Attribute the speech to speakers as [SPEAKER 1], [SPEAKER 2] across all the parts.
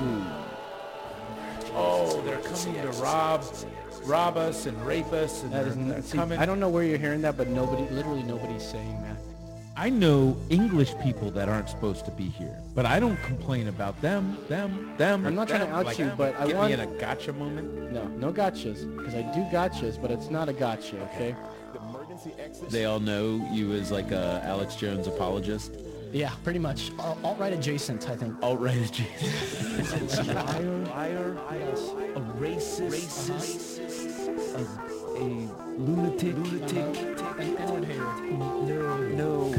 [SPEAKER 1] You are now listening to.
[SPEAKER 2] Oh, they're coming to rob, rob us and rape us, and
[SPEAKER 3] That
[SPEAKER 2] they're, they're
[SPEAKER 3] n- see,
[SPEAKER 2] coming.
[SPEAKER 3] I don't know where you're hearing that, but nobody, literally nobody's saying that.
[SPEAKER 2] I know English people that aren't supposed to be here, but I don't complain about them, them, them.
[SPEAKER 3] I'm not trying to
[SPEAKER 2] them,
[SPEAKER 3] out
[SPEAKER 2] like,
[SPEAKER 3] you, but I
[SPEAKER 2] get
[SPEAKER 3] want-
[SPEAKER 2] me in a gotcha moment.
[SPEAKER 3] No, no gotchas, because I do gotchas, but it's not a gotcha, okay?
[SPEAKER 2] They all know you as like a Alex Jones apologist.
[SPEAKER 4] Yeah, pretty much. Al- Alt-right adjacent, I think.
[SPEAKER 2] Alt-right adjacent. liar, liar, a racist, racist, a, a lunatic, lunatic.
[SPEAKER 4] An N-word hater.
[SPEAKER 2] No, no.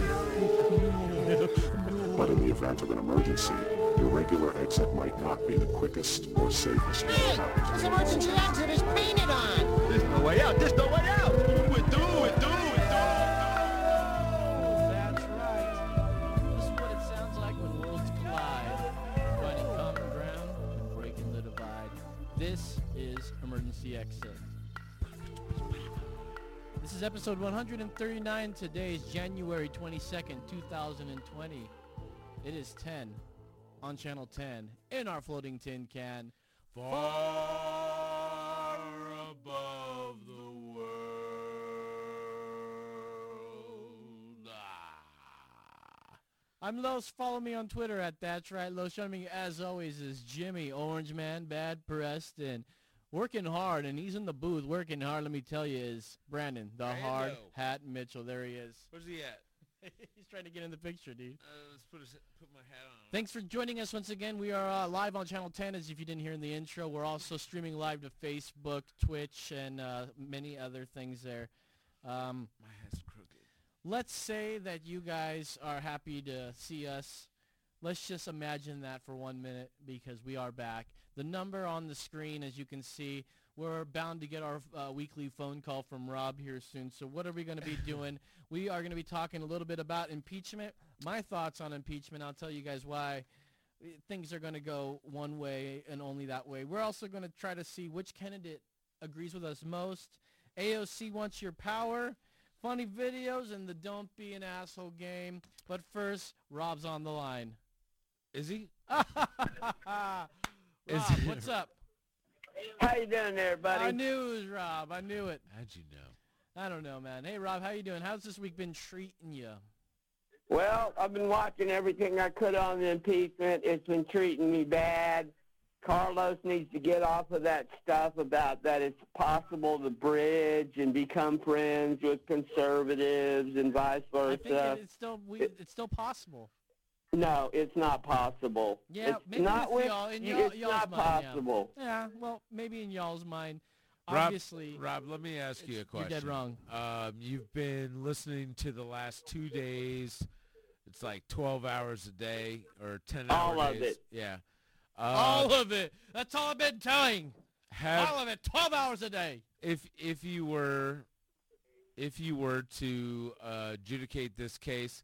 [SPEAKER 5] But in the event of an emergency, your regular exit might not be the quickest or safest
[SPEAKER 6] Hey, this emergency exit is painted on.
[SPEAKER 7] There's no way out. There's no way out.
[SPEAKER 3] Is episode 139. Today is January 22nd, 2020. It is 10 on channel 10 in our floating tin can. Far above the world. Ah. I'm Los. Follow me on Twitter at That's Right Los. Joining me as always is Jimmy Orange Man, Bad Preston. Working hard, and he's in the booth working hard. Let me tell you, is Brandon, the hard
[SPEAKER 8] Brando.
[SPEAKER 3] hat Mitchell. There he is.
[SPEAKER 8] Where's he at?
[SPEAKER 3] he's trying to get in the picture, dude.
[SPEAKER 8] Uh, let's put, his, put my hat on.
[SPEAKER 3] Thanks for joining us once again. We are uh, live on Channel 10, as if you didn't hear in the intro. We're also streaming live to Facebook, Twitch, and uh, many other things there. Um,
[SPEAKER 8] My hat's crooked.
[SPEAKER 3] let's say that you guys are happy to see us. Let's just imagine that for one minute because we are back. The number on the screen, as you can see, we're bound to get our uh, weekly phone call from Rob here soon. So what are we going to be doing? we are going to be talking a little bit about impeachment. My thoughts on impeachment. I'll tell you guys why things are going to go one way and only that way. We're also going to try to see which candidate agrees with us most. AOC wants your power funny videos and the don't be an asshole game. But first, Rob's on the line.
[SPEAKER 8] Is he?
[SPEAKER 3] Rob, what's up?
[SPEAKER 9] How you doing there, buddy?
[SPEAKER 3] I knew it was Rob. I knew it.
[SPEAKER 8] How'd you know?
[SPEAKER 3] I don't know, man. Hey, Rob, how you doing? How's this week been treating you?
[SPEAKER 9] Well, I've been watching everything I could on the impeachment. It's been treating me bad. Carlos needs to get off of that stuff about that it's possible to bridge and become friends with conservatives and vice versa.
[SPEAKER 3] I think
[SPEAKER 9] versa.
[SPEAKER 3] it, it's still we, it's still possible.
[SPEAKER 9] No, it's not possible.
[SPEAKER 3] Yeah,
[SPEAKER 9] it's
[SPEAKER 3] maybe
[SPEAKER 9] not
[SPEAKER 3] with
[SPEAKER 9] with
[SPEAKER 3] y'all- in
[SPEAKER 9] you-
[SPEAKER 3] y'all-
[SPEAKER 9] it's
[SPEAKER 3] y'all's
[SPEAKER 9] not
[SPEAKER 3] mind,
[SPEAKER 9] possible.
[SPEAKER 3] Yeah, well, maybe in y'all's mind.
[SPEAKER 8] Rob-
[SPEAKER 3] Obviously,
[SPEAKER 8] Rob, let me ask you a question.
[SPEAKER 3] You're
[SPEAKER 8] question.
[SPEAKER 3] dead wrong.
[SPEAKER 8] Um, you've been listening to the last two days. It's like 12 hours a day or 10
[SPEAKER 9] All
[SPEAKER 8] hour
[SPEAKER 9] of
[SPEAKER 8] days.
[SPEAKER 9] it.
[SPEAKER 8] Yeah. Uh,
[SPEAKER 3] all of it. That's all I've been telling.
[SPEAKER 8] have,
[SPEAKER 3] all of it. Twelve hours a day.
[SPEAKER 8] if if you were if you were to uh, adjudicate this case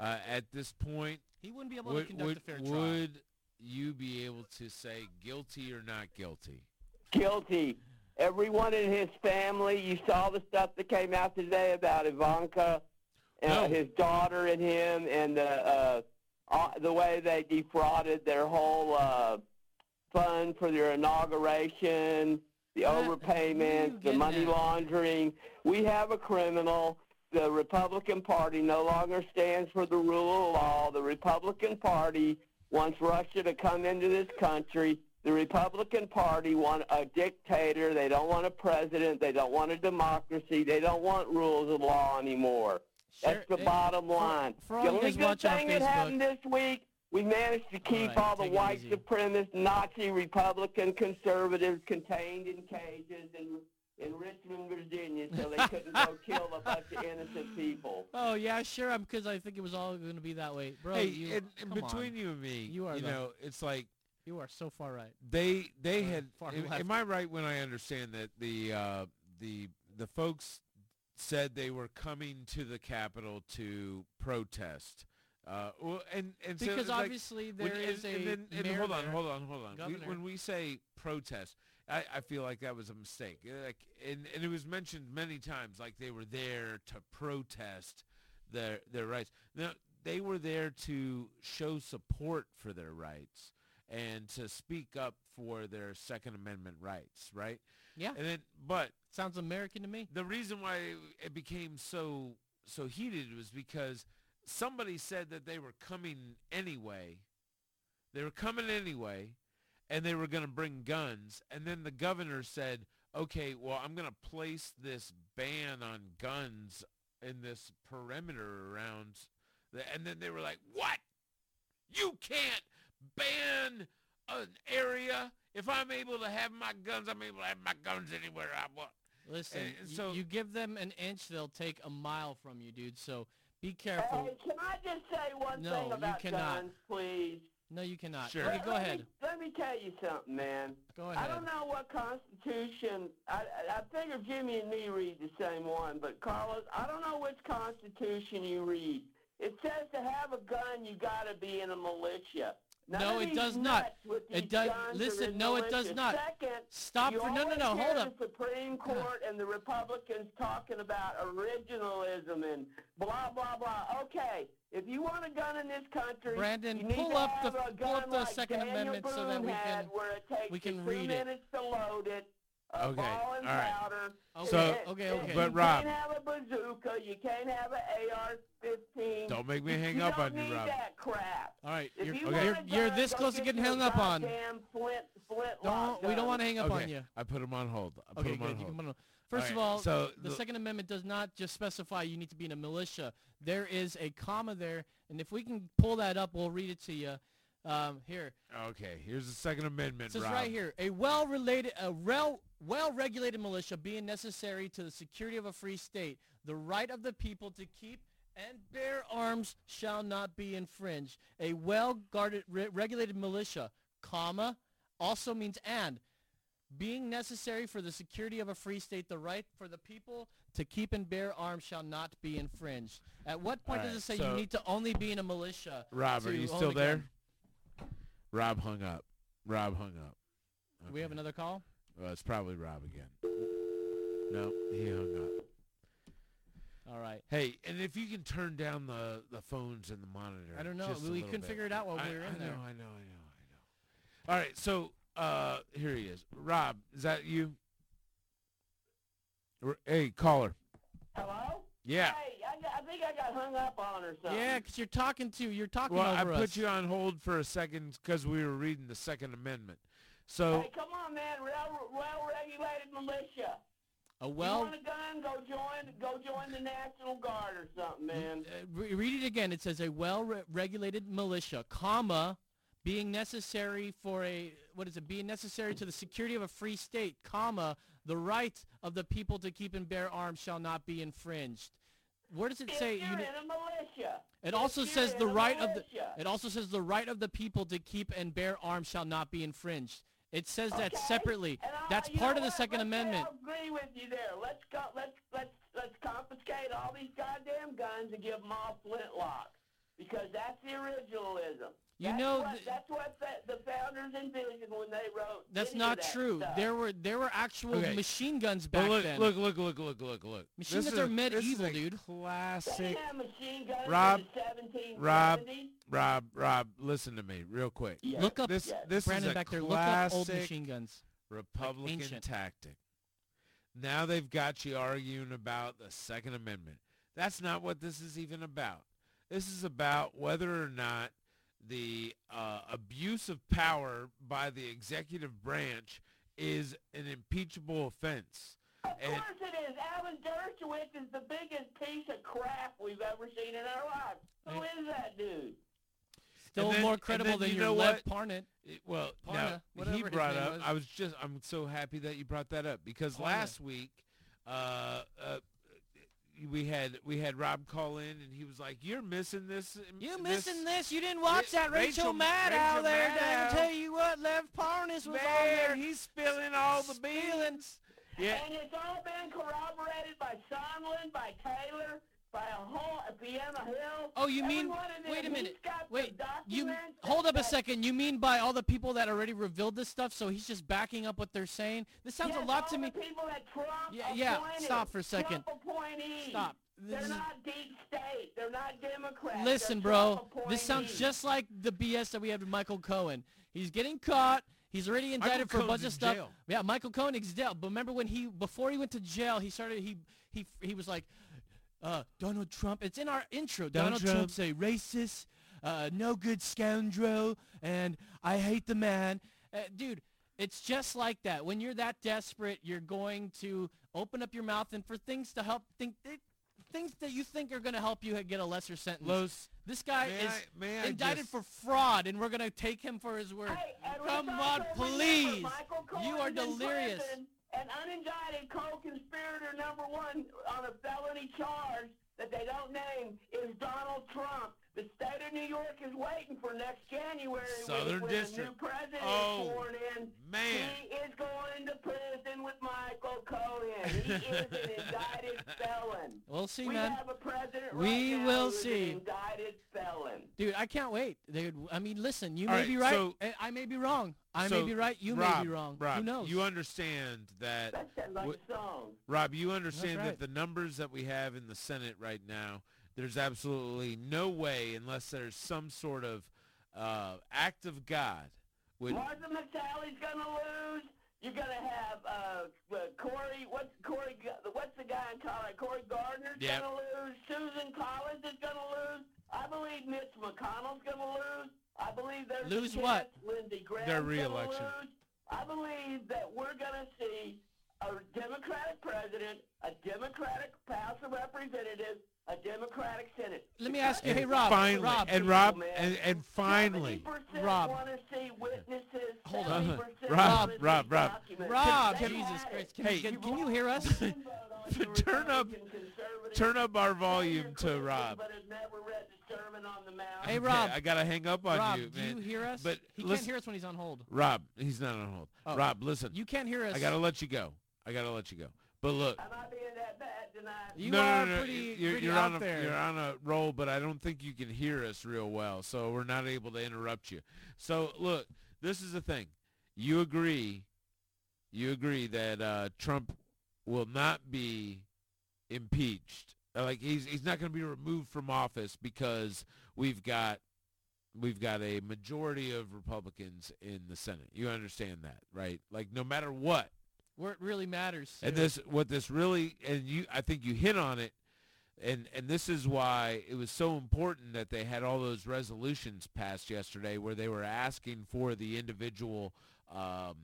[SPEAKER 8] uh, at this point,
[SPEAKER 3] He wouldn't be able to conduct
[SPEAKER 8] would,
[SPEAKER 3] a fair trial.
[SPEAKER 8] would you be able to say guilty or not guilty?
[SPEAKER 9] Guilty. Everyone in his family. You saw the stuff that came out today about Ivanka, uh,
[SPEAKER 8] No.
[SPEAKER 9] his daughter, and him, and uh, uh, uh, the way they defrauded their whole uh, fund for their inauguration, the
[SPEAKER 3] What? Who are you
[SPEAKER 9] overpayments, the money
[SPEAKER 3] at?
[SPEAKER 9] laundering. We have a criminal. The Republican Party no longer stands for the rule of law. The Republican Party wants Russia to come into this country. The Republican Party want a dictator. They don't want a president. They don't want a democracy. They don't want rules of law anymore. That's the bottom line.
[SPEAKER 3] for all
[SPEAKER 9] the only good thing that happened this week, we managed to keep
[SPEAKER 3] right,
[SPEAKER 9] all the white supremacist, Nazi, Republican conservatives contained in cages in, in Richmond, Virginia, so they couldn't go kill a bunch of innocent people.
[SPEAKER 3] Oh yeah, sure. I'm because I think it was all going to be that way, bro.
[SPEAKER 8] hey,
[SPEAKER 3] you,
[SPEAKER 8] and, and between
[SPEAKER 3] on.
[SPEAKER 8] you and me,
[SPEAKER 3] You are the-
[SPEAKER 8] know, it's like
[SPEAKER 3] you are so far right.
[SPEAKER 8] they they
[SPEAKER 3] Or
[SPEAKER 8] had.
[SPEAKER 3] far
[SPEAKER 8] am,
[SPEAKER 3] left.
[SPEAKER 8] am I right when I understand that the uh, the the folks said they were coming to the Capitol to protest? Uh, well, and and so
[SPEAKER 3] Because
[SPEAKER 8] like-
[SPEAKER 3] obviously
[SPEAKER 8] when-
[SPEAKER 3] there is
[SPEAKER 8] and,
[SPEAKER 3] a
[SPEAKER 8] and then, and
[SPEAKER 3] mayor
[SPEAKER 8] hold on, hold on, hold on. We, when we say protest, I, I feel like that was a mistake. Uh, Like, and, and it was mentioned many times, like they were there to protest their their rights. Now, they were there to show support for their rights and to speak up for their Second Amendment rights, right?
[SPEAKER 3] Yeah.
[SPEAKER 8] And then, but
[SPEAKER 3] Sounds American to me.
[SPEAKER 8] the reason why it became so so heated was because somebody said that they were coming anyway. They were coming anyway, and they were going to bring guns. And then the governor said, "Okay, well, I'm going to place this ban on guns in this perimeter around." The, and then they were like, "What? You can't ban an area. If I'm able to have my guns, I'm able to have my guns anywhere I want."
[SPEAKER 3] Listen,
[SPEAKER 8] And
[SPEAKER 3] y-
[SPEAKER 8] so-
[SPEAKER 3] you give them an inch, they'll take a mile from you, dude. So be careful.
[SPEAKER 9] Hey, can I just say one
[SPEAKER 3] No,
[SPEAKER 9] thing
[SPEAKER 3] you
[SPEAKER 9] about
[SPEAKER 3] cannot.
[SPEAKER 9] guns, please?
[SPEAKER 3] No, you cannot.
[SPEAKER 8] Sure.
[SPEAKER 3] Okay,
[SPEAKER 9] Let-
[SPEAKER 3] go
[SPEAKER 9] let
[SPEAKER 3] ahead.
[SPEAKER 9] Me, let me tell you something, man.
[SPEAKER 3] Go ahead.
[SPEAKER 9] I don't know what Constitution. I, I I figure Jimmy and me read the same one, but Carlos, I don't know which Constitution you read. It says to have a gun, you got to be in a militia. None
[SPEAKER 3] No, it does not. It does- listen,
[SPEAKER 9] in
[SPEAKER 3] no, it does not.
[SPEAKER 9] Second,
[SPEAKER 3] Stop for no, no, no.
[SPEAKER 9] hear
[SPEAKER 3] Hold up.
[SPEAKER 9] The Supreme Court and the Republicans talking about originalism and blah blah blah. Okay, if you want a gun in this country,
[SPEAKER 3] Brandon,
[SPEAKER 9] you need
[SPEAKER 3] pull
[SPEAKER 9] to
[SPEAKER 3] up
[SPEAKER 9] have
[SPEAKER 3] the-
[SPEAKER 9] a
[SPEAKER 3] pull up the
[SPEAKER 9] like
[SPEAKER 3] Second
[SPEAKER 9] Daniel
[SPEAKER 3] Amendment so that we can-
[SPEAKER 9] where it takes
[SPEAKER 3] we can
[SPEAKER 9] you
[SPEAKER 3] read
[SPEAKER 9] two
[SPEAKER 3] it.
[SPEAKER 9] minutes to load it. A
[SPEAKER 8] Okay,
[SPEAKER 9] ball and
[SPEAKER 8] all right.
[SPEAKER 9] powder.
[SPEAKER 3] Okay,
[SPEAKER 8] So-
[SPEAKER 9] And-
[SPEAKER 3] okay,
[SPEAKER 9] and
[SPEAKER 3] okay.
[SPEAKER 8] But
[SPEAKER 9] you
[SPEAKER 8] Rob-
[SPEAKER 9] can't have a bazooka. You can't have an AR-15.
[SPEAKER 8] Don't make me
[SPEAKER 9] You-
[SPEAKER 8] hang
[SPEAKER 9] you
[SPEAKER 8] up
[SPEAKER 9] don't
[SPEAKER 8] on you,
[SPEAKER 9] need
[SPEAKER 8] Rob.
[SPEAKER 9] that crap.
[SPEAKER 3] All right, you're,
[SPEAKER 9] you
[SPEAKER 8] okay.
[SPEAKER 3] you're, you're this close to
[SPEAKER 9] get
[SPEAKER 3] getting hung up on.
[SPEAKER 9] goddamn Flint, flintlock
[SPEAKER 3] Don't we don't want to hang up
[SPEAKER 8] okay,
[SPEAKER 3] on you.
[SPEAKER 8] I put him on hold. I put
[SPEAKER 3] Okay,
[SPEAKER 8] him
[SPEAKER 3] good.
[SPEAKER 8] on hold.
[SPEAKER 3] can put 'em First of
[SPEAKER 8] all, so
[SPEAKER 3] the
[SPEAKER 8] the-
[SPEAKER 3] Second Amendment does not just specify you need to be in a militia. There is a comma there, and if we can pull that up, we'll read it to you. Um, here,
[SPEAKER 8] Okay, here's the Second Amendment,
[SPEAKER 3] it says
[SPEAKER 8] Rob.
[SPEAKER 3] right here, a well-related, a rel, well-regulated militia being necessary to the security of a free state, the right of the people to keep and bear arms shall not be infringed. A well-guarded, re- regulated militia, comma, also means and. Being necessary for the security of a free state, the right for the people to keep and bear arms shall not be infringed. At what point
[SPEAKER 8] All
[SPEAKER 3] does
[SPEAKER 8] right,
[SPEAKER 3] it say
[SPEAKER 8] so-
[SPEAKER 3] you need to only be in a militia?
[SPEAKER 8] Rob, are you still there?
[SPEAKER 3] gun?
[SPEAKER 8] Rob hung up. Rob hung up.
[SPEAKER 3] Do we have another call?
[SPEAKER 8] Well, it's probably Rob again. No, he hung up.
[SPEAKER 3] All right.
[SPEAKER 8] Hey, and if you can turn down the, the phones and the monitor.
[SPEAKER 3] I don't know. We couldn't
[SPEAKER 8] bit.
[SPEAKER 3] figure it out while
[SPEAKER 8] I,
[SPEAKER 3] we were in
[SPEAKER 8] I
[SPEAKER 3] there.
[SPEAKER 8] know, I know, I know, I know. All right, so uh, here he is. Rob, is that you? R- Hey, caller.
[SPEAKER 9] Hello?
[SPEAKER 8] Yeah.
[SPEAKER 9] Hey, I, got, I think I got hung up on or something.
[SPEAKER 3] Yeah, 'cause you're talking to you're talking
[SPEAKER 8] Well, I
[SPEAKER 3] over
[SPEAKER 8] put
[SPEAKER 3] us.
[SPEAKER 8] you on hold for a second because we were reading the Second Amendment. So
[SPEAKER 9] Hey, come on, man. Well, well-regulated militia.
[SPEAKER 3] a
[SPEAKER 9] you
[SPEAKER 3] well.
[SPEAKER 9] want a gun? Go join. Go join the National Guard or something, man.
[SPEAKER 3] uh, re- read it again. It says a well-regulated militia, comma, being necessary for a what is it? Being necessary to the security of a free state, comma, the right of the people to keep and bear arms shall not be infringed. Where does it
[SPEAKER 9] If
[SPEAKER 3] say? you
[SPEAKER 9] in a militia.
[SPEAKER 3] it also says the right of the. It also says the right of the people to keep and bear arms shall not be infringed. It says that separately. That's part of the
[SPEAKER 9] what?
[SPEAKER 3] Second
[SPEAKER 9] Let's say
[SPEAKER 3] Amendment.
[SPEAKER 9] I agree with you there. Let's go. Let's let's let's confiscate all these goddamn guns and give them all flintlocks because that's the originalism.
[SPEAKER 3] You
[SPEAKER 9] that's
[SPEAKER 3] know
[SPEAKER 9] what,
[SPEAKER 3] th-
[SPEAKER 9] that's what the, the founders envisioned when they wrote.
[SPEAKER 3] That's
[SPEAKER 9] any
[SPEAKER 3] not
[SPEAKER 9] of that
[SPEAKER 3] true.
[SPEAKER 9] stuff.
[SPEAKER 3] There were there were actual
[SPEAKER 8] Okay.
[SPEAKER 3] machine guns back
[SPEAKER 8] look,
[SPEAKER 3] then.
[SPEAKER 8] look, look, look, look, look, look.
[SPEAKER 3] Machine
[SPEAKER 8] This
[SPEAKER 3] guns
[SPEAKER 8] is
[SPEAKER 3] are
[SPEAKER 8] a- this is
[SPEAKER 3] medieval,
[SPEAKER 8] a
[SPEAKER 3] dude.
[SPEAKER 8] Classic.
[SPEAKER 9] didn't have machine guns
[SPEAKER 8] Rob,
[SPEAKER 9] in the
[SPEAKER 8] Rob, Rob, Rob, listen to me real quick.
[SPEAKER 9] Yeah.
[SPEAKER 3] Look up
[SPEAKER 8] This,
[SPEAKER 9] Yes.
[SPEAKER 8] this
[SPEAKER 3] Brandon
[SPEAKER 8] is a
[SPEAKER 3] back there. Look up old
[SPEAKER 8] classic
[SPEAKER 3] machine guns.
[SPEAKER 8] Republican
[SPEAKER 3] ancient.
[SPEAKER 8] tactic. Now they've got you arguing about the Second Amendment. That's not what this is even about. This is about whether or not the uh, abuse of power by the executive branch is an impeachable offense.
[SPEAKER 9] Of
[SPEAKER 8] And
[SPEAKER 9] course it is. Alan Dershowitz is the biggest piece of crap we've ever seen in our lives. Who is that dude?
[SPEAKER 3] Still
[SPEAKER 8] then-
[SPEAKER 3] more credible than
[SPEAKER 8] you
[SPEAKER 3] your
[SPEAKER 8] know
[SPEAKER 3] Lev
[SPEAKER 8] what?
[SPEAKER 3] Parnas.
[SPEAKER 8] It- well,
[SPEAKER 3] Parna,
[SPEAKER 8] now, he brought up.
[SPEAKER 3] was.
[SPEAKER 8] I was just. I'm so happy that you brought that up because
[SPEAKER 3] Parna.
[SPEAKER 8] last week, uh, uh, we had we had Rob call in and he was like, "You're missing this.
[SPEAKER 3] You
[SPEAKER 8] this,
[SPEAKER 3] missing this? You didn't watch
[SPEAKER 8] Ra-
[SPEAKER 3] that Rachel,
[SPEAKER 8] Rachel-
[SPEAKER 3] Maddow
[SPEAKER 8] Rachel
[SPEAKER 3] there?
[SPEAKER 8] Maddow.
[SPEAKER 3] I tell you what, Lev Parnas was on there.
[SPEAKER 8] He's spilling all the beans. Yeah,
[SPEAKER 9] And it's all been corroborated by Sondland, by Taylor, by a whole Fiona Hill.
[SPEAKER 3] Oh, you
[SPEAKER 9] Every
[SPEAKER 3] mean?
[SPEAKER 9] one of them.
[SPEAKER 3] Wait a minute. Wait. You hold up a second. You mean by all the people that already revealed this stuff? So he's just backing up what they're saying. This sounds
[SPEAKER 9] Yes,
[SPEAKER 3] a lot to me.
[SPEAKER 9] the people that Trump
[SPEAKER 3] Yeah, yeah,
[SPEAKER 9] appointed,
[SPEAKER 3] stop for a second.
[SPEAKER 9] Trump appointees.
[SPEAKER 3] Stop.
[SPEAKER 9] They're not deep state. They're not Democrats.
[SPEAKER 3] Listen,
[SPEAKER 9] They're
[SPEAKER 3] bro. This sounds just like the BS that we had with Michael Cohen. He's getting caught. He's already indicted for a bunch of stuff.
[SPEAKER 8] jail.
[SPEAKER 3] Yeah, Michael Cohen is jail. But remember when he before he went to jail, he started he he he was like, uh, Donald Trump. It's in our intro.
[SPEAKER 8] Donald
[SPEAKER 3] Donald, Trump's
[SPEAKER 8] Trump.
[SPEAKER 3] a racist, uh, no good scoundrel, and I hate the man. Uh, dude, it's just like that. When you're that desperate, you're going to open up your mouth and for things to help think things that you think are going to help you get a lesser sentence.
[SPEAKER 8] Los,
[SPEAKER 3] This guy
[SPEAKER 8] May
[SPEAKER 3] is
[SPEAKER 8] I- may
[SPEAKER 3] indicted
[SPEAKER 8] just-
[SPEAKER 3] for fraud, and we're going to take him for his word.
[SPEAKER 9] Hey,
[SPEAKER 3] Come on, please. You are delirious.
[SPEAKER 9] prison, An unindicted co-conspirator number one on a felony charge that they don't name is Donald Trump. The state of New York is waiting for next January
[SPEAKER 8] Southern
[SPEAKER 9] when, when
[SPEAKER 8] District.
[SPEAKER 9] the new president
[SPEAKER 8] Oh,
[SPEAKER 9] is sworn in.
[SPEAKER 8] man.
[SPEAKER 9] He is going to prison with Michael Cohen. He is an indicted felon.
[SPEAKER 3] We'll see,
[SPEAKER 9] we
[SPEAKER 3] man.
[SPEAKER 9] have a president
[SPEAKER 3] We
[SPEAKER 9] right
[SPEAKER 3] will see.
[SPEAKER 9] An indicted felon.
[SPEAKER 3] Dude, I can't wait. Dude, I mean, listen, you
[SPEAKER 8] All
[SPEAKER 3] may
[SPEAKER 8] right,
[SPEAKER 3] be right.
[SPEAKER 8] so-
[SPEAKER 3] and I may be wrong. I
[SPEAKER 8] so,
[SPEAKER 3] may be right. You
[SPEAKER 8] Rob,
[SPEAKER 3] may be wrong.
[SPEAKER 8] Rob,
[SPEAKER 3] Who knows?
[SPEAKER 8] You understand that,
[SPEAKER 9] That sounds like
[SPEAKER 8] What-
[SPEAKER 9] a song.
[SPEAKER 8] Rob, you understand
[SPEAKER 3] right.
[SPEAKER 8] that the numbers that we have in the Senate right now, there's absolutely no way, unless there's some sort of uh, act of God, would
[SPEAKER 9] Martha McSally's gonna lose. You're gonna have uh, uh, Corey. What's Corey? What's the guy in Colorado? Corey Gardner's
[SPEAKER 8] Yep.
[SPEAKER 9] gonna lose. Susan Collins is gonna lose. I believe Mitch McConnell's gonna lose. I believe there's
[SPEAKER 3] Lose what?
[SPEAKER 9] Lindsey Graham's
[SPEAKER 8] Their
[SPEAKER 9] gonna
[SPEAKER 8] re-election.
[SPEAKER 9] lose. I believe that we're gonna see a Democratic president, a Democratic House of Representatives, a Democratic Senate.
[SPEAKER 3] Let me ask you,
[SPEAKER 8] and
[SPEAKER 3] hey, Rob.
[SPEAKER 8] finally,
[SPEAKER 3] Rob,
[SPEAKER 8] and Rob,
[SPEAKER 9] man.
[SPEAKER 8] and, and finally,
[SPEAKER 3] Rob.
[SPEAKER 9] wanna see witnesses,
[SPEAKER 3] Hold on.
[SPEAKER 9] 70%
[SPEAKER 8] Rob,
[SPEAKER 9] wanna
[SPEAKER 8] Rob, Rob.
[SPEAKER 3] Rob, Jesus. Christ. Can,
[SPEAKER 8] Hey.
[SPEAKER 3] can, can you hear us?
[SPEAKER 8] Turn up- turn up our volume to Rob.
[SPEAKER 9] But has never read the Sermon on the Mount.
[SPEAKER 3] Hey,
[SPEAKER 8] Okay,
[SPEAKER 3] Rob.
[SPEAKER 8] I gotta hang up on
[SPEAKER 3] Rob,
[SPEAKER 8] you,
[SPEAKER 3] do you hear us?
[SPEAKER 8] But
[SPEAKER 3] he
[SPEAKER 8] listen-
[SPEAKER 3] can't hear us when he's on hold.
[SPEAKER 8] Rob, he's not on hold.
[SPEAKER 3] Oh.
[SPEAKER 8] Rob, listen,
[SPEAKER 3] You can't hear us.
[SPEAKER 8] I gotta let you go. I gotta let you go. But look,
[SPEAKER 9] Am I being that bad tonight?
[SPEAKER 3] You
[SPEAKER 8] no,
[SPEAKER 3] are
[SPEAKER 8] no, no,
[SPEAKER 3] pretty,
[SPEAKER 8] you're,
[SPEAKER 3] pretty
[SPEAKER 8] you're
[SPEAKER 3] out
[SPEAKER 8] on a,
[SPEAKER 3] there.
[SPEAKER 8] You're on a roll, but I don't think you can hear us real well, so we're not able to interrupt you. So look, this is the thing. You agree, you agree that uh, Trump will not be impeached. Like he's he's not going to be removed from office because we've got we've got a majority of Republicans in the Senate. You understand that, right? Like no matter what,
[SPEAKER 3] Where it really matters.
[SPEAKER 8] and this, what this really, and you, I think you hit on it, and and this is why it was so important that they had all those resolutions passed yesterday, where they were asking for the individual, um,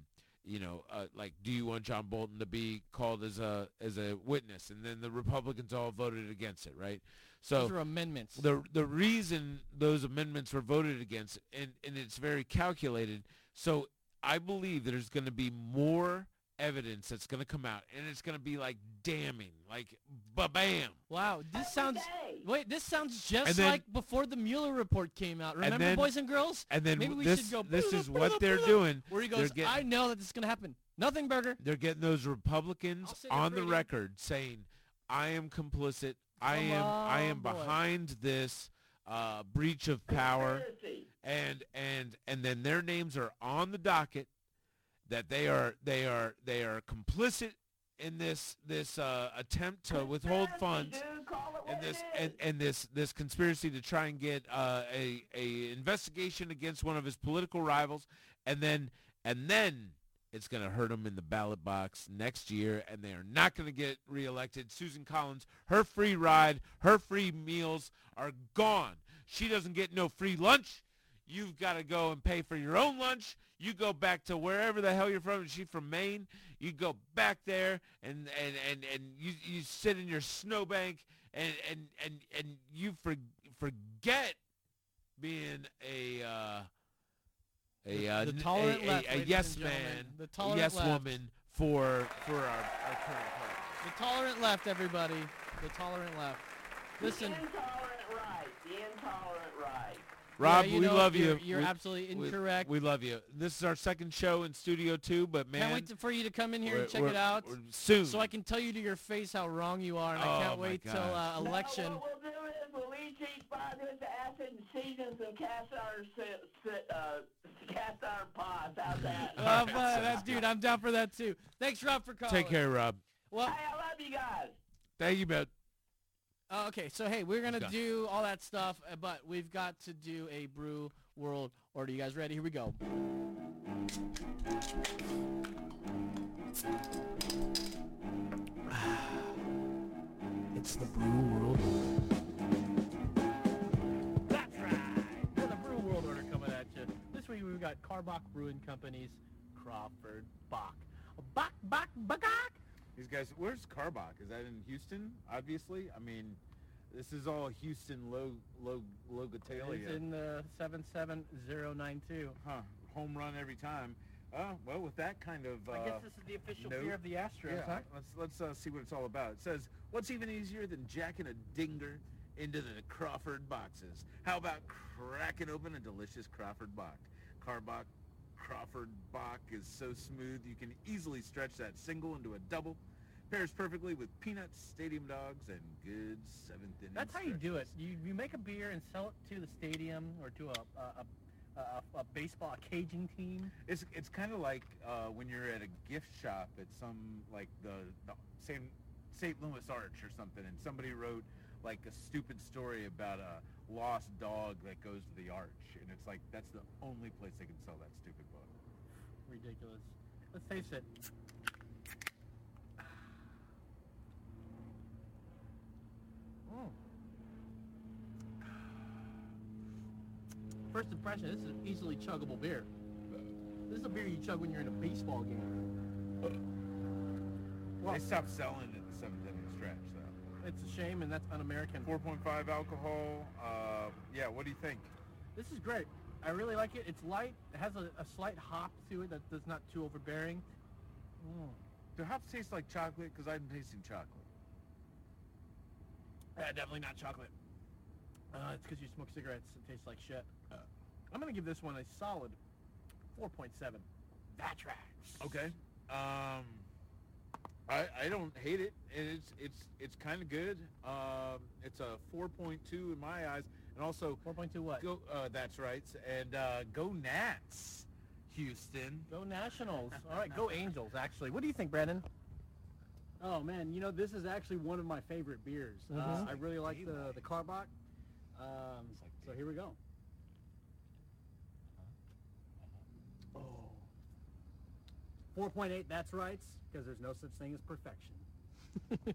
[SPEAKER 8] you know, uh, like, do you want John Bolton to be called as a as a witness? And then the Republicans all voted against it, right? So
[SPEAKER 3] Those are amendments.
[SPEAKER 8] the the reason those amendments were voted against, and, and it's very calculated. So I believe there's going to be more evidence that's going to come out, and it's going to be like damning, like ba-bam.
[SPEAKER 3] Wow, this sounds.
[SPEAKER 9] day.
[SPEAKER 3] Wait, this sounds just
[SPEAKER 8] then-
[SPEAKER 3] like before the Mueller report came out. Remember,
[SPEAKER 8] then-
[SPEAKER 3] boys and girls?
[SPEAKER 8] And then
[SPEAKER 3] Maybe we
[SPEAKER 8] this
[SPEAKER 3] should go.
[SPEAKER 8] this is what they're doing.
[SPEAKER 3] Where he goes,
[SPEAKER 8] getting-
[SPEAKER 3] I know that this is gonna happen. Nothing, Burger.
[SPEAKER 8] They're getting those Republicans
[SPEAKER 3] I'll sit here
[SPEAKER 8] on the record saying, "I am complicit. I
[SPEAKER 3] Come
[SPEAKER 8] am I am
[SPEAKER 3] boy.
[SPEAKER 8] behind this uh, breach of power." And and and then their names are on the docket that they are they are they are complicit in this this uh, attempt to withhold funds
[SPEAKER 9] dude,
[SPEAKER 8] and this and, and this this conspiracy to try and get uh, a a investigation against one of his political rivals. And then and then it's going to hurt him in the ballot box next year and they are not going to get reelected. Susan Collins her free ride her free meals are gone. She doesn't get no free lunch You've got to go and pay for your own lunch. You go back to wherever the hell you're from. She's from Maine. You go back there and and and, and you, you sit in your snowbank and and and and you for, forget being a uh, a,
[SPEAKER 3] The-
[SPEAKER 8] uh,
[SPEAKER 3] the
[SPEAKER 8] n-
[SPEAKER 3] tolerant
[SPEAKER 8] a,
[SPEAKER 3] left,
[SPEAKER 8] a, a yes man.
[SPEAKER 3] The tolerant
[SPEAKER 8] yes
[SPEAKER 3] left.
[SPEAKER 8] woman for for our, our current president.
[SPEAKER 3] The tolerant left, everybody. The tolerant left. Listen,
[SPEAKER 9] The intolerant right. The intolerant right.
[SPEAKER 8] Rob,
[SPEAKER 3] yeah,
[SPEAKER 8] we
[SPEAKER 3] know,
[SPEAKER 8] love
[SPEAKER 3] you're,
[SPEAKER 8] you.
[SPEAKER 3] You're
[SPEAKER 8] We-
[SPEAKER 3] absolutely incorrect.
[SPEAKER 8] We, love you. This is our second show in Studio Two, but man,
[SPEAKER 3] can't wait to, for you to come in here and check it out,
[SPEAKER 8] soon.
[SPEAKER 3] so I can tell you to your face how wrong you are, and I
[SPEAKER 8] Oh,
[SPEAKER 3] can't
[SPEAKER 8] my
[SPEAKER 3] wait till uh, election.
[SPEAKER 9] No, what we'll do is we'll each eat five hits acid and seasons and cast our si- si- uh, cast our pots. How's that?
[SPEAKER 3] Uh, but, uh, dude, I'm down for that too. Thanks, Rob, for calling.
[SPEAKER 8] Take care, Rob.
[SPEAKER 3] Well,
[SPEAKER 9] Hey, I love you guys.
[SPEAKER 8] Thank you, man.
[SPEAKER 3] Uh, okay, so hey, we're gonna do all that stuff, uh, but we've got to do a brew world order. You guys ready? Here we go.
[SPEAKER 4] It's the brew world.
[SPEAKER 3] That's right. Another brew world order coming at you. This week we've got Karbach Brewing Company's Crawford Bock. Bach, Bach, Bach.
[SPEAKER 2] These guys, where's Karbach? Is that in Houston? Obviously. I mean, this is all Houston low, low, Logatalia.
[SPEAKER 3] It's in the 77092.
[SPEAKER 2] huh? Home run every time. Oh, well, with that kind of. Uh,
[SPEAKER 3] I guess this is the official
[SPEAKER 2] note.
[SPEAKER 3] beer of the Astros,
[SPEAKER 2] yeah,
[SPEAKER 3] huh?
[SPEAKER 2] let's let's uh, see what it's all about. It says, "What's even easier than jacking a dinger into the Crawford boxes? How about cracking open a delicious Crawford Bock? Karbach Crawford Bock is so smooth you can easily stretch that single into a double. Pairs perfectly with peanuts, stadium dogs, and good seventh inning.
[SPEAKER 3] That's how you do it. You, you make a beer and sell it to the stadium or to a a, a, a, baseball a Cajun team.
[SPEAKER 2] It's it's kind of like uh, when you're at a gift shop at some like the, the St. St. Louis Arch or something, and somebody wrote like a stupid story about a lost dog that goes to the arch, and it's like that's the only place they can sell that stupid book.
[SPEAKER 3] Ridiculous. Let's face it. Mm. First impression, this is an easily chuggable beer. This is a beer you chug when you're in a baseball game. Well,
[SPEAKER 2] they stopped selling it at the seventh inning stretch, though.
[SPEAKER 3] it's a shame, and that's un-American.
[SPEAKER 2] 4.5 alcohol. Uh, yeah, what do you think?
[SPEAKER 3] This is great. I really like it. It's light. It has a, a slight hop to it that that's not too overbearing. Mm.
[SPEAKER 2] Do hops taste like chocolate? Because I'm tasting chocolate.
[SPEAKER 3] Yeah, definitely not chocolate. Uh, it's because you smoke cigarettes. It tastes like shit. I'm gonna give this one a solid 4.7. That's right.
[SPEAKER 2] Okay. Um, I I don't hate it. It's it's it's kind of good. Um, it's a 4.2 in my eyes, and also
[SPEAKER 3] 4.2 what?
[SPEAKER 2] go. Uh, that's right. And uh, go Nats, Houston.
[SPEAKER 3] Go Nationals. All right, go Angels. Actually, what do you think, Brandon?
[SPEAKER 4] Oh man, you know this is actually one of my favorite beers. Uh,
[SPEAKER 3] Mhm.
[SPEAKER 4] I really like the the Karbach. Um, so here we go. 4.8, that's right, because there's no such thing as perfection.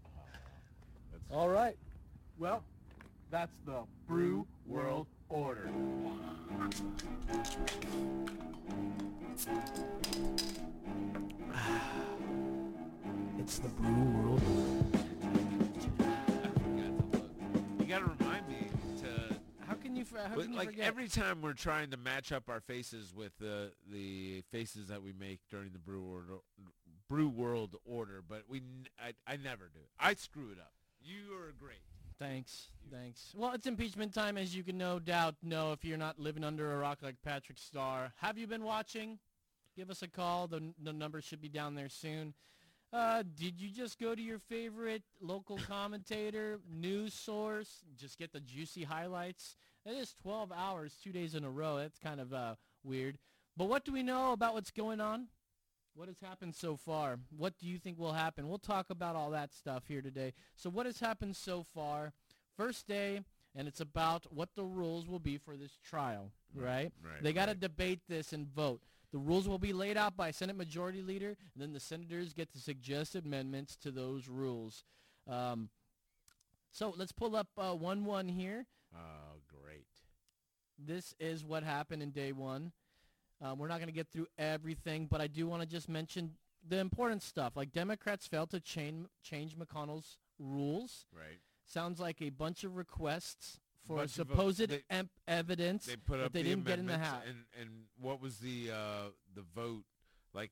[SPEAKER 3] All right. Well, that's the Brew World Order.
[SPEAKER 4] It's the brew world. Order.
[SPEAKER 8] You got to remind me to
[SPEAKER 3] Can How
[SPEAKER 8] But,
[SPEAKER 3] can you
[SPEAKER 8] like
[SPEAKER 3] forget?
[SPEAKER 8] every time we're trying to match up our faces with the the faces that we make during the brew world brew world order, but we I, I never do. I screw it up. You are great.
[SPEAKER 3] Thanks, thanks. Well, it's impeachment time, as you can no doubt know if you're not living under a rock like Patrick Star. Have you been watching? Give us a call. The, the number should be down there soon. Uh, did you just go to your favorite local commentator, news source, just get the juicy highlights? It is 12 hours, two days in a row. That's kind of uh, weird. But what do we know about what's going on? What has happened so far? What do you think will happen? We'll talk about all that stuff here today. So what has happened so far? First day, and it's about what the rules will be for this trial, right?
[SPEAKER 8] right,
[SPEAKER 3] they got to
[SPEAKER 8] right.
[SPEAKER 3] debate this and vote. The rules will be laid out by Senate Majority Leader, and then the senators get to suggest amendments to those rules. Um, so let's pull up uh, 1-1 here.
[SPEAKER 8] Oh.
[SPEAKER 3] This is what happened in day one. Um, we're not going to get through everything, but I do want to just mention the important stuff. Like Democrats failed to change change McConnell's rules.
[SPEAKER 8] Right.
[SPEAKER 3] Sounds like a bunch of requests for
[SPEAKER 8] Bunch uh,
[SPEAKER 3] supposed
[SPEAKER 8] they-
[SPEAKER 3] em- evidence
[SPEAKER 8] They put
[SPEAKER 3] that they
[SPEAKER 8] the
[SPEAKER 3] didn't get in the house.
[SPEAKER 8] and and what was the uh the vote like?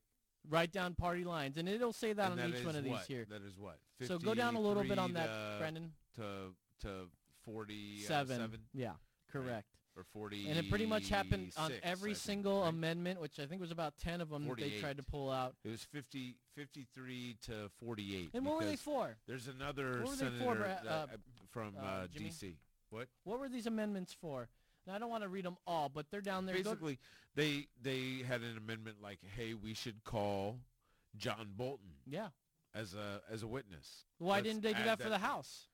[SPEAKER 3] Write down party lines, and it'll say that on
[SPEAKER 8] that
[SPEAKER 3] each one of these here.
[SPEAKER 8] That is what.
[SPEAKER 3] So go down a little bit on that,
[SPEAKER 8] to-
[SPEAKER 3] Brendan.
[SPEAKER 8] To to forty
[SPEAKER 3] Seven.
[SPEAKER 8] seven
[SPEAKER 3] Yeah, correct.
[SPEAKER 8] Or forty.
[SPEAKER 3] And it pretty much happened on every single
[SPEAKER 8] right?
[SPEAKER 3] amendment, which I think was about 10 of them that they tried to pull out.
[SPEAKER 8] It was 50, 53 to 48.
[SPEAKER 3] And what were they for?
[SPEAKER 8] There's another
[SPEAKER 3] What were they
[SPEAKER 8] senator
[SPEAKER 3] for, uh,
[SPEAKER 8] uh, from
[SPEAKER 3] uh,
[SPEAKER 8] uh, D.C. What?
[SPEAKER 3] What were these amendments for? Now, I don't want to read them all, but they're down there.
[SPEAKER 8] Basically, they they had an amendment like, hey, we should call John Bolton
[SPEAKER 3] yeah.
[SPEAKER 8] as a as a witness.
[SPEAKER 3] Why
[SPEAKER 8] Let's
[SPEAKER 3] didn't they do
[SPEAKER 8] add
[SPEAKER 3] that for the House?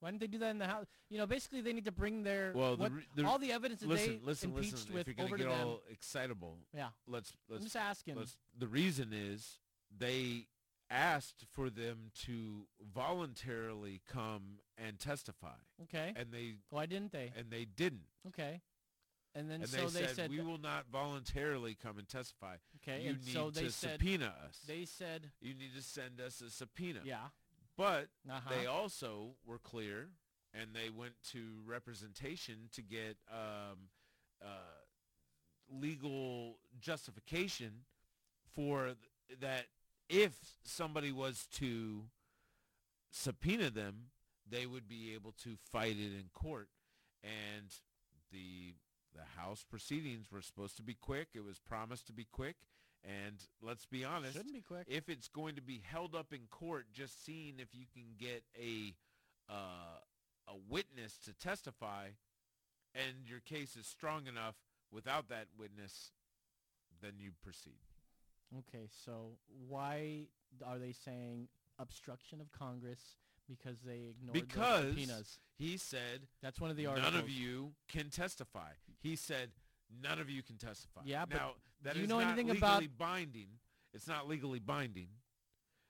[SPEAKER 3] Why didn't they do that in the house? You know, basically they need to bring their
[SPEAKER 8] Well, the
[SPEAKER 3] what,
[SPEAKER 8] the-
[SPEAKER 3] all the evidence that
[SPEAKER 8] listen,
[SPEAKER 3] they
[SPEAKER 8] listen,
[SPEAKER 3] impeached
[SPEAKER 8] listen.
[SPEAKER 3] with
[SPEAKER 8] if you're
[SPEAKER 3] over
[SPEAKER 8] gonna
[SPEAKER 3] to
[SPEAKER 8] get
[SPEAKER 3] them.
[SPEAKER 8] all excitable,
[SPEAKER 3] Yeah,
[SPEAKER 8] let's
[SPEAKER 3] I'm just asking.
[SPEAKER 8] let's. The reason is they asked for them to voluntarily come and testify,
[SPEAKER 3] Okay.
[SPEAKER 8] and they
[SPEAKER 3] Why didn't they?
[SPEAKER 8] and they didn't.
[SPEAKER 3] Okay. And then
[SPEAKER 8] And
[SPEAKER 3] so
[SPEAKER 8] they,
[SPEAKER 3] they,
[SPEAKER 8] said,
[SPEAKER 3] said,
[SPEAKER 8] we will not voluntarily come and testify.
[SPEAKER 3] okay,
[SPEAKER 8] you
[SPEAKER 3] and
[SPEAKER 8] need
[SPEAKER 3] so they
[SPEAKER 8] to
[SPEAKER 3] said
[SPEAKER 8] subpoena us.
[SPEAKER 3] they said
[SPEAKER 8] you need to send us a subpoena.
[SPEAKER 3] yeah.
[SPEAKER 8] But
[SPEAKER 3] Uh-huh.
[SPEAKER 8] they also were clear, and they went to representation to get um, uh, legal justification for th- that. If somebody was to subpoena them, they would be able to fight it in court, and the the House proceedings were supposed to be quick. It was promised to be quick, and let's be honest,
[SPEAKER 3] Shouldn't be quick.
[SPEAKER 8] if it's going to be held up in court, just seeing if you can get a uh, a witness to testify, and your case is strong enough without that witness, then you proceed.
[SPEAKER 3] Okay, so why are they saying obstruction of Congress because they ignored
[SPEAKER 8] Because
[SPEAKER 3] the subpoenas?
[SPEAKER 8] he said
[SPEAKER 3] That's one of the articles.
[SPEAKER 8] none of you can testify. He said none of you can testify.
[SPEAKER 3] Yeah, but
[SPEAKER 8] that
[SPEAKER 3] do you
[SPEAKER 8] is
[SPEAKER 3] know
[SPEAKER 8] not
[SPEAKER 3] anything
[SPEAKER 8] legally
[SPEAKER 3] about-
[SPEAKER 8] binding. It's not legally binding.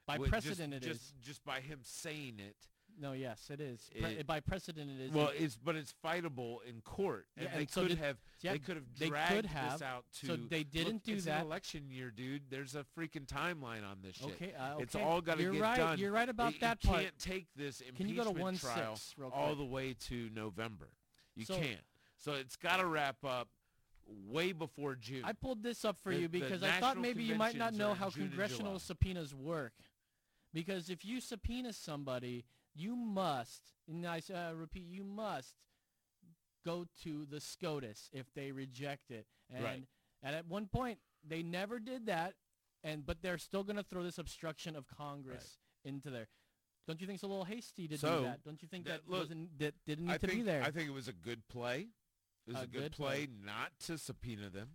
[SPEAKER 3] By precedent,
[SPEAKER 8] just,
[SPEAKER 3] it is.
[SPEAKER 8] just, Just by him saying it,
[SPEAKER 3] No, yes, it is. Pre-
[SPEAKER 8] It-
[SPEAKER 3] by precedent, it is.
[SPEAKER 8] Well, it's but it's fightable in court, and
[SPEAKER 3] Yeah,
[SPEAKER 8] they
[SPEAKER 3] and so
[SPEAKER 8] could
[SPEAKER 3] did-
[SPEAKER 8] have
[SPEAKER 3] yeah,
[SPEAKER 8] they could have
[SPEAKER 3] they
[SPEAKER 8] dragged
[SPEAKER 3] could have.
[SPEAKER 8] this out to.
[SPEAKER 3] So they didn't
[SPEAKER 8] look,
[SPEAKER 3] do
[SPEAKER 8] it's
[SPEAKER 3] that.
[SPEAKER 8] An election year, dude. There's a freaking timeline on this shit.
[SPEAKER 3] okay, uh,
[SPEAKER 8] It's
[SPEAKER 3] okay.
[SPEAKER 8] all got to
[SPEAKER 3] You're
[SPEAKER 8] get
[SPEAKER 3] right.
[SPEAKER 8] done.
[SPEAKER 3] You're right about
[SPEAKER 8] You-
[SPEAKER 3] that
[SPEAKER 8] you
[SPEAKER 3] part.
[SPEAKER 8] can't take this
[SPEAKER 3] Can you go to
[SPEAKER 8] impeachment
[SPEAKER 3] one
[SPEAKER 8] trial
[SPEAKER 3] six real
[SPEAKER 8] all
[SPEAKER 3] quick?
[SPEAKER 8] the way to November. You
[SPEAKER 3] So-
[SPEAKER 8] can't. So it's got to wrap up way before June.
[SPEAKER 3] I pulled this up for
[SPEAKER 8] The-
[SPEAKER 3] you because I thought maybe you might not know how
[SPEAKER 8] June
[SPEAKER 3] congressional subpoenas work. Because if you subpoena somebody, you must, and I uh, repeat, you must go to the SCOTUS if they reject it. And,
[SPEAKER 8] Right.
[SPEAKER 3] and at one point, they never did that, and but they're still going to throw this obstruction of Congress into there. Don't you think it's a little hasty to
[SPEAKER 8] So,
[SPEAKER 3] do that? Don't you think that,
[SPEAKER 8] that- look,
[SPEAKER 3] wasn't that didn't need
[SPEAKER 8] I
[SPEAKER 3] to
[SPEAKER 8] think
[SPEAKER 3] be there?
[SPEAKER 8] I think it was a good play. It was
[SPEAKER 3] A
[SPEAKER 8] a, good,
[SPEAKER 3] good
[SPEAKER 8] play,
[SPEAKER 3] play.
[SPEAKER 8] not to subpoena them,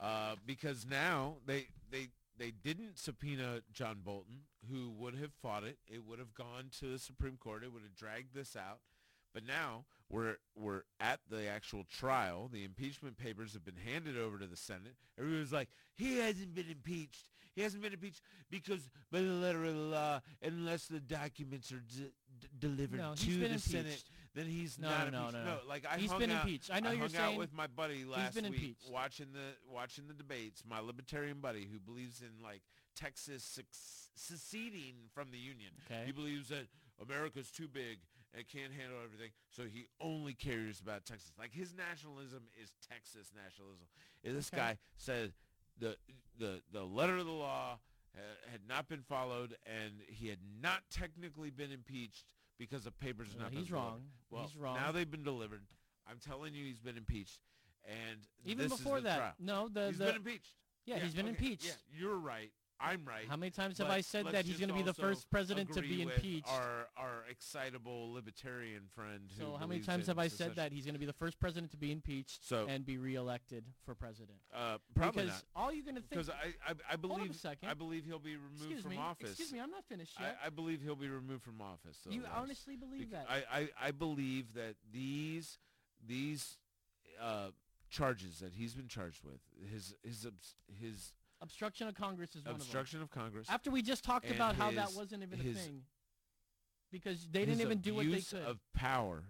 [SPEAKER 8] uh, because now they they they didn't subpoena John Bolton, who would have fought it. It would have gone to the Supreme Court. It would have dragged this out. But now we're we're at the actual trial. The impeachment papers have been handed over to the Senate. Everybody's like, he hasn't been impeached. He hasn't been impeached because by the letter of the law, unless the documents are d- d- delivered
[SPEAKER 3] no,
[SPEAKER 8] to the Senate, then he's
[SPEAKER 3] No,
[SPEAKER 8] not
[SPEAKER 3] no,
[SPEAKER 8] impeached.
[SPEAKER 3] no, no.
[SPEAKER 8] like I
[SPEAKER 3] He's
[SPEAKER 8] hung
[SPEAKER 3] been
[SPEAKER 8] out,
[SPEAKER 3] impeached. I know you're
[SPEAKER 8] hung
[SPEAKER 3] saying
[SPEAKER 8] out with my buddy last
[SPEAKER 3] been
[SPEAKER 8] week
[SPEAKER 3] impeached.
[SPEAKER 8] watching the watching the debates. My libertarian buddy who believes in like Texas seceding from the union.
[SPEAKER 3] Okay.
[SPEAKER 8] He believes that America's too big and can't handle everything, so he only cares about Texas. Like his nationalism is Texas nationalism. And this
[SPEAKER 3] Okay.
[SPEAKER 8] guy said the the the letter of the law had not been followed, and he had not technically been impeached because the papers are
[SPEAKER 3] Well,
[SPEAKER 8] not
[SPEAKER 3] he's wrong.
[SPEAKER 8] Well,
[SPEAKER 3] He's wrong.
[SPEAKER 8] now they've been delivered. I'm telling you, he's been impeached, and
[SPEAKER 3] Even
[SPEAKER 8] this is
[SPEAKER 3] before that,
[SPEAKER 8] trial.
[SPEAKER 3] no, the
[SPEAKER 8] he's
[SPEAKER 3] the
[SPEAKER 8] been impeached.
[SPEAKER 3] yeah, he's been
[SPEAKER 8] okay,
[SPEAKER 3] impeached.
[SPEAKER 8] Yeah, you're right. I'm right.
[SPEAKER 3] How many times have I said that he's going to be the first president to be impeached?
[SPEAKER 8] Our our excitable libertarian friend.
[SPEAKER 3] So how many times have I
[SPEAKER 8] secession.
[SPEAKER 3] said that he's going to be the first president to be impeached
[SPEAKER 8] So-
[SPEAKER 3] and be reelected for president?
[SPEAKER 8] Uh, probably
[SPEAKER 3] because
[SPEAKER 8] not.
[SPEAKER 3] all you're going to think.
[SPEAKER 8] Because I, I I
[SPEAKER 3] Hold on a
[SPEAKER 8] believe
[SPEAKER 3] second.
[SPEAKER 8] I believe he'll be removed
[SPEAKER 3] excuse
[SPEAKER 8] from
[SPEAKER 3] me.
[SPEAKER 8] office.
[SPEAKER 3] Excuse me. I'm not finished yet.
[SPEAKER 8] I, I believe he'll be removed from office. though,
[SPEAKER 3] you honestly believe
[SPEAKER 8] Bec-
[SPEAKER 3] that?
[SPEAKER 8] I, I, I believe that these these uh, charges that he's been charged with, his his his
[SPEAKER 3] Obstruction of Congress is one
[SPEAKER 8] obstruction of Congress,
[SPEAKER 3] of. After we just talked
[SPEAKER 8] and
[SPEAKER 3] about how that wasn't even
[SPEAKER 8] his-
[SPEAKER 3] a thing. Because they didn't
[SPEAKER 8] his
[SPEAKER 3] even do what they
[SPEAKER 8] abuse
[SPEAKER 3] could.
[SPEAKER 8] of power,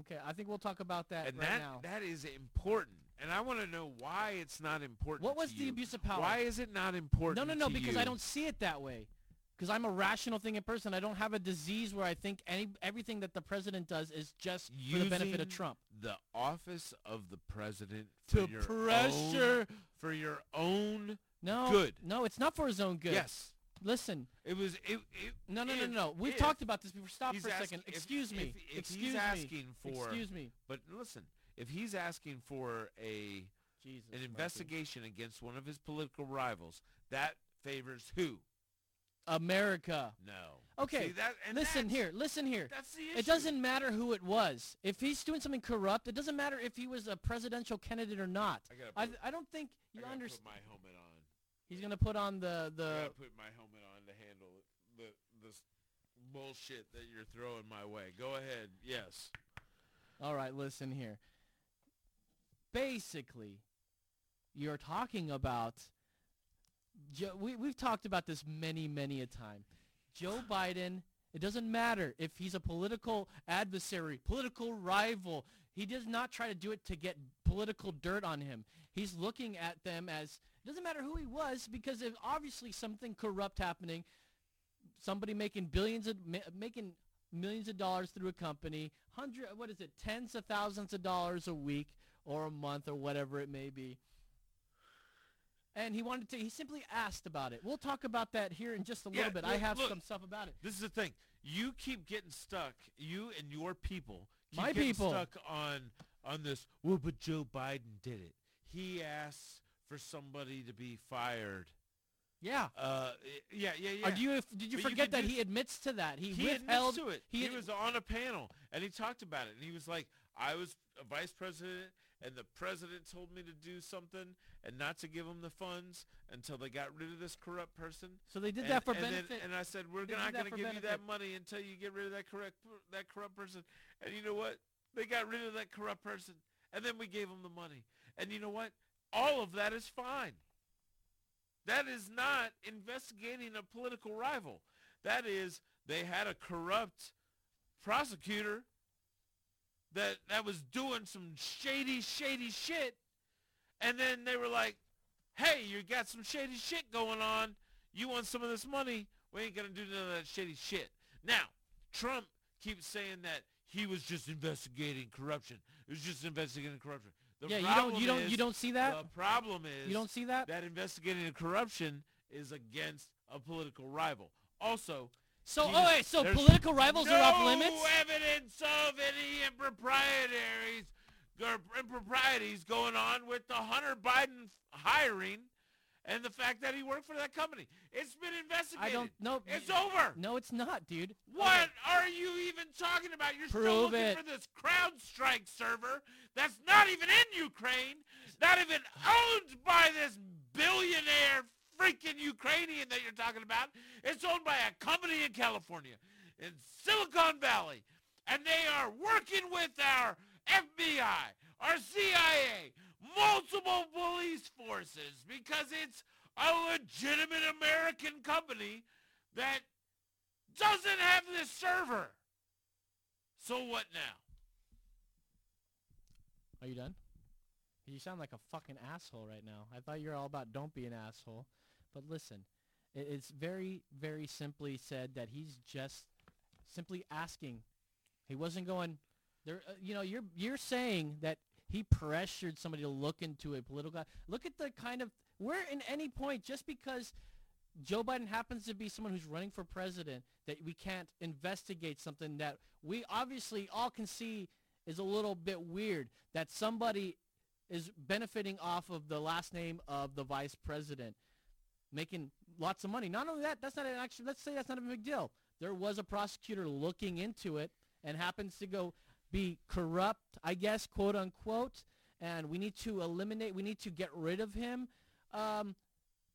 [SPEAKER 3] okay, I think we'll talk about that
[SPEAKER 8] and
[SPEAKER 3] right
[SPEAKER 8] that
[SPEAKER 3] now.
[SPEAKER 8] that is important. And I want to know why it's not important.
[SPEAKER 3] What was
[SPEAKER 8] to
[SPEAKER 3] the
[SPEAKER 8] you.
[SPEAKER 3] abuse of power?
[SPEAKER 8] Why is it not important?
[SPEAKER 3] No, no, no,
[SPEAKER 8] to
[SPEAKER 3] because
[SPEAKER 8] you?
[SPEAKER 3] I don't see it that way. Because I'm a rational thinking person. I don't have a disease where I think any everything that the president does is just for the benefit of
[SPEAKER 8] Using
[SPEAKER 3] Trump.
[SPEAKER 8] The office of the president
[SPEAKER 3] To
[SPEAKER 8] for your
[SPEAKER 3] pressure-
[SPEAKER 8] own, for your own
[SPEAKER 3] No,
[SPEAKER 8] good.
[SPEAKER 3] No, it's not for his own good.
[SPEAKER 8] Yes,
[SPEAKER 3] Listen,
[SPEAKER 8] it was. It, it,
[SPEAKER 3] no, no, no,
[SPEAKER 8] if-
[SPEAKER 3] no. We've
[SPEAKER 8] if
[SPEAKER 3] talked about this before. Stop for a second.
[SPEAKER 8] if-
[SPEAKER 3] Excuse me.
[SPEAKER 8] if- if
[SPEAKER 3] Excuse
[SPEAKER 8] he's
[SPEAKER 3] me.
[SPEAKER 8] asking for-
[SPEAKER 3] Excuse me.
[SPEAKER 8] But listen, if he's asking for a
[SPEAKER 3] Jesus.
[SPEAKER 8] an investigation against one of his political rivals, that favors who?
[SPEAKER 3] America.
[SPEAKER 8] No.
[SPEAKER 3] Okay,
[SPEAKER 8] See, that, and
[SPEAKER 3] listen here. Listen here.
[SPEAKER 8] That's the issue.
[SPEAKER 3] It doesn't matter who it was. If he's doing something corrupt, it doesn't matter if he was a presidential candidate or not.
[SPEAKER 8] I
[SPEAKER 3] I,
[SPEAKER 8] put,
[SPEAKER 3] I don't think you understand.
[SPEAKER 8] my helmet on.
[SPEAKER 3] He's gonna put on the
[SPEAKER 8] I
[SPEAKER 3] the.
[SPEAKER 8] gotta put my helmet on to handle the the bullshit that you're throwing my way. Go ahead. Yes.
[SPEAKER 3] All right, listen here. Basically, you're talking about. Joe, we, we've talked about this many, many a time. Joe Biden, it doesn't matter if he's a political adversary, political rival. He does not try to do it to get political dirt on him. He's looking at them as, it doesn't matter who he was because there's obviously something corrupt happening. Somebody making billions of, ma- making millions of dollars through a company, hundred, what is it, tens of thousands of dollars a week or a month or whatever it may be. And he wanted to, he simply asked about it. We'll talk about that here in just a little
[SPEAKER 8] Yeah,
[SPEAKER 3] bit. I have
[SPEAKER 8] look.
[SPEAKER 3] some stuff about it.
[SPEAKER 8] This is the thing. You keep getting stuck. You and your people. Keep
[SPEAKER 3] My
[SPEAKER 8] getting
[SPEAKER 3] people.
[SPEAKER 8] stuck on on this. Well, but Joe Biden did it. He asked for somebody to be fired.
[SPEAKER 3] Yeah.
[SPEAKER 8] Uh, yeah, yeah, yeah.
[SPEAKER 3] Are you, did you
[SPEAKER 8] But
[SPEAKER 3] forget
[SPEAKER 8] could
[SPEAKER 3] that
[SPEAKER 8] do-
[SPEAKER 3] he admits to that? He,
[SPEAKER 8] he
[SPEAKER 3] withheld.
[SPEAKER 8] admits to it.
[SPEAKER 3] He,
[SPEAKER 8] He, was on a panel and he talked about it. And he was like, "I was a vice president, and the president told me to do something and not to give them the funds until they got rid of this corrupt person."
[SPEAKER 3] so they did
[SPEAKER 8] and,
[SPEAKER 3] that for
[SPEAKER 8] and then-
[SPEAKER 3] benefit.
[SPEAKER 8] and I said, "We're not going to give you that money until you get rid of that correct that corrupt person." And you know what? They got rid of that corrupt person, and then we gave them the money. And you know what? All of that is fine. That is not investigating a political rival. That is they had a corrupt prosecutor that that was doing some shady, shady shit, and then they were like, "Hey, you got some shady shit going on. You want some of this money? We ain't gonna do none of that shady shit." Now, Trump keeps saying that he was just investigating corruption. It was just investigating corruption. The
[SPEAKER 3] yeah, you don't, you don't, you don't see that.
[SPEAKER 8] The problem is
[SPEAKER 3] You don't see that.
[SPEAKER 8] that investigating the corruption is against a political rival. Also,
[SPEAKER 3] So,
[SPEAKER 8] he-
[SPEAKER 3] oh wait, so political rivals
[SPEAKER 8] no
[SPEAKER 3] are off limits.
[SPEAKER 8] No evidence of any improprieties, improprieties going on with the Hunter Biden hiring and the fact that he worked for that company. It's been investigated.
[SPEAKER 3] I don't know.
[SPEAKER 8] It's over.
[SPEAKER 3] No, it's not, dude.
[SPEAKER 8] What are you even talking about? You're still looking
[SPEAKER 3] it.
[SPEAKER 8] for this CrowdStrike server that's not even in Ukraine, not even owned by this billionaire freaking Ukrainian that you're talking about. It's owned by a company in California, in Silicon Valley, and they are working with our FBI, our CIA, multiple police forces because it's a legitimate American company that doesn't have this server. So what now?
[SPEAKER 3] Are you done? You sound like a fucking asshole right now. I thought you were all about don't be an asshole. But listen, it's very, very simply said that he's just simply asking. He wasn't going. There, uh, you know, you're you're saying that he pressured somebody to look into a political. Look at the kind of where in any point just because Joe Biden happens to be someone who's running for president that we can't investigate something that we obviously all can see is a little bit weird that somebody is benefiting off of the last name of the vice president making lots of money. Not only that, that's not an actually let's say that's not a big deal. There was a prosecutor looking into it and happens to go be corrupt, I guess, quote unquote, and we need to eliminate we need to get rid of him. Um,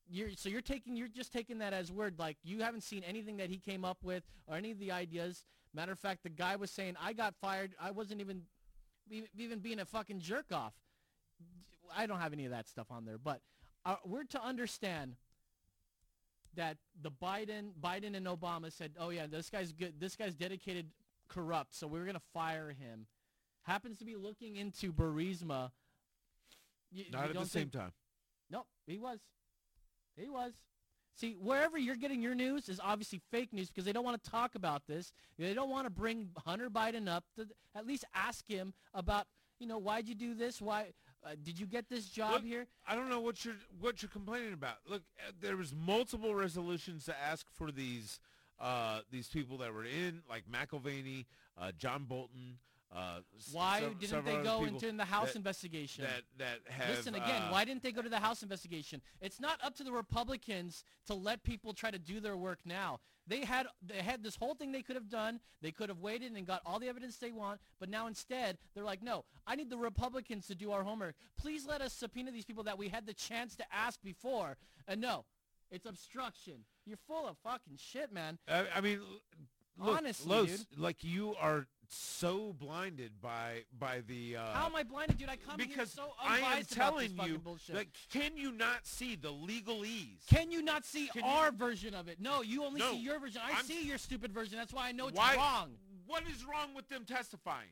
[SPEAKER 3] you're, so you're taking you're just taking that as word like you haven't seen anything that he came up with or any of the ideas. Matter of fact the guy was saying i got fired. I wasn't even even being a fucking jerk off. I don't have any of that stuff on there but uh, we're to understand that the biden biden and obama said oh yeah this guy's good this guy's dedicated corrupt so we're going to fire him happens to be looking into Burisma. You-
[SPEAKER 8] Not
[SPEAKER 3] you
[SPEAKER 8] at the same
[SPEAKER 3] think-
[SPEAKER 8] time.
[SPEAKER 3] Nope, he was. He was. See, wherever you're getting your news is obviously fake news because they don't want to talk about this. They don't want to bring Hunter Biden up to at least ask him about, you know, why'd you do this? Why uh, did you get this job
[SPEAKER 8] Look,
[SPEAKER 3] here?
[SPEAKER 8] I don't know what you're what you're complaining about. Look, uh, there was multiple resolutions to ask for these uh, these people that were in, like McElvaney, uh, John Bolton. Uh,
[SPEAKER 3] Why didn't they go into the House
[SPEAKER 8] that-
[SPEAKER 3] investigation?
[SPEAKER 8] That that have
[SPEAKER 3] Listen again.
[SPEAKER 8] uh,
[SPEAKER 3] why didn't they go to the House investigation? It's not up to the Republicans to let people try to do their work now. They had they had this whole thing they could have done. They could have waited and got all the evidence they want. But now instead they're like, no, I need the Republicans to do our homework. Please let us subpoena these people that we had the chance to ask before. And no, it's obstruction. You're full of fucking shit, man.
[SPEAKER 8] I, I mean, look,
[SPEAKER 3] Honestly,
[SPEAKER 8] Los,
[SPEAKER 3] dude.
[SPEAKER 8] like you are so blinded by by the. Uh,
[SPEAKER 3] How am I blinded, dude? I come here
[SPEAKER 8] because
[SPEAKER 3] so
[SPEAKER 8] I am telling
[SPEAKER 3] this fucking
[SPEAKER 8] you,
[SPEAKER 3] bullshit.
[SPEAKER 8] like, can you not see the legalese?
[SPEAKER 3] Can you not see
[SPEAKER 8] Can you-
[SPEAKER 3] our version of it? No, you only
[SPEAKER 8] No,
[SPEAKER 3] see your version. I
[SPEAKER 8] I'm-
[SPEAKER 3] see your stupid version. That's why I know it's
[SPEAKER 8] Why?
[SPEAKER 3] wrong.
[SPEAKER 8] What is wrong with them testifying?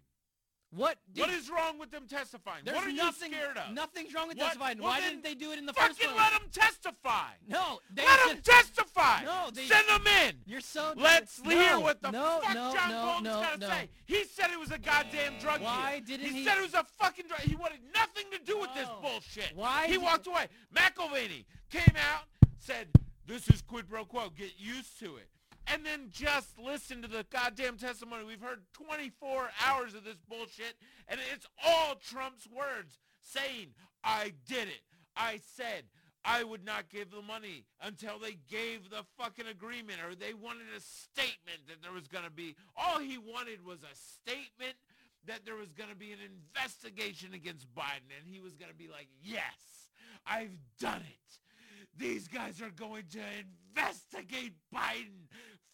[SPEAKER 3] What?
[SPEAKER 8] what
[SPEAKER 3] dude,
[SPEAKER 8] wrong with them testifying?
[SPEAKER 3] There's
[SPEAKER 8] What are
[SPEAKER 3] nothing,
[SPEAKER 8] you scared of?
[SPEAKER 3] Nothing's wrong with
[SPEAKER 8] What?
[SPEAKER 3] testifying.
[SPEAKER 8] Well,
[SPEAKER 3] Why didn't they do it in the first place?
[SPEAKER 8] Fucking let them testify.
[SPEAKER 3] No, they
[SPEAKER 8] let them testify.
[SPEAKER 3] No, they-
[SPEAKER 8] Send them in.
[SPEAKER 3] You're so.
[SPEAKER 8] Let's
[SPEAKER 3] no,
[SPEAKER 8] hear what the
[SPEAKER 3] no,
[SPEAKER 8] fuck
[SPEAKER 3] no,
[SPEAKER 8] John
[SPEAKER 3] no,
[SPEAKER 8] Bolton's
[SPEAKER 3] no,
[SPEAKER 8] got to
[SPEAKER 3] no.
[SPEAKER 8] say. He said it was a goddamn drug
[SPEAKER 3] Why
[SPEAKER 8] deal.
[SPEAKER 3] didn't
[SPEAKER 8] he?
[SPEAKER 3] he-
[SPEAKER 8] said it was a fucking drug. He wanted nothing to do with this bullshit.
[SPEAKER 3] Why
[SPEAKER 8] He walked away. Mick Mulvaney came out, said, "This is quid pro quo. Get used to it." And then just listen to the goddamn testimony. We've heard 24 hours of this bullshit, and it's all Trump's words saying, I did it. I said I would not give the money until they gave the fucking agreement or they wanted a statement that there was going to be. All he wanted was a statement that there was going to be an investigation against Biden, and he was going to be like, yes, I've done it. These guys are going to investigate Biden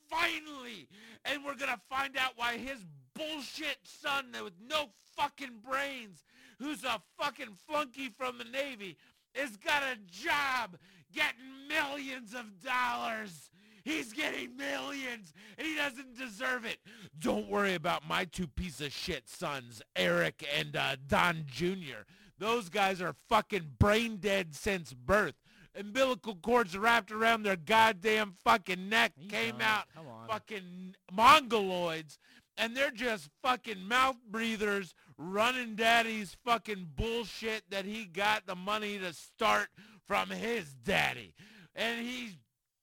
[SPEAKER 8] finally. And we're going to find out why his bullshit son with no fucking brains, who's a fucking flunky from the Navy, has got a job getting millions of dollars. He's getting millions, and he doesn't deserve it. Don't worry about my two piece of shit sons, Eric and uh, Don Jr. Those guys are fucking brain dead since birth. Umbilical cords wrapped around their goddamn fucking neck
[SPEAKER 3] He's
[SPEAKER 8] came out fucking mongoloids and they're just fucking mouth breathers running daddy's fucking bullshit that he got the money to start from his daddy. And he's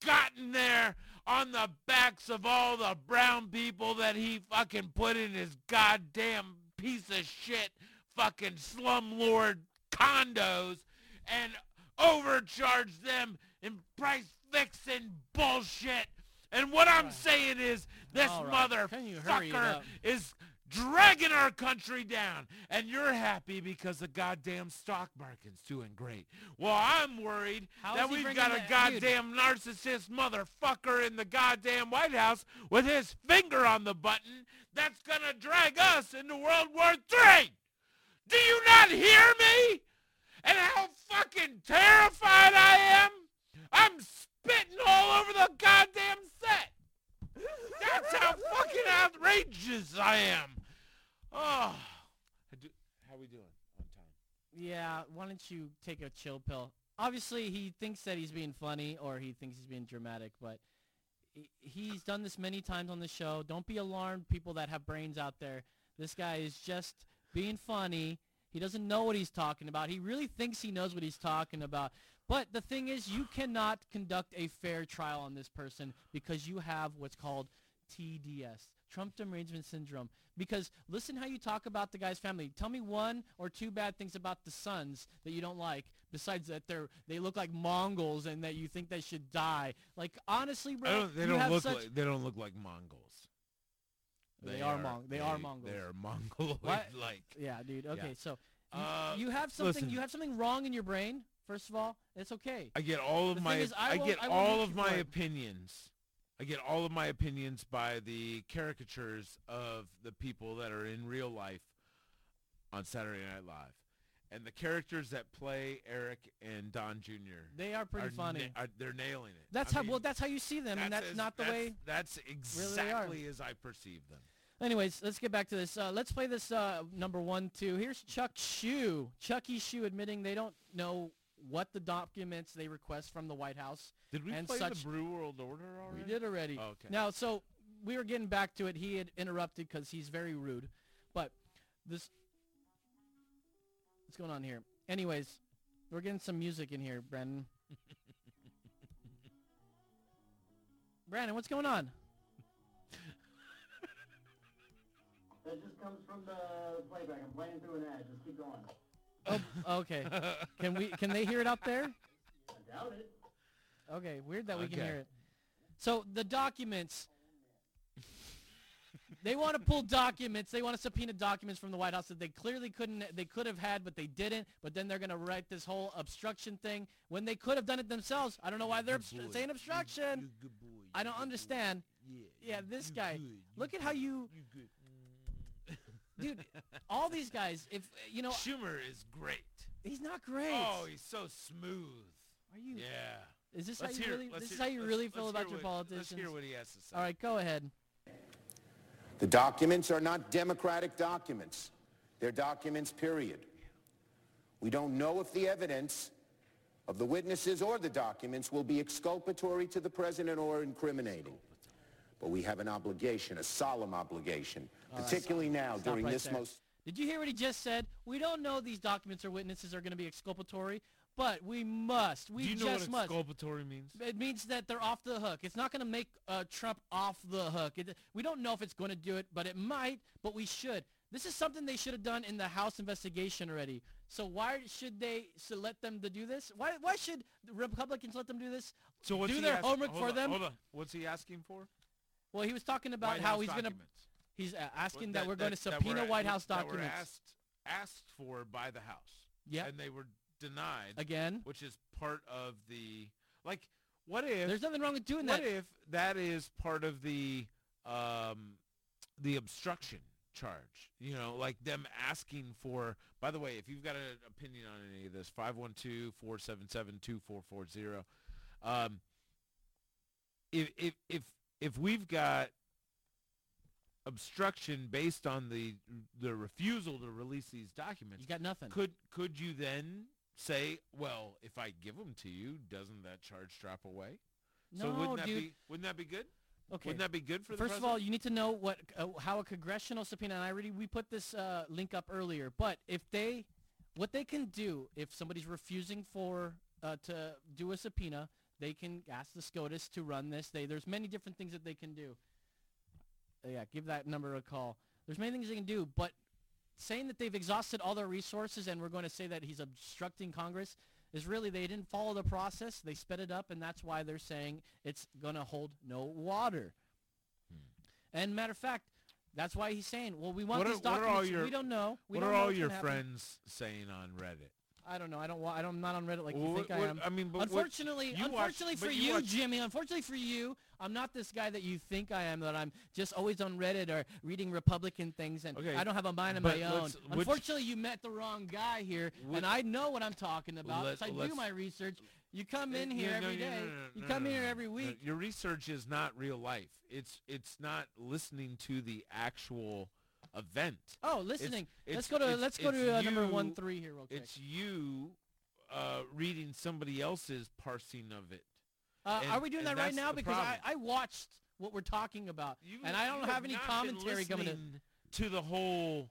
[SPEAKER 8] gotten there on the backs of all the brown people that he fucking put in his goddamn piece of shit fucking slumlord condos and overcharged them in price fixing bullshit. And what I'm saying is this
[SPEAKER 3] right. Can you hurry it
[SPEAKER 8] motherfucker is dragging our country down. And you're happy because the goddamn stock market's doing great. Well, I'm worried
[SPEAKER 3] How
[SPEAKER 8] that we've got a goddamn narcissist motherfucker in the goddamn White House with his finger on the button that's gonna drag us into World War III. Do you not hear me? And how fucking terrified I am? I'm spitting all over the goddamn set. That's how fucking outrageous I am. Oh. I How we doing on time?
[SPEAKER 3] Yeah, why don't you take a chill pill? Obviously, he thinks that he's being funny or he thinks he's being dramatic, but he's done this many times on the show. Don't be alarmed, people that have brains out there. This guy is just being funny. He doesn't know what he's talking about. He really thinks he knows what he's talking about. But the thing is, you cannot conduct a fair trial on this person because you have what's called TDS, Trump Derangement Syndrome. Because listen how you talk about the guy's family. Tell me one or two bad things about the sons that you don't like, besides that they're they look like Mongols and that you think they should die. Like honestly, bro,
[SPEAKER 8] I don't, they
[SPEAKER 3] you
[SPEAKER 8] don't
[SPEAKER 3] have
[SPEAKER 8] look
[SPEAKER 3] such,
[SPEAKER 8] like they don't look like Mongols.
[SPEAKER 3] They are Mong- they are Mongols.
[SPEAKER 8] They're Mongoloid-like.
[SPEAKER 3] Yeah, dude. Okay,
[SPEAKER 8] Yeah.
[SPEAKER 3] so you,
[SPEAKER 8] Uh,
[SPEAKER 3] you have something
[SPEAKER 8] listen.
[SPEAKER 3] you have something wrong in your brain. First of all, it's okay.
[SPEAKER 8] I get all of
[SPEAKER 3] The
[SPEAKER 8] my
[SPEAKER 3] is, I
[SPEAKER 8] I, get
[SPEAKER 3] I
[SPEAKER 8] all of my opinions. I get all of my opinions by the caricatures of the people that are in real life on Saturday Night Live. And the characters that play Eric and Don Jr.
[SPEAKER 3] They are pretty
[SPEAKER 8] are
[SPEAKER 3] funny.
[SPEAKER 8] na- are- they're nailing it.
[SPEAKER 3] That's
[SPEAKER 8] I
[SPEAKER 3] how
[SPEAKER 8] mean,
[SPEAKER 3] well that's how you see them, and that's
[SPEAKER 8] as-
[SPEAKER 3] not the
[SPEAKER 8] that's-
[SPEAKER 3] way.
[SPEAKER 8] That's exactly as I perceive them.
[SPEAKER 3] Anyways, let's get back to this. Uh, let's play this uh, number one, two. Here's Chuck Shu. Chucky Shu admitting they don't know what the documents they request from the White House.
[SPEAKER 8] Did we
[SPEAKER 3] and
[SPEAKER 8] play
[SPEAKER 3] such,
[SPEAKER 8] the Brew World Order already?
[SPEAKER 3] We did already.
[SPEAKER 8] Oh, okay.
[SPEAKER 3] Now, so we were getting back to it. He had interrupted because he's very rude. But this, what's going on here? Anyways, we're getting some music in here, Brandon. Brandon, what's going on?
[SPEAKER 4] That just comes from the playback. I'm playing through an ad. Just keep going.
[SPEAKER 3] Oh, okay. Can we? Can they hear it up there?
[SPEAKER 4] I doubt it.
[SPEAKER 3] Okay, weird that we can
[SPEAKER 8] Okay.
[SPEAKER 3] hear it. So the documents, they want to pull documents. They want to subpoena documents from the White House that they clearly couldn't. They could have had, but they didn't. But then they're going to write this whole obstruction thing when they could have done it themselves. I don't know why they're obst- saying obstruction. I don't understand.
[SPEAKER 8] Yeah.
[SPEAKER 3] Yeah, this guy. Look at how you-. Dude, all these guys, if you know,
[SPEAKER 8] Schumer is great.
[SPEAKER 3] he's not great.
[SPEAKER 8] Oh, he's so smooth.
[SPEAKER 3] Are you?
[SPEAKER 8] Yeah.
[SPEAKER 3] Is this
[SPEAKER 8] Let's
[SPEAKER 3] how you
[SPEAKER 8] hear-
[SPEAKER 3] really? This is how you really feel about your politicians?
[SPEAKER 8] Let's hear what he has to say.
[SPEAKER 3] All right, go ahead.
[SPEAKER 10] The documents are not democratic documents. They're documents, period. We don't know if the evidence of the witnesses or the documents will be exculpatory to the president or incriminating. But we have an obligation, a solemn obligation, ah, particularly now during
[SPEAKER 3] right
[SPEAKER 10] this
[SPEAKER 3] there.
[SPEAKER 10] most
[SPEAKER 3] Did you hear what he just said? We don't know these documents or witnesses are going to be exculpatory, but we must. We
[SPEAKER 8] Do you know
[SPEAKER 3] just
[SPEAKER 8] what
[SPEAKER 3] must.
[SPEAKER 8] exculpatory means?
[SPEAKER 3] It means that they're off the hook. It's not going to make uh, Trump off the hook. It, we don't know if it's going to do it, but it might. But we should. This is something they should have done in the House investigation already. So why should they so let them to do this? Why why should the Republicans let them do this?
[SPEAKER 8] So what's
[SPEAKER 3] do
[SPEAKER 8] he
[SPEAKER 3] their
[SPEAKER 8] ask-
[SPEAKER 3] homework
[SPEAKER 8] hold
[SPEAKER 3] for
[SPEAKER 8] on,
[SPEAKER 3] them?
[SPEAKER 8] Hold on. What's he asking for?
[SPEAKER 3] Well, he was talking about
[SPEAKER 8] White
[SPEAKER 3] how
[SPEAKER 8] House
[SPEAKER 3] he's going to.
[SPEAKER 8] documents.
[SPEAKER 3] He's uh, asking
[SPEAKER 8] What-
[SPEAKER 3] that, we're going to
[SPEAKER 8] that
[SPEAKER 3] subpoena
[SPEAKER 8] were-
[SPEAKER 3] White House
[SPEAKER 8] that
[SPEAKER 3] documents.
[SPEAKER 8] were asked asked for by the House.
[SPEAKER 3] Yeah.
[SPEAKER 8] And they were denied.
[SPEAKER 3] Again.
[SPEAKER 8] Which is part of the like. What if?
[SPEAKER 3] There's nothing wrong with doing
[SPEAKER 8] what
[SPEAKER 3] that.
[SPEAKER 8] What if that is part of the um, the obstruction charge? You know, like them asking for. By the way, if you've got an opinion on any of this, 512-477-2440. Um, if if if if we've got obstruction based on the the refusal to release these documents,
[SPEAKER 3] You got nothing.
[SPEAKER 8] Could could you then say, well, if I give them to you, doesn't that charge drop away? so
[SPEAKER 3] No,
[SPEAKER 8] wouldn't that
[SPEAKER 3] dude.
[SPEAKER 8] be wouldn't that be good?
[SPEAKER 3] Okay.
[SPEAKER 8] Wouldn't that be good for the
[SPEAKER 3] First of all, you need to know what uh, how a congressional subpoena. And I already we put this uh, link up earlier. But if they, what they can do if somebody's refusing for uh, to do a subpoena, they can ask the SCOTUS to run this. They there's many different things that they can do. Yeah, give that number a call. There's many things they can do, but saying that they've exhausted all their resources and we're going to say that he's obstructing Congress is really they didn't follow the process. They sped it up, and that's why they're saying it's going to hold no water. Hmm. And matter of fact, that's why he's saying, well, we want
[SPEAKER 8] What
[SPEAKER 3] these
[SPEAKER 8] what are all
[SPEAKER 3] documents.
[SPEAKER 8] your-
[SPEAKER 3] we don't know. We
[SPEAKER 8] what
[SPEAKER 3] don't
[SPEAKER 8] are
[SPEAKER 3] know
[SPEAKER 8] all your
[SPEAKER 3] happen.
[SPEAKER 8] friends saying on Reddit?
[SPEAKER 3] I don't know. I don't. I don't. I'm not on Reddit like you think
[SPEAKER 8] what-
[SPEAKER 3] I am.
[SPEAKER 8] I mean, but what-
[SPEAKER 3] unfortunately,
[SPEAKER 8] watch-
[SPEAKER 3] unfortunately for
[SPEAKER 8] you
[SPEAKER 3] you,
[SPEAKER 8] watch-
[SPEAKER 3] Jimmy, unfortunately for you, I'm not this guy that you think I am. That I'm just always on Reddit or reading Republican things, and
[SPEAKER 8] Okay,
[SPEAKER 3] I don't have a mind of my own.
[SPEAKER 8] let's-
[SPEAKER 3] Unfortunately, you met the wrong guy here, and I know what I'm talking about. 'cause I do my research. You come in
[SPEAKER 8] Uh,
[SPEAKER 3] here
[SPEAKER 8] no, no,
[SPEAKER 3] every
[SPEAKER 8] no,
[SPEAKER 3] day.
[SPEAKER 8] no, no,
[SPEAKER 3] you come
[SPEAKER 8] no,
[SPEAKER 3] here every
[SPEAKER 8] no.
[SPEAKER 3] week.
[SPEAKER 8] Your research is not real life. It's it's not listening to the actual event.
[SPEAKER 3] Oh,
[SPEAKER 8] It's-
[SPEAKER 3] listening. let's
[SPEAKER 8] it's-
[SPEAKER 3] go to
[SPEAKER 8] it's-
[SPEAKER 3] let's go to uh, number one three here real quick.
[SPEAKER 8] It's you uh, reading somebody else's parsing of it.
[SPEAKER 3] Uh,
[SPEAKER 8] And-
[SPEAKER 3] are we doing that right now? Because I. I watched what we're talking about,
[SPEAKER 8] You-
[SPEAKER 3] and I don't
[SPEAKER 8] you
[SPEAKER 3] have any commentary coming in.
[SPEAKER 8] to the whole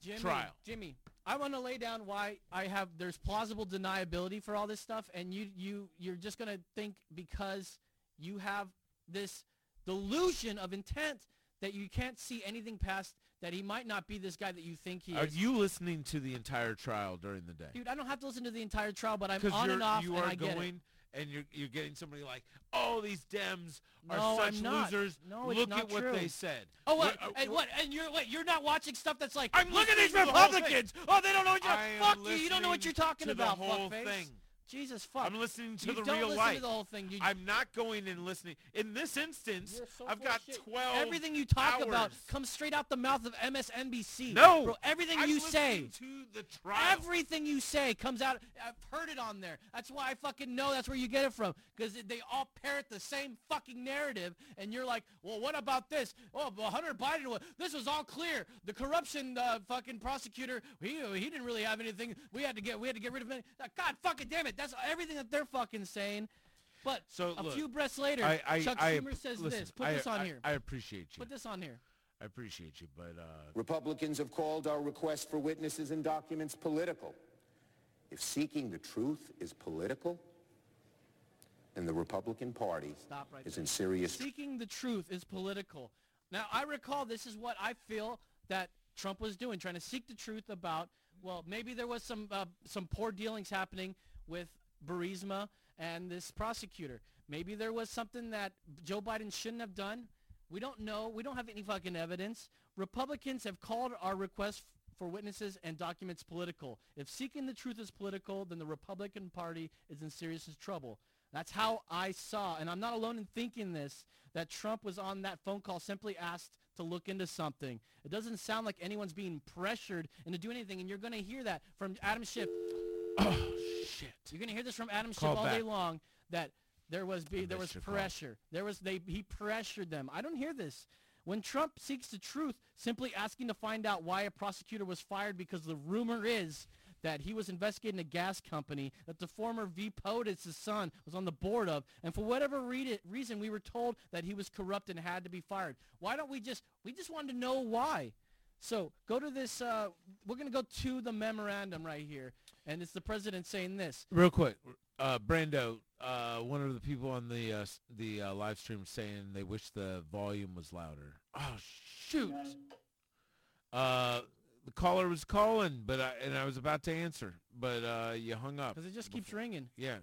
[SPEAKER 3] Jimmy,
[SPEAKER 8] trial.
[SPEAKER 3] Jimmy, I want to lay down why I have there's plausible deniability for all this stuff, and you you you're just gonna think because you have this delusion of intent that you can't see anything past that he might not be this guy that you think he
[SPEAKER 8] Are
[SPEAKER 3] is.
[SPEAKER 8] Are you listening to the entire trial during the day?
[SPEAKER 3] Dude, I don't have to listen to the entire trial, but I'm on and off,
[SPEAKER 8] you
[SPEAKER 3] and
[SPEAKER 8] are
[SPEAKER 3] I get it.
[SPEAKER 8] going and you're you're getting somebody like, oh, these Dems are
[SPEAKER 3] No,
[SPEAKER 8] such
[SPEAKER 3] I'm not.
[SPEAKER 8] losers.
[SPEAKER 3] No, it's
[SPEAKER 8] Look
[SPEAKER 3] not
[SPEAKER 8] at what
[SPEAKER 3] true.
[SPEAKER 8] they said.
[SPEAKER 3] Oh, what?
[SPEAKER 8] What- uh,
[SPEAKER 3] and what? And you're wait, you're not watching stuff that's like,
[SPEAKER 8] I'm
[SPEAKER 3] look at these
[SPEAKER 8] to the.
[SPEAKER 3] Republicans. Oh, they don't know what you're. Fuck you. You don't know what you're talking
[SPEAKER 8] to the
[SPEAKER 3] about.
[SPEAKER 8] whole
[SPEAKER 3] fuckface.
[SPEAKER 8] thing.
[SPEAKER 3] Jesus fuck.
[SPEAKER 8] I'm listening to
[SPEAKER 3] You
[SPEAKER 8] the
[SPEAKER 3] don't
[SPEAKER 8] real
[SPEAKER 3] listen
[SPEAKER 8] life.
[SPEAKER 3] to the whole thing. You,
[SPEAKER 8] I'm not going and listening. In this instance,
[SPEAKER 3] so
[SPEAKER 8] I've got
[SPEAKER 3] shit.
[SPEAKER 8] 12
[SPEAKER 3] Everything you talk about comes straight out the mouth of MSNBC.
[SPEAKER 8] No.
[SPEAKER 3] Bro, everything
[SPEAKER 8] I'm
[SPEAKER 3] you say.
[SPEAKER 8] to the trial.
[SPEAKER 3] Everything you say comes out. I've heard it on there. That's why I fucking know that's where you get it from. Because they all parrot the same fucking narrative. And you're like, well, what about this? Oh, well, Hunter Biden, this was all clear. The corruption uh, fucking prosecutor, he, he didn't really have anything. We had to get we had to get rid of him. God fucking damn it. That's everything that they're fucking saying. But
[SPEAKER 8] So,
[SPEAKER 3] a
[SPEAKER 8] look,
[SPEAKER 3] few breaths later,
[SPEAKER 8] I, I,
[SPEAKER 3] Chuck
[SPEAKER 8] I,
[SPEAKER 3] Schumer says
[SPEAKER 8] listen,
[SPEAKER 3] this. Put
[SPEAKER 8] I-
[SPEAKER 3] this on
[SPEAKER 8] I-
[SPEAKER 3] here.
[SPEAKER 8] I appreciate you.
[SPEAKER 3] Put this on here.
[SPEAKER 8] I appreciate you, but uh,
[SPEAKER 10] Republicans have called our request for witnesses and documents political. If seeking the truth is political, then the Republican Party
[SPEAKER 3] Stop right
[SPEAKER 10] is
[SPEAKER 3] there.
[SPEAKER 10] in serious
[SPEAKER 3] Seeking the truth is political. Now, I recall this is what I feel that Trump was doing, trying to seek the truth about, well, maybe there was some, uh, some poor dealings happening with Burisma and this prosecutor. Maybe there was something that Joe Biden shouldn't have done. We don't know. We don't have any fucking evidence. Republicans have called our request for witnesses and documents political. If seeking the truth is political, then the Republican Party is in serious trouble. That's how I saw, and I'm not alone in thinking this, that Trump was on that phone call simply asked to look into something. It doesn't sound like anyone's being pressured into doing anything, and you're going to hear that from Adam Schiff.
[SPEAKER 8] Shit.
[SPEAKER 3] You're going to hear this from Adam Schiff
[SPEAKER 8] Call
[SPEAKER 3] all
[SPEAKER 8] back.
[SPEAKER 3] day long that there was be, there was
[SPEAKER 8] your call.
[SPEAKER 3] pressure. There was they he pressured them. I don't hear this. When Trump seeks the truth, simply asking to find out why a prosecutor was fired because the rumor is that he was investigating a gas company that the former V. POTUS' son was on the board of, and for whatever re- reason we were told that he was corrupt and had to be fired. Why don't we just, we just wanted to know why. So go to this, uh, we're going to go to the memorandum right here, and it's the president saying this.
[SPEAKER 8] Real quick, uh, Brando, uh, one of the people on the uh, the uh, live stream saying they wish the volume was louder. Oh shoot! Uh, the caller was calling, but I, and I was about to answer, but uh, you hung up.
[SPEAKER 3] Because it just keeps ringing.
[SPEAKER 8] Yeah,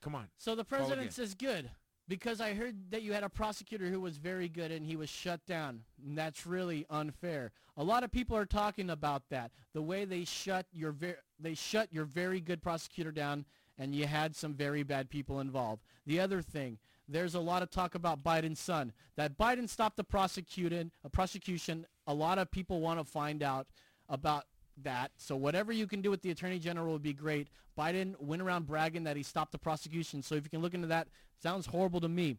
[SPEAKER 8] come on.
[SPEAKER 3] So the president says, good, because I heard that you had a prosecutor who was very good and he was shut down. And that's really unfair. A lot of people are talking about that. The way they shut your ver- they shut your very good prosecutor down and you had some very bad people involved. The other thing, there's a lot of talk about Biden's son. That Biden stopped the prosecuting, a uh, prosecution. A lot of people want to find out about that. So whatever you can do with the attorney general would be great. Biden went around bragging that he stopped the prosecution. So if you can look into that, sounds horrible to me.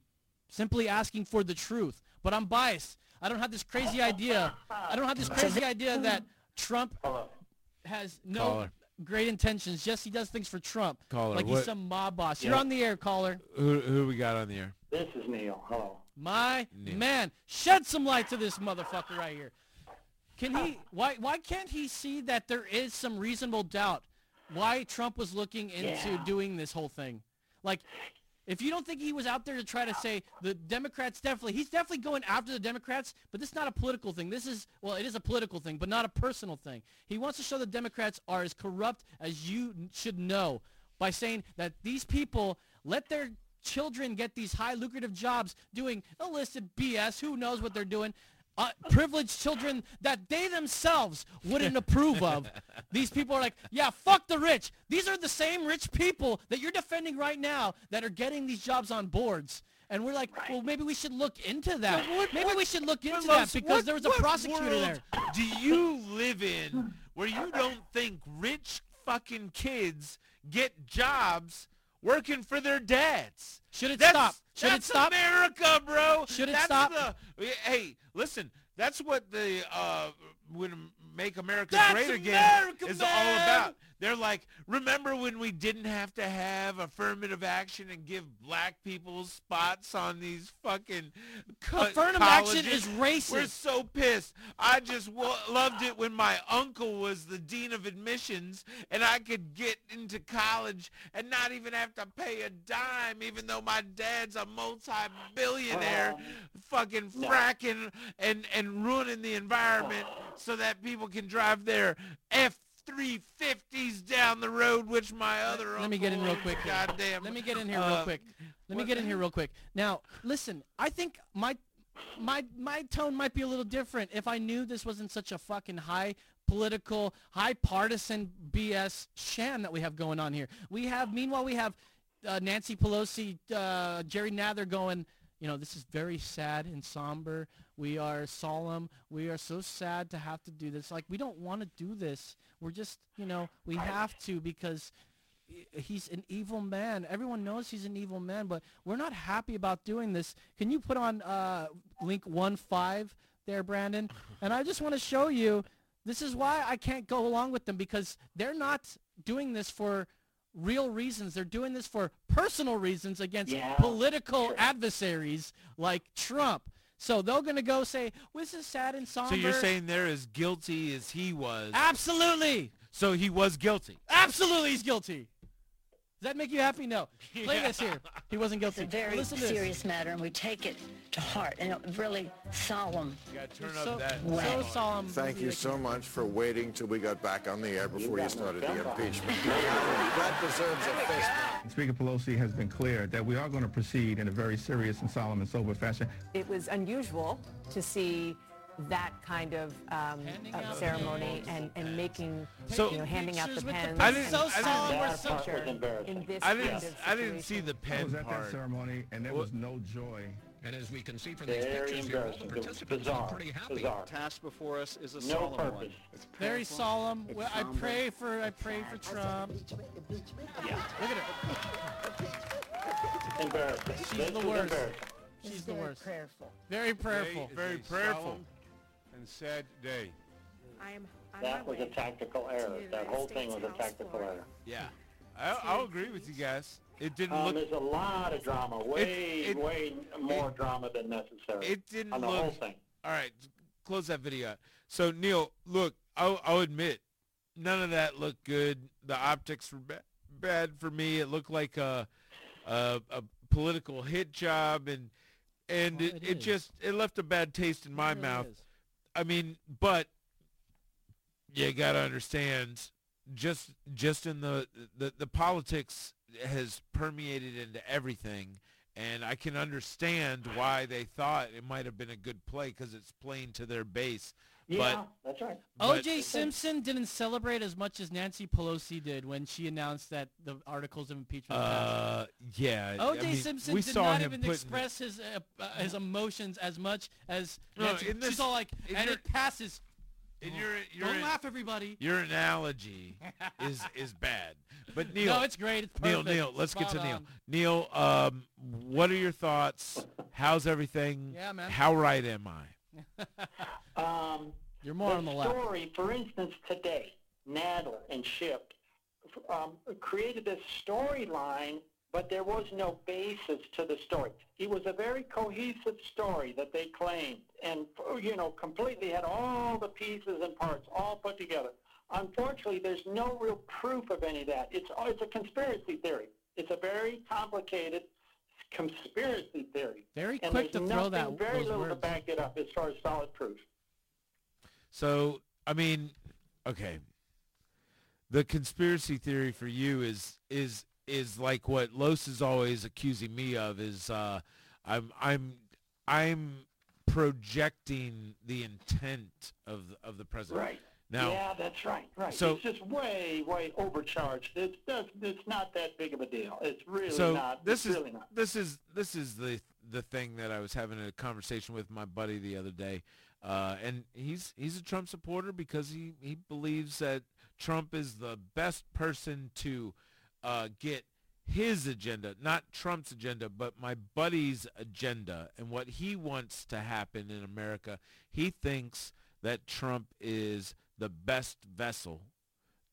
[SPEAKER 3] Simply asking for the truth. But I'm biased. I don't have this crazy idea. I don't have this crazy idea that Trump has no
[SPEAKER 8] Caller.
[SPEAKER 3] great intentions. Yes, he does things for Trump.
[SPEAKER 8] Caller,
[SPEAKER 3] like he's
[SPEAKER 8] what-
[SPEAKER 3] some mob boss. You're
[SPEAKER 11] Yeah.
[SPEAKER 3] on the air, caller.
[SPEAKER 8] Who who we got on the air?
[SPEAKER 11] This is Neil. Hello.
[SPEAKER 3] My
[SPEAKER 8] Neil.
[SPEAKER 3] man, shed some light to this motherfucker right here. Can he? Why? Why can't he see that there is some reasonable doubt why Trump was looking into
[SPEAKER 11] Yeah.
[SPEAKER 3] doing this whole thing? Like, if you don't think he was out there to try to say the Democrats definitely, he's definitely going after the Democrats, but this is not a political thing. This is well, it is a political thing, but not a personal thing. He wants to show the Democrats are as corrupt as you should know by saying that these people let their children get these high lucrative jobs doing illicit BS. Who knows what they're doing? Uh, privileged children that they themselves wouldn't approve of. These people are like, yeah, fuck the rich. These are the same rich people that you're defending right now that are getting these jobs on boards. And we're like, well, maybe we should look into that. maybe we should look into that because
[SPEAKER 8] what-
[SPEAKER 3] there was a
[SPEAKER 8] what
[SPEAKER 3] prosecutor
[SPEAKER 8] world
[SPEAKER 3] there.
[SPEAKER 8] Do you live in where you don't think rich fucking kids get jobs working for their dads?
[SPEAKER 3] Should it
[SPEAKER 8] That's-
[SPEAKER 3] stop? Should it
[SPEAKER 8] that's
[SPEAKER 3] stop?
[SPEAKER 8] America, bro.
[SPEAKER 3] Should it
[SPEAKER 8] that's
[SPEAKER 3] stop?
[SPEAKER 8] The, hey, listen. That's what the uh, when Make America
[SPEAKER 3] That's
[SPEAKER 8] Great Again
[SPEAKER 3] America,
[SPEAKER 8] is
[SPEAKER 3] man!
[SPEAKER 8] all about. They're like, remember when we didn't have to have affirmative action and give black people spots on these fucking co-
[SPEAKER 3] Affirmative action is racist.
[SPEAKER 8] We're so pissed. I just wa- loved it when my uncle was the dean of admissions and I could get into college and not even have to pay a dime, even though my dad's a multi-billionaire, oh. fucking
[SPEAKER 11] no.
[SPEAKER 8] fracking and and ruining the environment so that people can drive their F. 350s down the road, which my other
[SPEAKER 3] Let me get in real quick.
[SPEAKER 8] Goddamn.
[SPEAKER 3] Let me get in here real
[SPEAKER 8] Uh,
[SPEAKER 3] quick. Let me get in here real quick. Now, listen, I think my my my tone might be a little different if I knew this wasn't such a fucking high political, high partisan BS sham that we have going on here. We have meanwhile we have uh, Nancy Pelosi, uh, Jerry Nadler going, you know, this is very sad and somber. We are solemn. We are so sad to have to do this. Like, we don't want to do this. We're just, you know, we have to because he's an evil man. Everyone knows he's an evil man, but we're not happy about doing this. Can you put on uh, link one five there, Brandon? And I just want to show you. This is why I can't go along with them because they're not doing this for real reasons. They're doing this for personal reasons against
[SPEAKER 11] Yeah,
[SPEAKER 3] political
[SPEAKER 11] sure.
[SPEAKER 3] adversaries like Trump. So they're going to go say, well, this is sad and somber.
[SPEAKER 8] So you're saying they're as guilty as he was.
[SPEAKER 3] Absolutely.
[SPEAKER 8] So he was guilty.
[SPEAKER 3] Absolutely he's guilty. Does that make you happy? No. Play
[SPEAKER 8] Yeah.
[SPEAKER 3] this here. He wasn't guilty.
[SPEAKER 12] It's
[SPEAKER 3] guilty.
[SPEAKER 12] a very
[SPEAKER 3] Listen to this.
[SPEAKER 12] serious matter, and we take it to heart, and it's really solemn.
[SPEAKER 8] You gotta turn
[SPEAKER 3] So,
[SPEAKER 8] up that.
[SPEAKER 3] so solemn.
[SPEAKER 13] Thank you so much for waiting till we got back on the air before you started the impeachment. That deserves a fist.
[SPEAKER 14] Speaker Pelosi has been clear that we are going to proceed in a very serious and solemn and sober fashion.
[SPEAKER 15] It was unusual to see
[SPEAKER 11] that kind of um, of ceremony and, and making,
[SPEAKER 8] So-
[SPEAKER 11] you know, handing out the
[SPEAKER 3] Pictures with the
[SPEAKER 11] pens.
[SPEAKER 8] I didn't-
[SPEAKER 11] and
[SPEAKER 3] so
[SPEAKER 8] I didn't-
[SPEAKER 3] solemn.
[SPEAKER 11] taking
[SPEAKER 3] We're
[SPEAKER 11] a
[SPEAKER 3] so-
[SPEAKER 15] That
[SPEAKER 11] in this
[SPEAKER 8] I didn't. I didn't see
[SPEAKER 11] situation.
[SPEAKER 8] the
[SPEAKER 14] I
[SPEAKER 8] pen
[SPEAKER 14] was at that ceremony, and there was no joy.
[SPEAKER 16] And as we can see from these
[SPEAKER 15] Very
[SPEAKER 16] pictures here, all the participants
[SPEAKER 15] Bizarre.
[SPEAKER 16] are pretty happy.
[SPEAKER 15] Bizarre.
[SPEAKER 17] task before us is a
[SPEAKER 15] No
[SPEAKER 17] solemn
[SPEAKER 15] purpose.
[SPEAKER 17] one.
[SPEAKER 3] Very solemn.
[SPEAKER 6] It's
[SPEAKER 3] Well, I pray for I pray for Trump.
[SPEAKER 15] Yeah.
[SPEAKER 3] Look at her.
[SPEAKER 15] Embarrassing.
[SPEAKER 3] She's
[SPEAKER 15] this
[SPEAKER 3] the
[SPEAKER 15] is
[SPEAKER 3] worst. She's the worst.
[SPEAKER 11] prayerful.
[SPEAKER 3] Very prayerful.
[SPEAKER 8] Very prayerful.
[SPEAKER 18] And sad day.
[SPEAKER 19] I am on
[SPEAKER 15] That
[SPEAKER 19] my
[SPEAKER 15] was a tactical error.
[SPEAKER 19] to
[SPEAKER 15] That whole thing was a
[SPEAKER 19] House
[SPEAKER 15] tactical
[SPEAKER 19] floor.
[SPEAKER 15] error.
[SPEAKER 8] Yeah, I, I'll agree with you guys. It didn't
[SPEAKER 15] Um,
[SPEAKER 8] look.
[SPEAKER 15] there's a lot of drama, way,
[SPEAKER 8] it-
[SPEAKER 15] way more drama than necessary.
[SPEAKER 8] It didn't
[SPEAKER 15] on the
[SPEAKER 8] look.
[SPEAKER 15] whole thing.
[SPEAKER 8] All right, close that video out. So Neil, look, I'll, I'll admit, none of that looked good. The optics were ba- bad for me. It looked like a a, a political hit job, and and
[SPEAKER 3] Well,
[SPEAKER 8] it,
[SPEAKER 3] it
[SPEAKER 8] it
[SPEAKER 3] is.
[SPEAKER 8] just it left a bad taste in my
[SPEAKER 3] It really
[SPEAKER 8] mouth.
[SPEAKER 3] is.
[SPEAKER 8] I mean, but you got to understand, just just in the, the the politics has permeated into everything, and I can understand why they thought it might have been a good play because it's playing to their base.
[SPEAKER 15] Yeah, that's right.
[SPEAKER 3] O.J. Simpson didn't celebrate as much as Nancy Pelosi did when she announced that the articles of impeachment passed.
[SPEAKER 8] uh, yeah,
[SPEAKER 3] O.J.
[SPEAKER 8] I mean,
[SPEAKER 3] Simpson
[SPEAKER 8] we
[SPEAKER 3] did
[SPEAKER 8] saw
[SPEAKER 3] not even express his uh, uh, his emotions as much as
[SPEAKER 8] No,
[SPEAKER 3] Nancy.
[SPEAKER 8] this-
[SPEAKER 3] She's all like, and
[SPEAKER 8] your-
[SPEAKER 3] it passes.
[SPEAKER 8] In
[SPEAKER 3] Oh,
[SPEAKER 8] your, your
[SPEAKER 3] don't laugh, everybody.
[SPEAKER 8] Your analogy is is bad, but Neil.
[SPEAKER 3] No, it's great. It's
[SPEAKER 8] Neil,
[SPEAKER 3] perfect.
[SPEAKER 8] Neil, let's get to
[SPEAKER 3] Spot
[SPEAKER 8] Neil.
[SPEAKER 3] on.
[SPEAKER 8] Neil, um, what are your thoughts? How's everything?
[SPEAKER 3] Yeah, man.
[SPEAKER 8] How right am I?
[SPEAKER 15] Um,
[SPEAKER 3] You're more on the left.
[SPEAKER 15] story, for instance, today, Nadler and Schiff um, created this storyline, but there was no basis to the story. It was a very cohesive story that they claimed, and you know, completely had all the pieces and parts all put together. Unfortunately, there's no real proof of any of that. It's it's a conspiracy theory. It's a very complicated conspiracy theory.
[SPEAKER 3] Very
[SPEAKER 15] and
[SPEAKER 3] quick to throw that-
[SPEAKER 15] very little to back it up as far as solid proof.
[SPEAKER 8] So, I mean, okay. The conspiracy theory for you is is is like what Los is always accusing me of is uh, I'm I'm I'm projecting the intent of the, of the president.
[SPEAKER 15] Right.
[SPEAKER 8] Now,
[SPEAKER 15] yeah, that's right. Right.
[SPEAKER 8] so-
[SPEAKER 15] it's just way, way overcharged. It's it's not that big of a deal. It's really
[SPEAKER 8] so
[SPEAKER 15] not.
[SPEAKER 8] this is
[SPEAKER 15] really not.
[SPEAKER 8] this is this is the the thing that I was having a conversation with my buddy the other day, uh, and he's he's a Trump supporter because he he believes that Trump is the best person to uh, get his agenda, not Trump's agenda, but my buddy's agenda and what he wants to happen in America. He thinks that Trump is the best vessel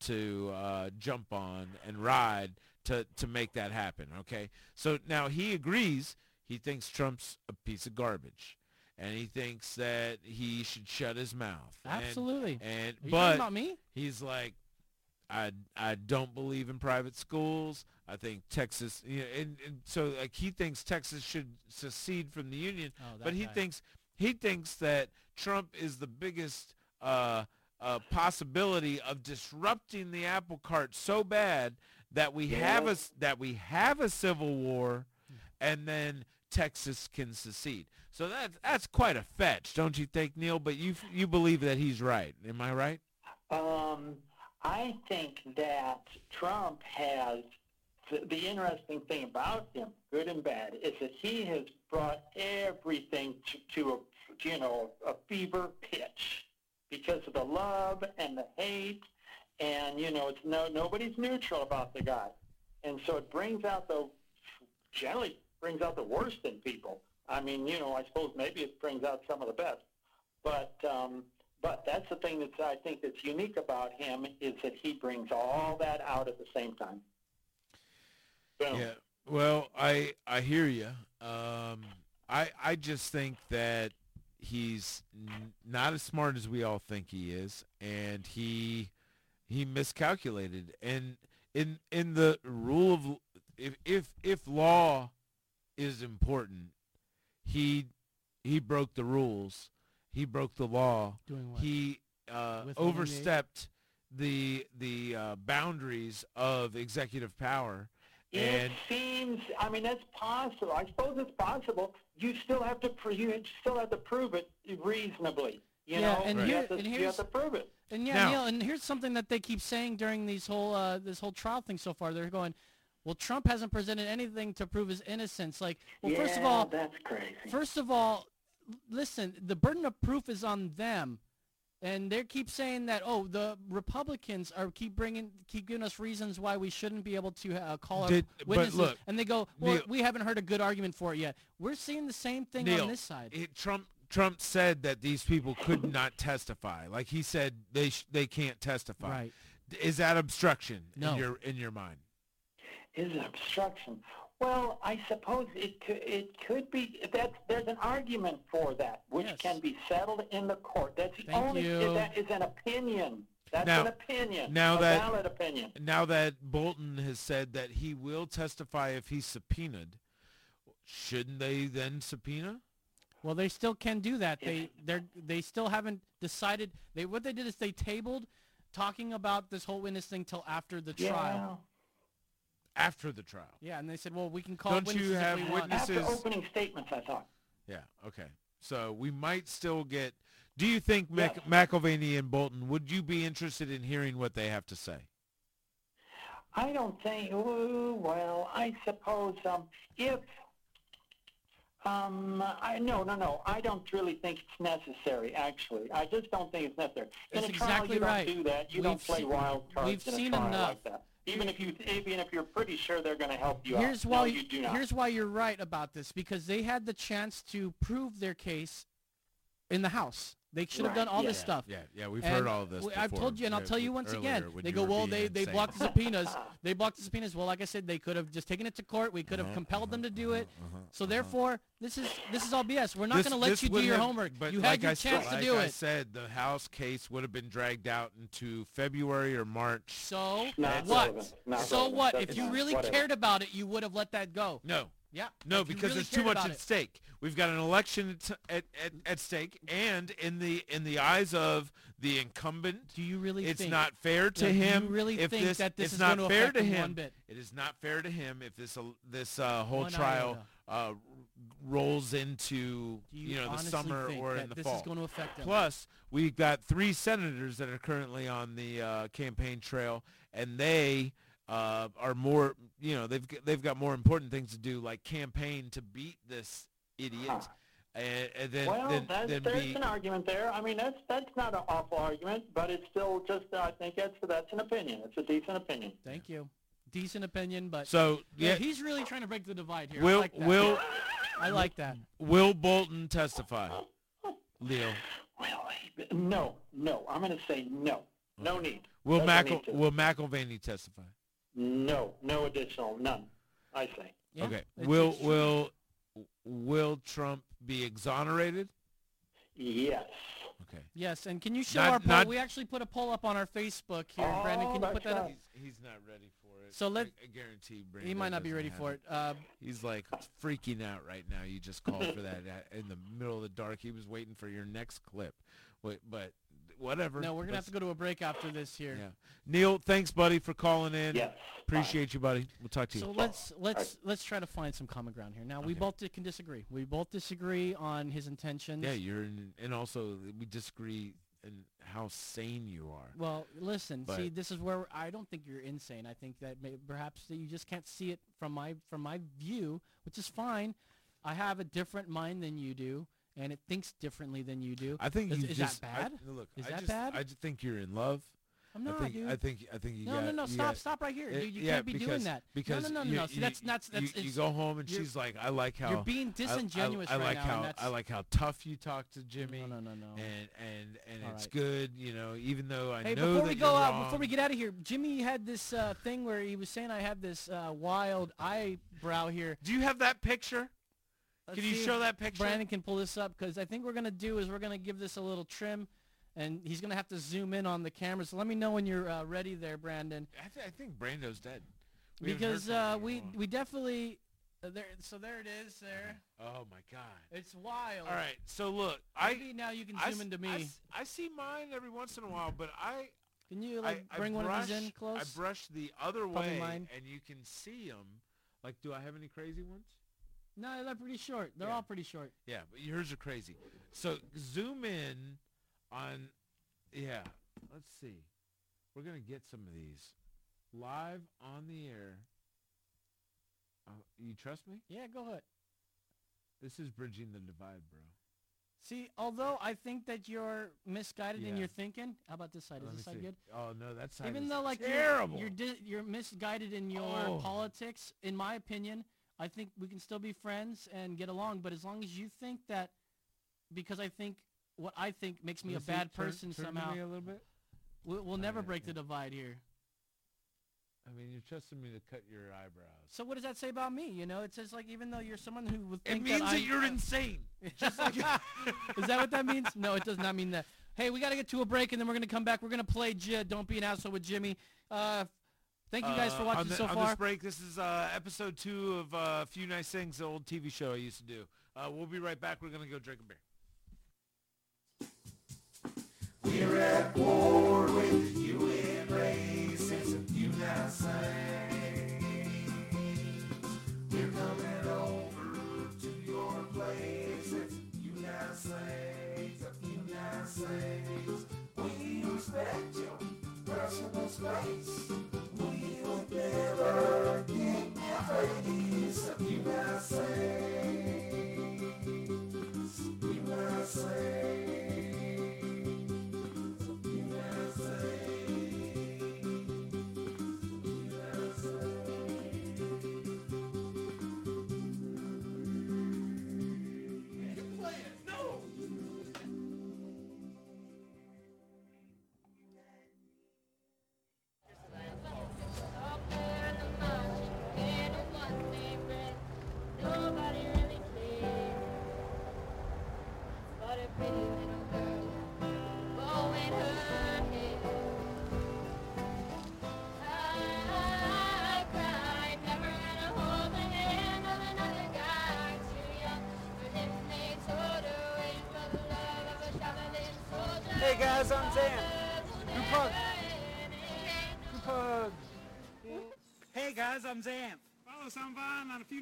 [SPEAKER 8] to uh, jump on and ride to, to make that happen. Okay, so now he agrees. He thinks Trump's a piece of garbage, and he thinks that he should shut his mouth.
[SPEAKER 3] Absolutely.
[SPEAKER 8] And,
[SPEAKER 3] you
[SPEAKER 8] but
[SPEAKER 3] about me?
[SPEAKER 8] he's like, I I don't believe in private schools. I think Texas, you know, and, and so like he thinks Texas should secede from the union,
[SPEAKER 3] Oh,
[SPEAKER 8] but he
[SPEAKER 3] guy.
[SPEAKER 8] thinks he thinks that Trump is the biggest uh, uh, possibility of disrupting the apple cart so bad that we have a that we have a civil war, and then Texas can secede. So that's that's quite a fetch, don't you think, Neil? But you you believe that he's right? Am I right?
[SPEAKER 15] Um, I think that Trump has the, the interesting thing about him, good and bad, is that he has brought everything to, to a you know a fever pitch because of the love and the hate, and you know it's no nobody's neutral about the guy, and so it brings out the generally brings out the worst in people. I mean, you know, I suppose maybe it brings out some of the best, but um, but that's the thing that's I think that's unique about him is that he brings all that out at the same time. Boom.
[SPEAKER 8] Yeah. Well, I I hear you. Um, I I just think that he's n- not as smart as we all think he is, and he he miscalculated. And in in the rule of if if if law is important, he he broke the rules. He broke the law.
[SPEAKER 3] Doing what?
[SPEAKER 8] He uh, overstepped the the uh, boundaries of executive power.
[SPEAKER 15] It
[SPEAKER 8] And
[SPEAKER 15] seems. I mean, that's possible. I suppose it's possible. You still have to. Pr- you still have to prove it reasonably. You
[SPEAKER 3] yeah,
[SPEAKER 15] know,
[SPEAKER 3] and
[SPEAKER 15] you,
[SPEAKER 3] here,
[SPEAKER 15] to,
[SPEAKER 3] and
[SPEAKER 15] you
[SPEAKER 3] here's,
[SPEAKER 15] have to prove it.
[SPEAKER 3] And yeah,
[SPEAKER 8] Now-
[SPEAKER 3] Neil, and here's something that they keep saying during these whole uh, this whole trial thing so far. They're going, well, Trump hasn't presented anything to prove his innocence. Like, well, first of all,
[SPEAKER 15] that's crazy.
[SPEAKER 3] First of all, listen, the burden of proof is on them. And they keep saying that, oh, the Republicans are keep bringing, keep giving us reasons why we shouldn't be able to uh, call our
[SPEAKER 8] Did- but
[SPEAKER 3] witnesses.
[SPEAKER 8] look,
[SPEAKER 3] and they go, well,
[SPEAKER 8] Neil-
[SPEAKER 3] we haven't heard a good argument for it yet. We're seeing the same thing
[SPEAKER 8] Neil,
[SPEAKER 3] on this side.
[SPEAKER 8] it- Trump Trump said that these people could not testify. Like he said, they sh- they can't testify.
[SPEAKER 3] Right.
[SPEAKER 8] Is that obstruction
[SPEAKER 3] No.
[SPEAKER 8] in your in your mind?
[SPEAKER 15] Is it obstruction? Well, I suppose it could, it could be. That's there's an argument for that, which
[SPEAKER 3] Yes.
[SPEAKER 15] can be settled in the court. That's the
[SPEAKER 3] Thank
[SPEAKER 15] only.
[SPEAKER 3] you.
[SPEAKER 15] That is an opinion. That's
[SPEAKER 8] Now-
[SPEAKER 15] an opinion.
[SPEAKER 8] now
[SPEAKER 15] a
[SPEAKER 8] that-
[SPEAKER 15] valid opinion.
[SPEAKER 8] Now that Bolton has said that he will testify if he's subpoenaed, shouldn't they then subpoena?
[SPEAKER 3] Well, they still can do that. They they they still haven't decided. They what they did is they tabled talking about this whole witness thing till after the trial.
[SPEAKER 8] After the trial.
[SPEAKER 3] Yeah, and they said, well, we can call
[SPEAKER 8] Don't
[SPEAKER 3] witnesses
[SPEAKER 8] you have
[SPEAKER 3] if we want.
[SPEAKER 8] witnesses-
[SPEAKER 15] After opening statements, I thought.
[SPEAKER 8] Yeah. Okay. So we might still get. Do you think Mc, Mick Mulvaney and Bolton would you be interested in hearing what they have to say?
[SPEAKER 15] I don't think. ooh, Well, I suppose um, if. Um, I no no no. I don't really think it's necessary. Actually, I just don't think it's necessary. In
[SPEAKER 3] That's
[SPEAKER 15] a trial,
[SPEAKER 3] exactly
[SPEAKER 15] you don't
[SPEAKER 3] right.
[SPEAKER 15] do that. You
[SPEAKER 3] We've
[SPEAKER 15] don't play
[SPEAKER 3] seen-
[SPEAKER 15] wild cards
[SPEAKER 3] we've
[SPEAKER 15] in a
[SPEAKER 3] seen
[SPEAKER 15] trial
[SPEAKER 3] enough.
[SPEAKER 15] like that. Even if you even if you're pretty sure they're going to help you
[SPEAKER 3] here's
[SPEAKER 15] out.
[SPEAKER 3] why
[SPEAKER 15] no, you do not.
[SPEAKER 3] here's why you're right about this because they had the chance to prove their case in the House. They should have
[SPEAKER 15] Right,
[SPEAKER 3] done all this stuff.
[SPEAKER 8] Yeah, yeah, we've
[SPEAKER 3] And
[SPEAKER 8] heard all of this.
[SPEAKER 3] w- I've told you, and I'll tell you once
[SPEAKER 8] earlier
[SPEAKER 3] again. They go, well,
[SPEAKER 8] being
[SPEAKER 3] they, they blocked the subpoenas. they blocked the subpoenas. Well, like I said, they could have just taken it to court. We could have
[SPEAKER 8] Uh-huh,
[SPEAKER 3] compelled them to do it.
[SPEAKER 8] uh-huh,
[SPEAKER 3] so therefore, this is this is all BS. We're not going to let you do your
[SPEAKER 8] have-
[SPEAKER 3] homework.
[SPEAKER 8] But
[SPEAKER 3] you
[SPEAKER 8] like
[SPEAKER 3] had your
[SPEAKER 8] I said-
[SPEAKER 3] chance to
[SPEAKER 8] like
[SPEAKER 3] do
[SPEAKER 8] I
[SPEAKER 3] it.
[SPEAKER 8] said, the House case would have been dragged out into February or March.
[SPEAKER 3] So
[SPEAKER 15] Not
[SPEAKER 3] what?
[SPEAKER 15] relevant. Not
[SPEAKER 3] So
[SPEAKER 15] relevant.
[SPEAKER 3] what?
[SPEAKER 15] Doesn't
[SPEAKER 3] If you really
[SPEAKER 15] Whatever.
[SPEAKER 3] cared about it, you would have let that go.
[SPEAKER 8] No.
[SPEAKER 3] Yeah.
[SPEAKER 8] No, because
[SPEAKER 3] really
[SPEAKER 8] there's too much at
[SPEAKER 3] it.
[SPEAKER 8] stake. We've got an election at, at, at, at stake, and in the in the eyes of the incumbent,
[SPEAKER 3] Do you really
[SPEAKER 8] it's
[SPEAKER 3] think?
[SPEAKER 8] not fair to
[SPEAKER 3] you
[SPEAKER 8] him.
[SPEAKER 3] really
[SPEAKER 8] if
[SPEAKER 3] think
[SPEAKER 8] this,
[SPEAKER 3] that this
[SPEAKER 8] it's
[SPEAKER 3] is
[SPEAKER 8] not
[SPEAKER 3] going to
[SPEAKER 8] fair
[SPEAKER 3] affect
[SPEAKER 8] to
[SPEAKER 3] him one bit?
[SPEAKER 8] It is not fair to him if this uh, this uh, whole
[SPEAKER 3] One
[SPEAKER 8] trial uh, rolls into
[SPEAKER 3] Do you
[SPEAKER 8] know the summer or in the
[SPEAKER 3] this
[SPEAKER 8] fall.
[SPEAKER 3] is going to affect him?
[SPEAKER 8] Plus, we've got three senators that are currently on the uh, campaign trail, and they uh, are more. You know, they've they've got more important things to do, like campaign to beat this idiot,
[SPEAKER 15] Huh.
[SPEAKER 8] and, and then
[SPEAKER 15] well,
[SPEAKER 8] then,
[SPEAKER 15] that's,
[SPEAKER 8] then
[SPEAKER 15] there's
[SPEAKER 8] be.
[SPEAKER 15] an argument there. I mean, that's that's not an awful argument, but it's still just. I think that's that's an opinion. It's a decent opinion.
[SPEAKER 3] Thank you. Decent opinion, but
[SPEAKER 8] So
[SPEAKER 3] yeah,
[SPEAKER 8] yeah,
[SPEAKER 3] he's really trying to break the divide here. I
[SPEAKER 8] will
[SPEAKER 3] like that.
[SPEAKER 8] will
[SPEAKER 3] I like that.
[SPEAKER 8] will Bolton testify? Leo,
[SPEAKER 15] Well, no, no. I'm going to say no. No need.
[SPEAKER 8] will
[SPEAKER 15] Doesn't
[SPEAKER 8] McEl,
[SPEAKER 15] need
[SPEAKER 8] will Mick Mulvaney testify?
[SPEAKER 15] No, no additional, none. I say.
[SPEAKER 3] Yeah,
[SPEAKER 8] okay.
[SPEAKER 3] it's-
[SPEAKER 8] Will
[SPEAKER 3] it's
[SPEAKER 8] will will Trump be exonerated?
[SPEAKER 15] Yes.
[SPEAKER 8] Okay.
[SPEAKER 3] Yes, and can you show
[SPEAKER 8] Not-
[SPEAKER 3] our poll?
[SPEAKER 8] not-
[SPEAKER 3] we actually put a poll up on our Facebook here,
[SPEAKER 15] Oh,
[SPEAKER 3] Brandon. Can you put that up?
[SPEAKER 8] He's, he's not ready for it.
[SPEAKER 3] So let-
[SPEAKER 8] I, I guarantee
[SPEAKER 3] He might not be ready for it. Uh,
[SPEAKER 8] He's like freaking out right now. You just called for that in the middle of the dark. He was waiting for your next clip. Wait, but whatever.
[SPEAKER 3] no, we're gonna have
[SPEAKER 8] Let's-
[SPEAKER 3] to go to a break after this here.
[SPEAKER 8] Yeah. Neil, thanks, buddy, for calling in.
[SPEAKER 15] Yes.
[SPEAKER 8] Appreciate you, buddy. We'll talk to you.
[SPEAKER 3] So let's let's let's try to find some common ground here. Now we both di- can disagree. We both disagree on his intentions.
[SPEAKER 8] yeah, you're in, and also we disagree in how sane you are.
[SPEAKER 3] Well, listen.
[SPEAKER 8] But-
[SPEAKER 3] see, this is where I don't think you're insane. I think that may, perhaps that you just can't see it from my from my view, which is fine. I have a different mind than you do, and it thinks differently than you do.
[SPEAKER 8] I think
[SPEAKER 3] is,
[SPEAKER 8] you
[SPEAKER 3] is
[SPEAKER 8] just
[SPEAKER 3] that
[SPEAKER 8] I-
[SPEAKER 3] bad?
[SPEAKER 8] look,
[SPEAKER 3] Is
[SPEAKER 8] I
[SPEAKER 3] that
[SPEAKER 8] just,
[SPEAKER 3] bad?
[SPEAKER 8] I just think you're in love.
[SPEAKER 3] I'm not,
[SPEAKER 8] I think
[SPEAKER 3] dude.
[SPEAKER 8] I think I think you
[SPEAKER 3] no,
[SPEAKER 8] got
[SPEAKER 3] no, no,
[SPEAKER 8] you
[SPEAKER 3] stop,
[SPEAKER 8] got-
[SPEAKER 3] stop right here.
[SPEAKER 8] Uh,
[SPEAKER 3] dude, you
[SPEAKER 8] yeah,
[SPEAKER 3] can't be
[SPEAKER 8] because,
[SPEAKER 3] doing that.
[SPEAKER 8] Because
[SPEAKER 3] no, no, no,
[SPEAKER 8] you,
[SPEAKER 3] no. See,
[SPEAKER 8] you-
[SPEAKER 3] that's that's
[SPEAKER 8] you,
[SPEAKER 3] that's.
[SPEAKER 8] you
[SPEAKER 3] it's-
[SPEAKER 8] go home and she's like, I like how
[SPEAKER 3] You're being disingenuous
[SPEAKER 8] I, I,
[SPEAKER 3] right
[SPEAKER 8] like
[SPEAKER 3] now.
[SPEAKER 8] how I like how tough you talk to Jimmy.
[SPEAKER 3] No, no, no, no.
[SPEAKER 8] And and and
[SPEAKER 3] All
[SPEAKER 8] it's
[SPEAKER 3] right.
[SPEAKER 8] good, you know. Even though I
[SPEAKER 3] Hey,
[SPEAKER 8] know
[SPEAKER 3] before we go out, before we get out of here, Jimmy had this uh, thing where he was saying I have this uh, wild eyebrow here.
[SPEAKER 8] Do you have that picture?
[SPEAKER 3] Let's
[SPEAKER 8] Can you show that picture?
[SPEAKER 3] Brandon can pull this up because I think we're gonna do is we're gonna give this a little trim, and he's gonna have to zoom in on the camera. So let me know when you're uh, ready there, Brandon.
[SPEAKER 8] I, th- I think Brando's dead. We
[SPEAKER 3] because uh, we we definitely uh, there. So there it is. There,
[SPEAKER 8] Oh my God.
[SPEAKER 3] it's wild.
[SPEAKER 8] All right. So look, I
[SPEAKER 3] Maybe now you can
[SPEAKER 8] I
[SPEAKER 3] zoom
[SPEAKER 8] s-
[SPEAKER 3] into
[SPEAKER 8] I
[SPEAKER 3] me.
[SPEAKER 8] s- I see mine every once in a while, but I
[SPEAKER 3] Can you like
[SPEAKER 8] I
[SPEAKER 3] bring one
[SPEAKER 8] brush,
[SPEAKER 3] of these in close?
[SPEAKER 8] I brush the other
[SPEAKER 3] Probably
[SPEAKER 8] way,
[SPEAKER 3] mine.
[SPEAKER 8] and you can see them. Like, do I have any crazy ones?
[SPEAKER 3] No, they're pretty short. They're
[SPEAKER 8] Yeah.
[SPEAKER 3] all pretty short.
[SPEAKER 8] Yeah, but yours are crazy. So zoom in on, yeah. Let's see. We're gonna get some of these live on the air. Uh, you trust me?
[SPEAKER 3] Yeah, go ahead.
[SPEAKER 8] This is bridging the divide, bro.
[SPEAKER 3] See, although I think that you're misguided in your thinking. How about this side? Is this side
[SPEAKER 8] see.
[SPEAKER 3] good?
[SPEAKER 8] Oh no, that side
[SPEAKER 3] Even though like you're- you're di- you're misguided in your
[SPEAKER 8] Oh.
[SPEAKER 3] politics, in my opinion, I think we can still be friends and get along. But as long as you think that, because I think what I think makes me a
[SPEAKER 8] see.
[SPEAKER 3] bad
[SPEAKER 8] Turn-
[SPEAKER 3] person
[SPEAKER 8] turn
[SPEAKER 3] somehow.
[SPEAKER 8] me a little bit.
[SPEAKER 3] We'll, we'll never break the divide here.
[SPEAKER 8] I mean, you're trusting me to cut your eyebrows.
[SPEAKER 3] So what does that say about me? You know, it says like even though you're someone who would think It
[SPEAKER 8] means
[SPEAKER 3] that,
[SPEAKER 8] that you're insane. Just like
[SPEAKER 3] Is that what that means? No, it does not mean that. Hey, we got to get to a break, and then we're going to come back. We're going to play J- Don't Be an Asshole with Jimmy. Uh, thank you guys for
[SPEAKER 8] Uh,
[SPEAKER 3] watching
[SPEAKER 8] on the-
[SPEAKER 3] so
[SPEAKER 8] on
[SPEAKER 3] far.
[SPEAKER 8] this break, this is uh, episode two of uh, A Few Nice Things, the old TV show I used to do. Uh, we'll be right back. We're going to go drink a beer.
[SPEAKER 1] We're at war with you and racism. You now say we're coming over to your place. It's you now say, you now say. We respect your personal space. Get praise. Say,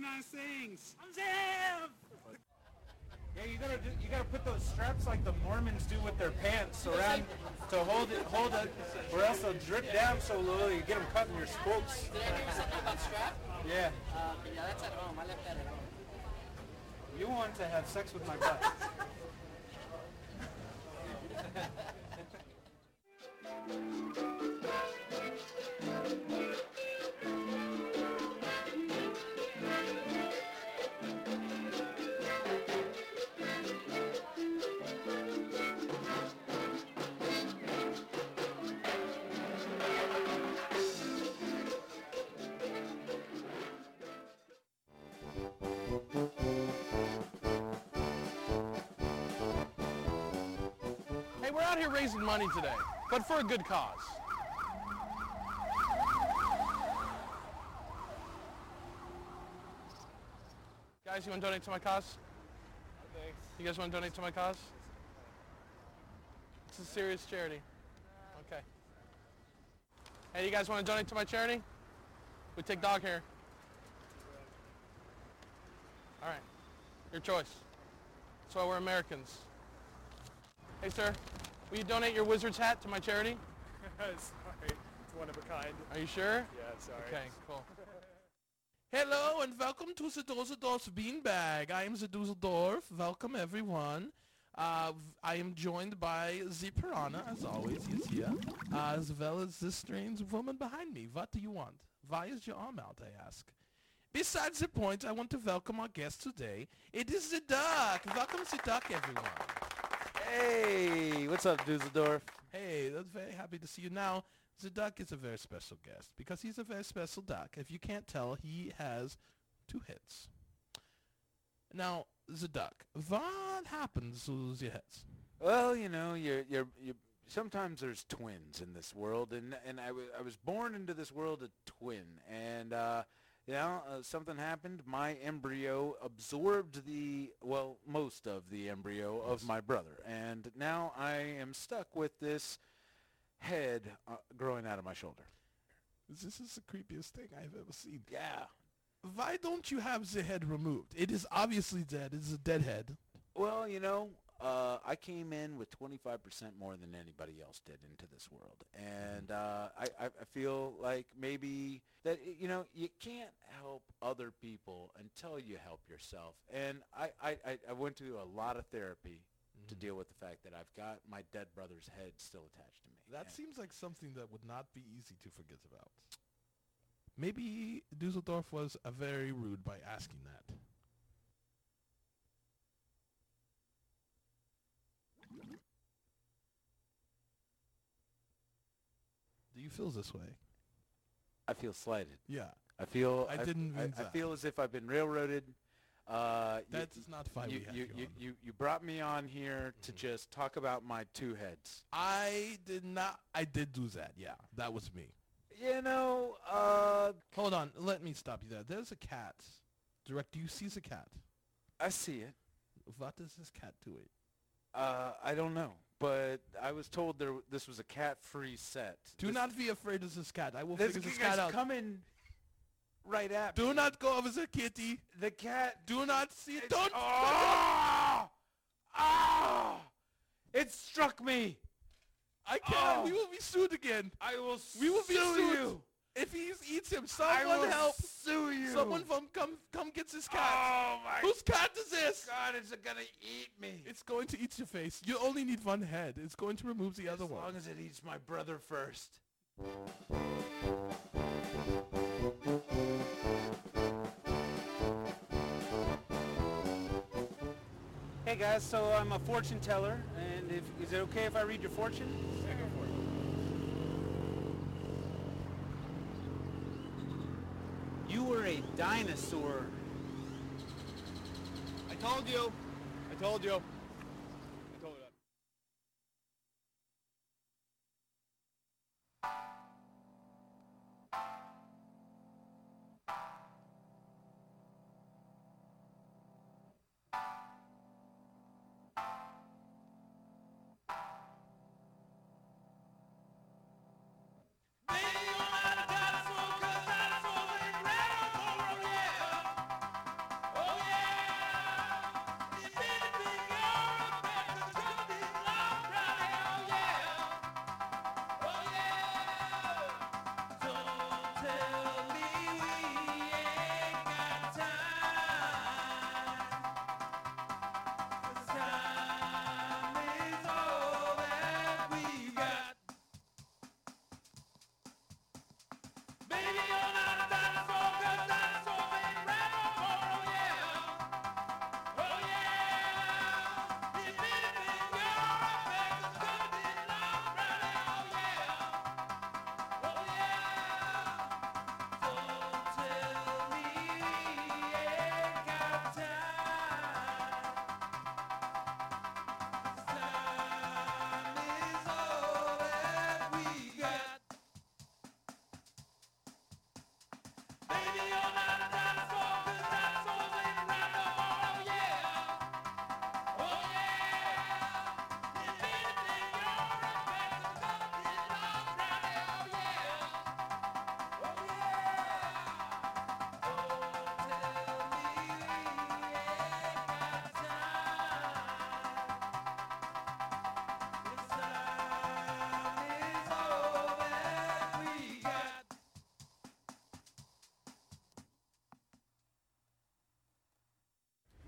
[SPEAKER 16] nice things. I'm Zan. Yeah, you gotta do- you gotta put those straps like the Mormons do with their pants around to hold it, hold it, or else they'll drip down so low you get them cut in your spokes. Did I hear you something about strap? Yeah.
[SPEAKER 17] Uh, yeah, that's at home. I left that at home.
[SPEAKER 16] You want to have sex with my butt.
[SPEAKER 19] Hey, we're out here raising money today, but for a good cause. Guys, you want to donate to my cause? You guys want to donate to my cause? It's a serious charity. Okay. Hey, you guys want to donate to my charity? We take dog hair. All right. Your choice. That's why we're Americans. Hey, sir, will you donate your wizard's hat to my charity?
[SPEAKER 20] sorry, it's one of a kind.
[SPEAKER 19] Are you sure?
[SPEAKER 20] Yeah, sorry.
[SPEAKER 19] Okay, cool. Hello and welcome to the Dusseldorf's Beanbag. I am the Dusseldorf. Welcome everyone. Uh, I am joined by the Piranha, as always, he's here, uh, as well as this strange woman behind me. What do you want? Why is your arm out, I ask? Besides the point, I want to welcome our guest today. It is the Duck. Welcome the Duck, everyone.
[SPEAKER 16] Hey, what's up, Dusseldorf?
[SPEAKER 19] Hey, that's very happy to see you. Now, the duck is a very special guest because he's a very special duck. If you can't tell, he has two hits. Now, the duck, what happens to the hits?
[SPEAKER 21] Well, you know, you're you're you. Sometimes there's twins in this world, and and I I was born into this world a twin, and uh, know uh, something happened. My embryo absorbed the well most of the embryo of my brother, and now I am stuck with this head uh, growing out of my shoulder.
[SPEAKER 19] This is the creepiest thing I've ever seen.
[SPEAKER 21] Yeah.
[SPEAKER 19] Why don't you have the head removed? It is obviously dead. It's a dead head.
[SPEAKER 21] Well, you know,
[SPEAKER 22] uh, I came in with 25% more than anybody else did into this world. And uh, I, I feel like maybe that, you know, you can't help other people until you help yourself. And I, I, I went to a lot of therapy to deal with the fact that I've got my dead brother's head still attached to me.
[SPEAKER 19] That seems like something that would not be easy to forget about. Maybe Dusseldorf was a very rude by asking that. You feel this way?
[SPEAKER 22] I feel slighted.
[SPEAKER 19] Yeah.
[SPEAKER 22] I feel
[SPEAKER 19] I didn't
[SPEAKER 22] I,
[SPEAKER 19] mean
[SPEAKER 22] I
[SPEAKER 19] that.
[SPEAKER 22] feel as if I've been railroaded. Uh,
[SPEAKER 19] That is not why
[SPEAKER 22] you, you,
[SPEAKER 19] you
[SPEAKER 22] you, you, you brought me on here to just talk about my two heads.
[SPEAKER 19] I did not. I did do that. Yeah, that was me.
[SPEAKER 22] You know, uh,
[SPEAKER 19] hold on. Let me stop you there. There's a cat. Direct. Do you see the cat?
[SPEAKER 22] I see it.
[SPEAKER 19] What is this cat doing?
[SPEAKER 22] Uh, I don't know, but I was told there this was a cat-free set.
[SPEAKER 19] Do
[SPEAKER 22] This-
[SPEAKER 19] not be afraid of this cat. I will
[SPEAKER 22] This
[SPEAKER 19] figure this cat out.
[SPEAKER 22] coming right at
[SPEAKER 19] Do
[SPEAKER 22] me.
[SPEAKER 19] not go over the kitty.
[SPEAKER 22] The cat.
[SPEAKER 19] Do not see. It. Don't.
[SPEAKER 22] Oh! Ah! It struck me.
[SPEAKER 19] I can't.
[SPEAKER 22] Oh.
[SPEAKER 19] We will be sued again.
[SPEAKER 22] I will
[SPEAKER 19] We will be
[SPEAKER 22] sue
[SPEAKER 19] sued.
[SPEAKER 22] you.
[SPEAKER 19] If he eats him,
[SPEAKER 22] I
[SPEAKER 19] someone
[SPEAKER 22] will
[SPEAKER 19] help.
[SPEAKER 22] sue you.
[SPEAKER 19] Someone from come come get this cat.
[SPEAKER 22] Oh my
[SPEAKER 19] Whose cat is this?
[SPEAKER 22] God, it's gonna eat me.
[SPEAKER 19] It's going to eat your face. You only need one head. It's going to remove the other one.
[SPEAKER 22] as long as it eats my brother first.
[SPEAKER 16] Hey guys, so I'm a fortune teller, and if, is it okay if I read your fortune? Yeah, go for it. You were a dinosaur.
[SPEAKER 8] I told you. I told you.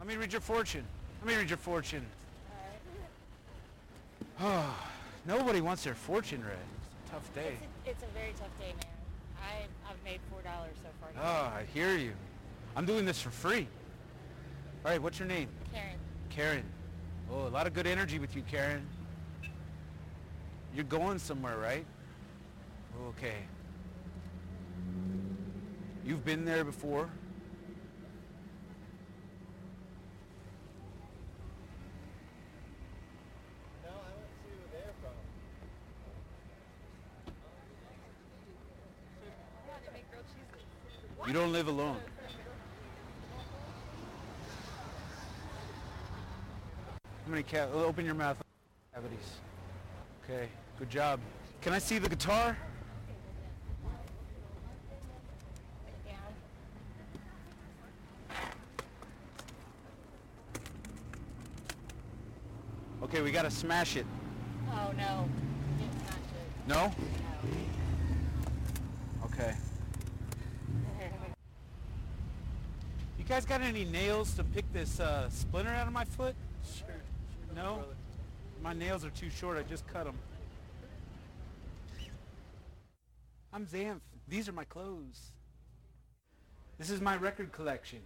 [SPEAKER 16] Let me read your fortune. Let me read your fortune. Oh, nobody wants their fortune read. It's a tough day.
[SPEAKER 1] It's a, it's a very tough day, man. I, I've made $4 so far. Today.
[SPEAKER 16] Oh, I hear you. I'm doing this for free. All right, what's your name?
[SPEAKER 1] Karen.
[SPEAKER 16] Karen. Oh, a lot of good energy with you, Karen. You're going somewhere, right? Okay. You've been there before? You don't live alone. How many cat? Open your mouth. Cavities. Okay, good job. Can I see the guitar? Okay, we gotta smash it.
[SPEAKER 23] Oh no, you didn't smash it.
[SPEAKER 16] No? Okay. You guys got any nails to pick this uh, splinter out of my foot?
[SPEAKER 24] Sure.
[SPEAKER 16] No? My nails are too short. I just cut them. I'm Xanth. These are my clothes. This is my record collection.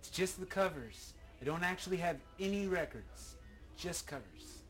[SPEAKER 16] It's just the covers. I don't actually have any records. Just covers.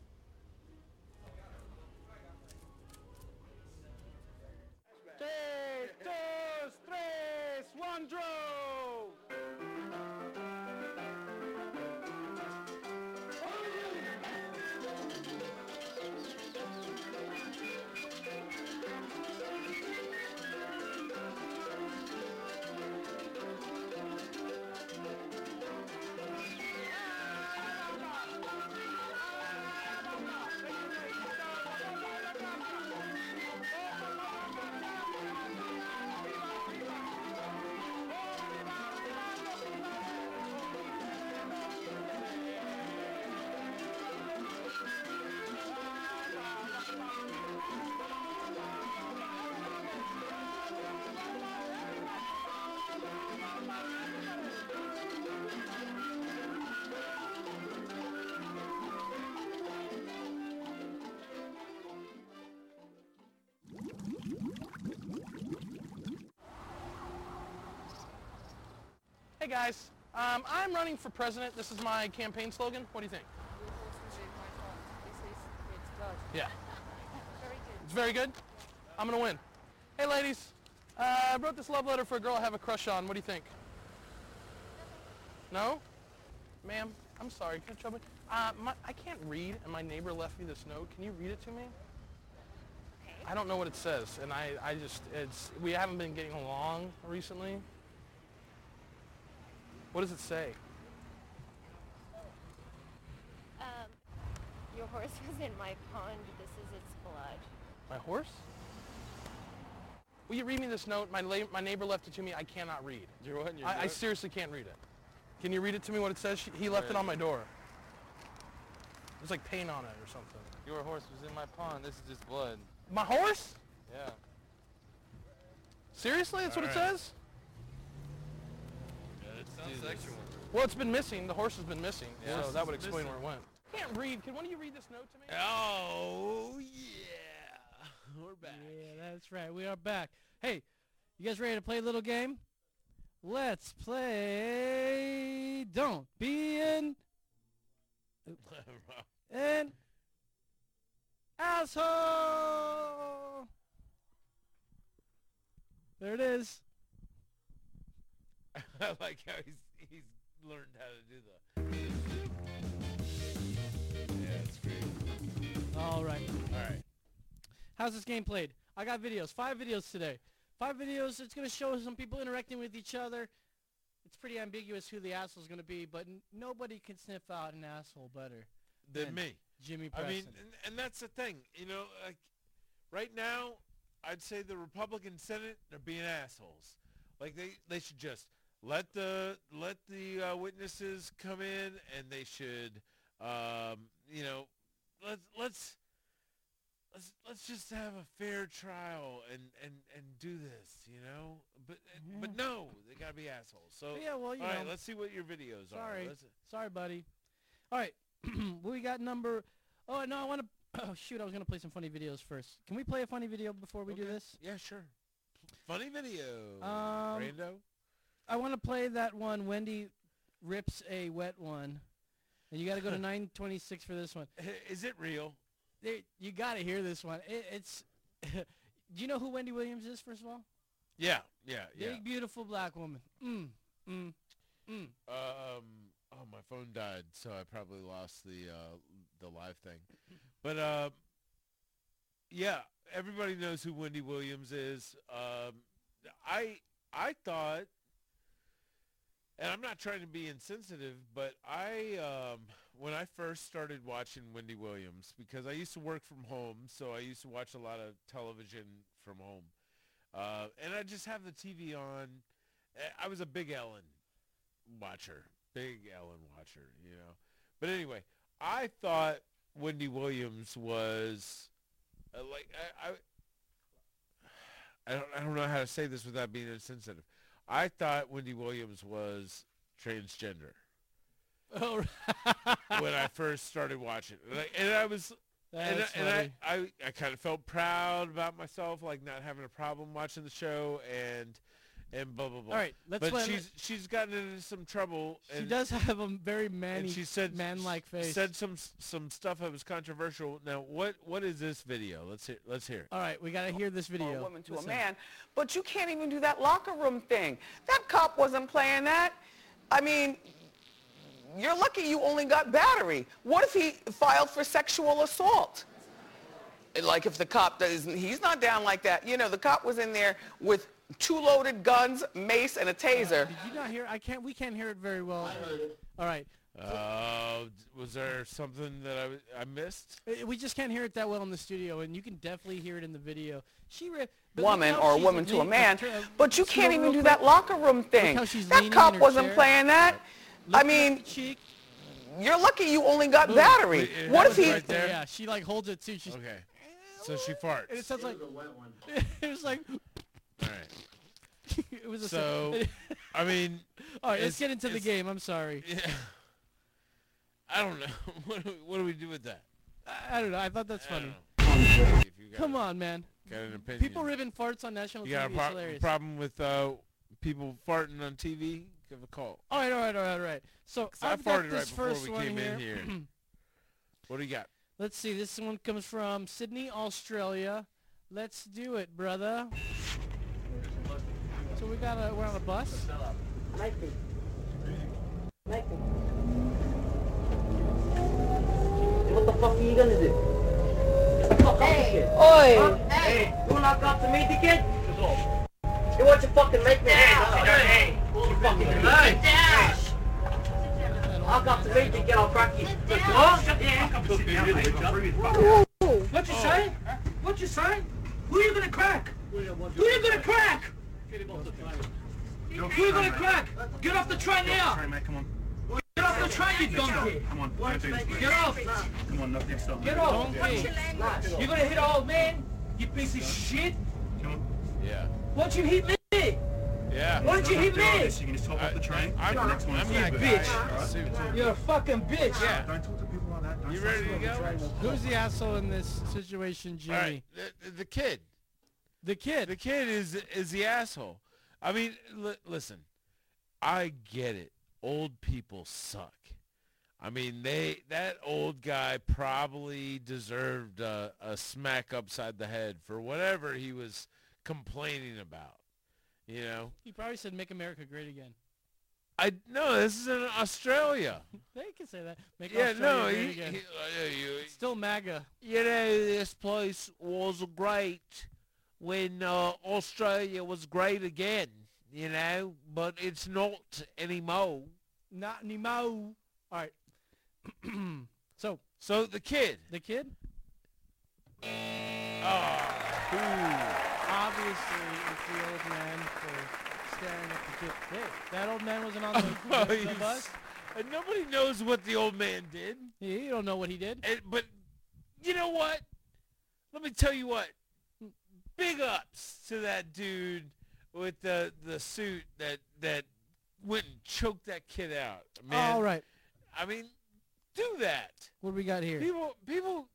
[SPEAKER 21] Hey guys, um, I'm running for president. This is my campaign slogan. What do you think? Yeah.
[SPEAKER 23] Very good.
[SPEAKER 21] It's very good. I'm gonna win. Hey ladies, uh, I wrote this love letter for a girl I have a crush on. What do you think? No? Ma'am, I'm sorry. Can I trouble you? Uh, my, I can't read, and my neighbor left me this note. Can you read it to me? I don't know what it says, and I, I just, it's, we haven't been getting along recently. What does it say?
[SPEAKER 23] Um, your horse was in my pond. This is its blood.
[SPEAKER 21] My horse? Will you read me this note? My, la- my neighbor left it to me. I cannot read.
[SPEAKER 20] Your what? Your
[SPEAKER 21] I, I seriously can't read it. Can you read it to me what it says? She, he left it on my door. There's like paint on it or something.
[SPEAKER 20] Your horse was in my pond. This is just blood.
[SPEAKER 21] My horse?
[SPEAKER 20] Yeah.
[SPEAKER 21] Seriously? That's what it
[SPEAKER 20] Alright.
[SPEAKER 21] says?
[SPEAKER 20] Sounds sexual.
[SPEAKER 21] Well, it's been missing. The horse has been missing.
[SPEAKER 20] Yeah.
[SPEAKER 21] so that would explain
[SPEAKER 20] missing.
[SPEAKER 21] where it went. Can't read. Can one of you read this note to me?
[SPEAKER 8] Oh, yeah. We're back.
[SPEAKER 3] Yeah, that's right. We are back. Hey, you guys ready to play a little game? Let's play Don't Be an an asshole. There it is.
[SPEAKER 8] I like how he's he's learned how to do the. Yeah, it's great.
[SPEAKER 3] All right.
[SPEAKER 8] All right.
[SPEAKER 3] How's this game played? I got videos. Five videos today. Five videos. It's going to show some people interacting with each other. It's pretty ambiguous who the asshole's going to be, but n- nobody can sniff out an asshole better
[SPEAKER 8] Than me.
[SPEAKER 3] Jimmy
[SPEAKER 8] I mean, and, and that's the thing. You know, like right now, I'd say the Republican Senate they're being assholes. Like they they should just let the let the uh, witnesses come in, and they should, um, you know, let's let's. Let's, let's just have a fair trial and, and, and do this, you know. But but no, they gotta be assholes. So
[SPEAKER 3] Yeah, well, you
[SPEAKER 8] all right,
[SPEAKER 3] know.
[SPEAKER 8] let's see what your videos are.
[SPEAKER 3] Sorry. Sorry, buddy. All right. we got number... Oh, no, I want to... Oh, shoot, I was going to play some funny videos first. Can we play a funny video before we do this?
[SPEAKER 8] Yeah, sure. Funny video.
[SPEAKER 3] Um,
[SPEAKER 8] Rando.
[SPEAKER 3] I want to play that one, Wendy rips a wet one. And you got to go to 926 for this one.
[SPEAKER 8] Is it real?
[SPEAKER 3] You got to hear this one. It, it's... do you know who Wendy Williams is, first of all?
[SPEAKER 8] Yeah, yeah, yeah.
[SPEAKER 3] Big, beautiful black woman. Mm, mm, mm.
[SPEAKER 8] Um. Oh, my phone died, so I probably lost the uh, the live thing. But uh, yeah, everybody knows who Wendy Williams is. Um, I I thought, and I'm not trying to be insensitive, but I um, when I first started watching Wendy Williams because I used to work from home, so I used to watch a lot of television from home, uh, and I just have the TV on. I was a big Ellen watcher, big Ellen watcher, you know. But anyway, I thought Wendy Williams was uh, like I, I I don't I don't know how to say this without being insensitive. I thought Wendy Williams was transgender
[SPEAKER 3] Oh,
[SPEAKER 8] when I first started watching, it. Like, and I was. And, I, and. I, I, I kind of felt proud about myself, like not having a problem watching the show, and and blah blah blah.
[SPEAKER 3] All right, let's
[SPEAKER 8] but
[SPEAKER 3] let-
[SPEAKER 8] she's she's gotten into some trouble.
[SPEAKER 3] She
[SPEAKER 8] and,
[SPEAKER 3] does have a very manny,
[SPEAKER 8] and she said
[SPEAKER 3] man-like face.
[SPEAKER 8] Said some some stuff that was controversial. Now, what what is this video? Let's hear let's hear. it.
[SPEAKER 3] All right, we got to hear this video.
[SPEAKER 25] a woman to
[SPEAKER 3] Listen.
[SPEAKER 25] a man, but you can't even do that locker room thing. That cop wasn't playing that. I mean, you're lucky you only got battery. What if he filed for sexual assault? Like if the cop doesn't, he's not down like that. You know, the cop was in there with two loaded guns, mace, and a taser.
[SPEAKER 3] Did you not hear? I can't. We can't hear it very well. All right.
[SPEAKER 8] Uh, was there something that I, w- I missed?
[SPEAKER 3] Uh, We just can't hear it that well in the studio, and you can definitely hear it in the video. She re- but look
[SPEAKER 25] woman
[SPEAKER 3] how
[SPEAKER 25] or a
[SPEAKER 3] she's
[SPEAKER 25] woman to a
[SPEAKER 3] leaning-
[SPEAKER 25] man,
[SPEAKER 3] uh,
[SPEAKER 25] but you
[SPEAKER 3] slow
[SPEAKER 25] can't even
[SPEAKER 3] real
[SPEAKER 25] do
[SPEAKER 3] quick.
[SPEAKER 25] that locker room thing.
[SPEAKER 3] how she's
[SPEAKER 25] That
[SPEAKER 3] leaning
[SPEAKER 25] cop
[SPEAKER 3] her
[SPEAKER 25] wasn't
[SPEAKER 3] chair.
[SPEAKER 25] playing that. I mean, you're lucky you only got
[SPEAKER 3] Boom.
[SPEAKER 25] battery.
[SPEAKER 8] Wait, it
[SPEAKER 25] what if
[SPEAKER 8] happens
[SPEAKER 25] he?
[SPEAKER 8] right there?
[SPEAKER 3] Yeah, she like holds it too. She's
[SPEAKER 8] Okay. So she farts.
[SPEAKER 3] and it sounds like a wet one. it was like
[SPEAKER 8] All right.
[SPEAKER 3] it was a
[SPEAKER 8] So, I mean,
[SPEAKER 3] all right, let's
[SPEAKER 8] it's-
[SPEAKER 3] get into the
[SPEAKER 8] it's-
[SPEAKER 3] game. I'm sorry.
[SPEAKER 8] Yeah. I don't know. What do, we, what do we do with that?
[SPEAKER 3] I, I don't know. I thought that's
[SPEAKER 8] I
[SPEAKER 3] funny.
[SPEAKER 8] don't know. If you got-
[SPEAKER 3] Come on, man.
[SPEAKER 8] Got an opinion.
[SPEAKER 3] People ribbing farts on national
[SPEAKER 8] You got a
[SPEAKER 3] TV. It's
[SPEAKER 8] pro-
[SPEAKER 3] hilarious.
[SPEAKER 8] problem with uh, people farting on TV? Give a call.
[SPEAKER 3] All right, all right, all right, all right. So
[SPEAKER 8] 'Cause I
[SPEAKER 3] I've got
[SPEAKER 8] farted
[SPEAKER 3] this
[SPEAKER 8] right before
[SPEAKER 3] first
[SPEAKER 8] we
[SPEAKER 3] one
[SPEAKER 8] came in here. What do you got?
[SPEAKER 3] Let's see. This one comes from Sydney, Australia. Let's do it, brother. So we got a we're on a bus.
[SPEAKER 26] What the fuck are you gonna do? Fuck off
[SPEAKER 25] Hey,
[SPEAKER 26] the kid.
[SPEAKER 25] oi.
[SPEAKER 26] Huh? Hey, you wanna knock off the meat kid? You want to fucking make me Hey, you fucking Hey, Dash. Knock off the meat kid, I'll crack you. Huh?
[SPEAKER 16] What you say? What you say? Who are you gonna crack? Who are you gonna crack? Who you gonna crack? Get off the train now! Get off the train, you donkey!
[SPEAKER 27] Come on,
[SPEAKER 16] Get off!
[SPEAKER 27] Come on, nothing, stop.
[SPEAKER 16] Get off! You gonna hit an old man? You piece of shit! Come on.
[SPEAKER 8] Yeah.
[SPEAKER 16] Why'd you hit me?
[SPEAKER 8] Yeah.
[SPEAKER 16] Why'd you hit me?
[SPEAKER 27] You can just hop off the train.
[SPEAKER 8] I'm,
[SPEAKER 27] the next one.
[SPEAKER 8] I'm
[SPEAKER 27] is
[SPEAKER 8] that
[SPEAKER 27] you,
[SPEAKER 8] guy.
[SPEAKER 27] bitch.
[SPEAKER 16] You're a fucking bitch!
[SPEAKER 8] Yeah.
[SPEAKER 27] Don't talk to people like that. Don't
[SPEAKER 8] You
[SPEAKER 27] start
[SPEAKER 8] ready to
[SPEAKER 27] talking
[SPEAKER 8] go?
[SPEAKER 3] Who's the asshole in this situation, Jimmy?
[SPEAKER 8] All right. The, the kid.
[SPEAKER 3] The kid.
[SPEAKER 8] The kid is is the asshole. I mean, li- listen. I get it. Old people suck. I mean, they that old guy probably deserved a, a smack upside the head for whatever he was complaining about. You know,
[SPEAKER 3] He probably said "Make America Great Again."
[SPEAKER 8] I no, this is in Australia.
[SPEAKER 3] They can say that. Make
[SPEAKER 8] Yeah,
[SPEAKER 3] Australia
[SPEAKER 8] no, he-
[SPEAKER 3] again.
[SPEAKER 8] he- uh, you-
[SPEAKER 3] Still MAGA.
[SPEAKER 8] You know, this place was great when uh, Australia was great again, you know, but it's not anymore.
[SPEAKER 3] Not anymore. All right. so,
[SPEAKER 8] So the kid.
[SPEAKER 3] the kid,
[SPEAKER 8] Oh,
[SPEAKER 3] obviously, it's the old man for staring at the kid. Hey, that old man wasn't on the, the bus.
[SPEAKER 8] and nobody knows what the old man did.
[SPEAKER 3] Yeah, you don't know what he did.
[SPEAKER 8] And, but you know what? Let me tell you what. Big ups to that dude with the the suit that that went and choked that kid out. Man,
[SPEAKER 3] All right.
[SPEAKER 8] I mean, do that.
[SPEAKER 3] What do we got here?
[SPEAKER 8] People, people,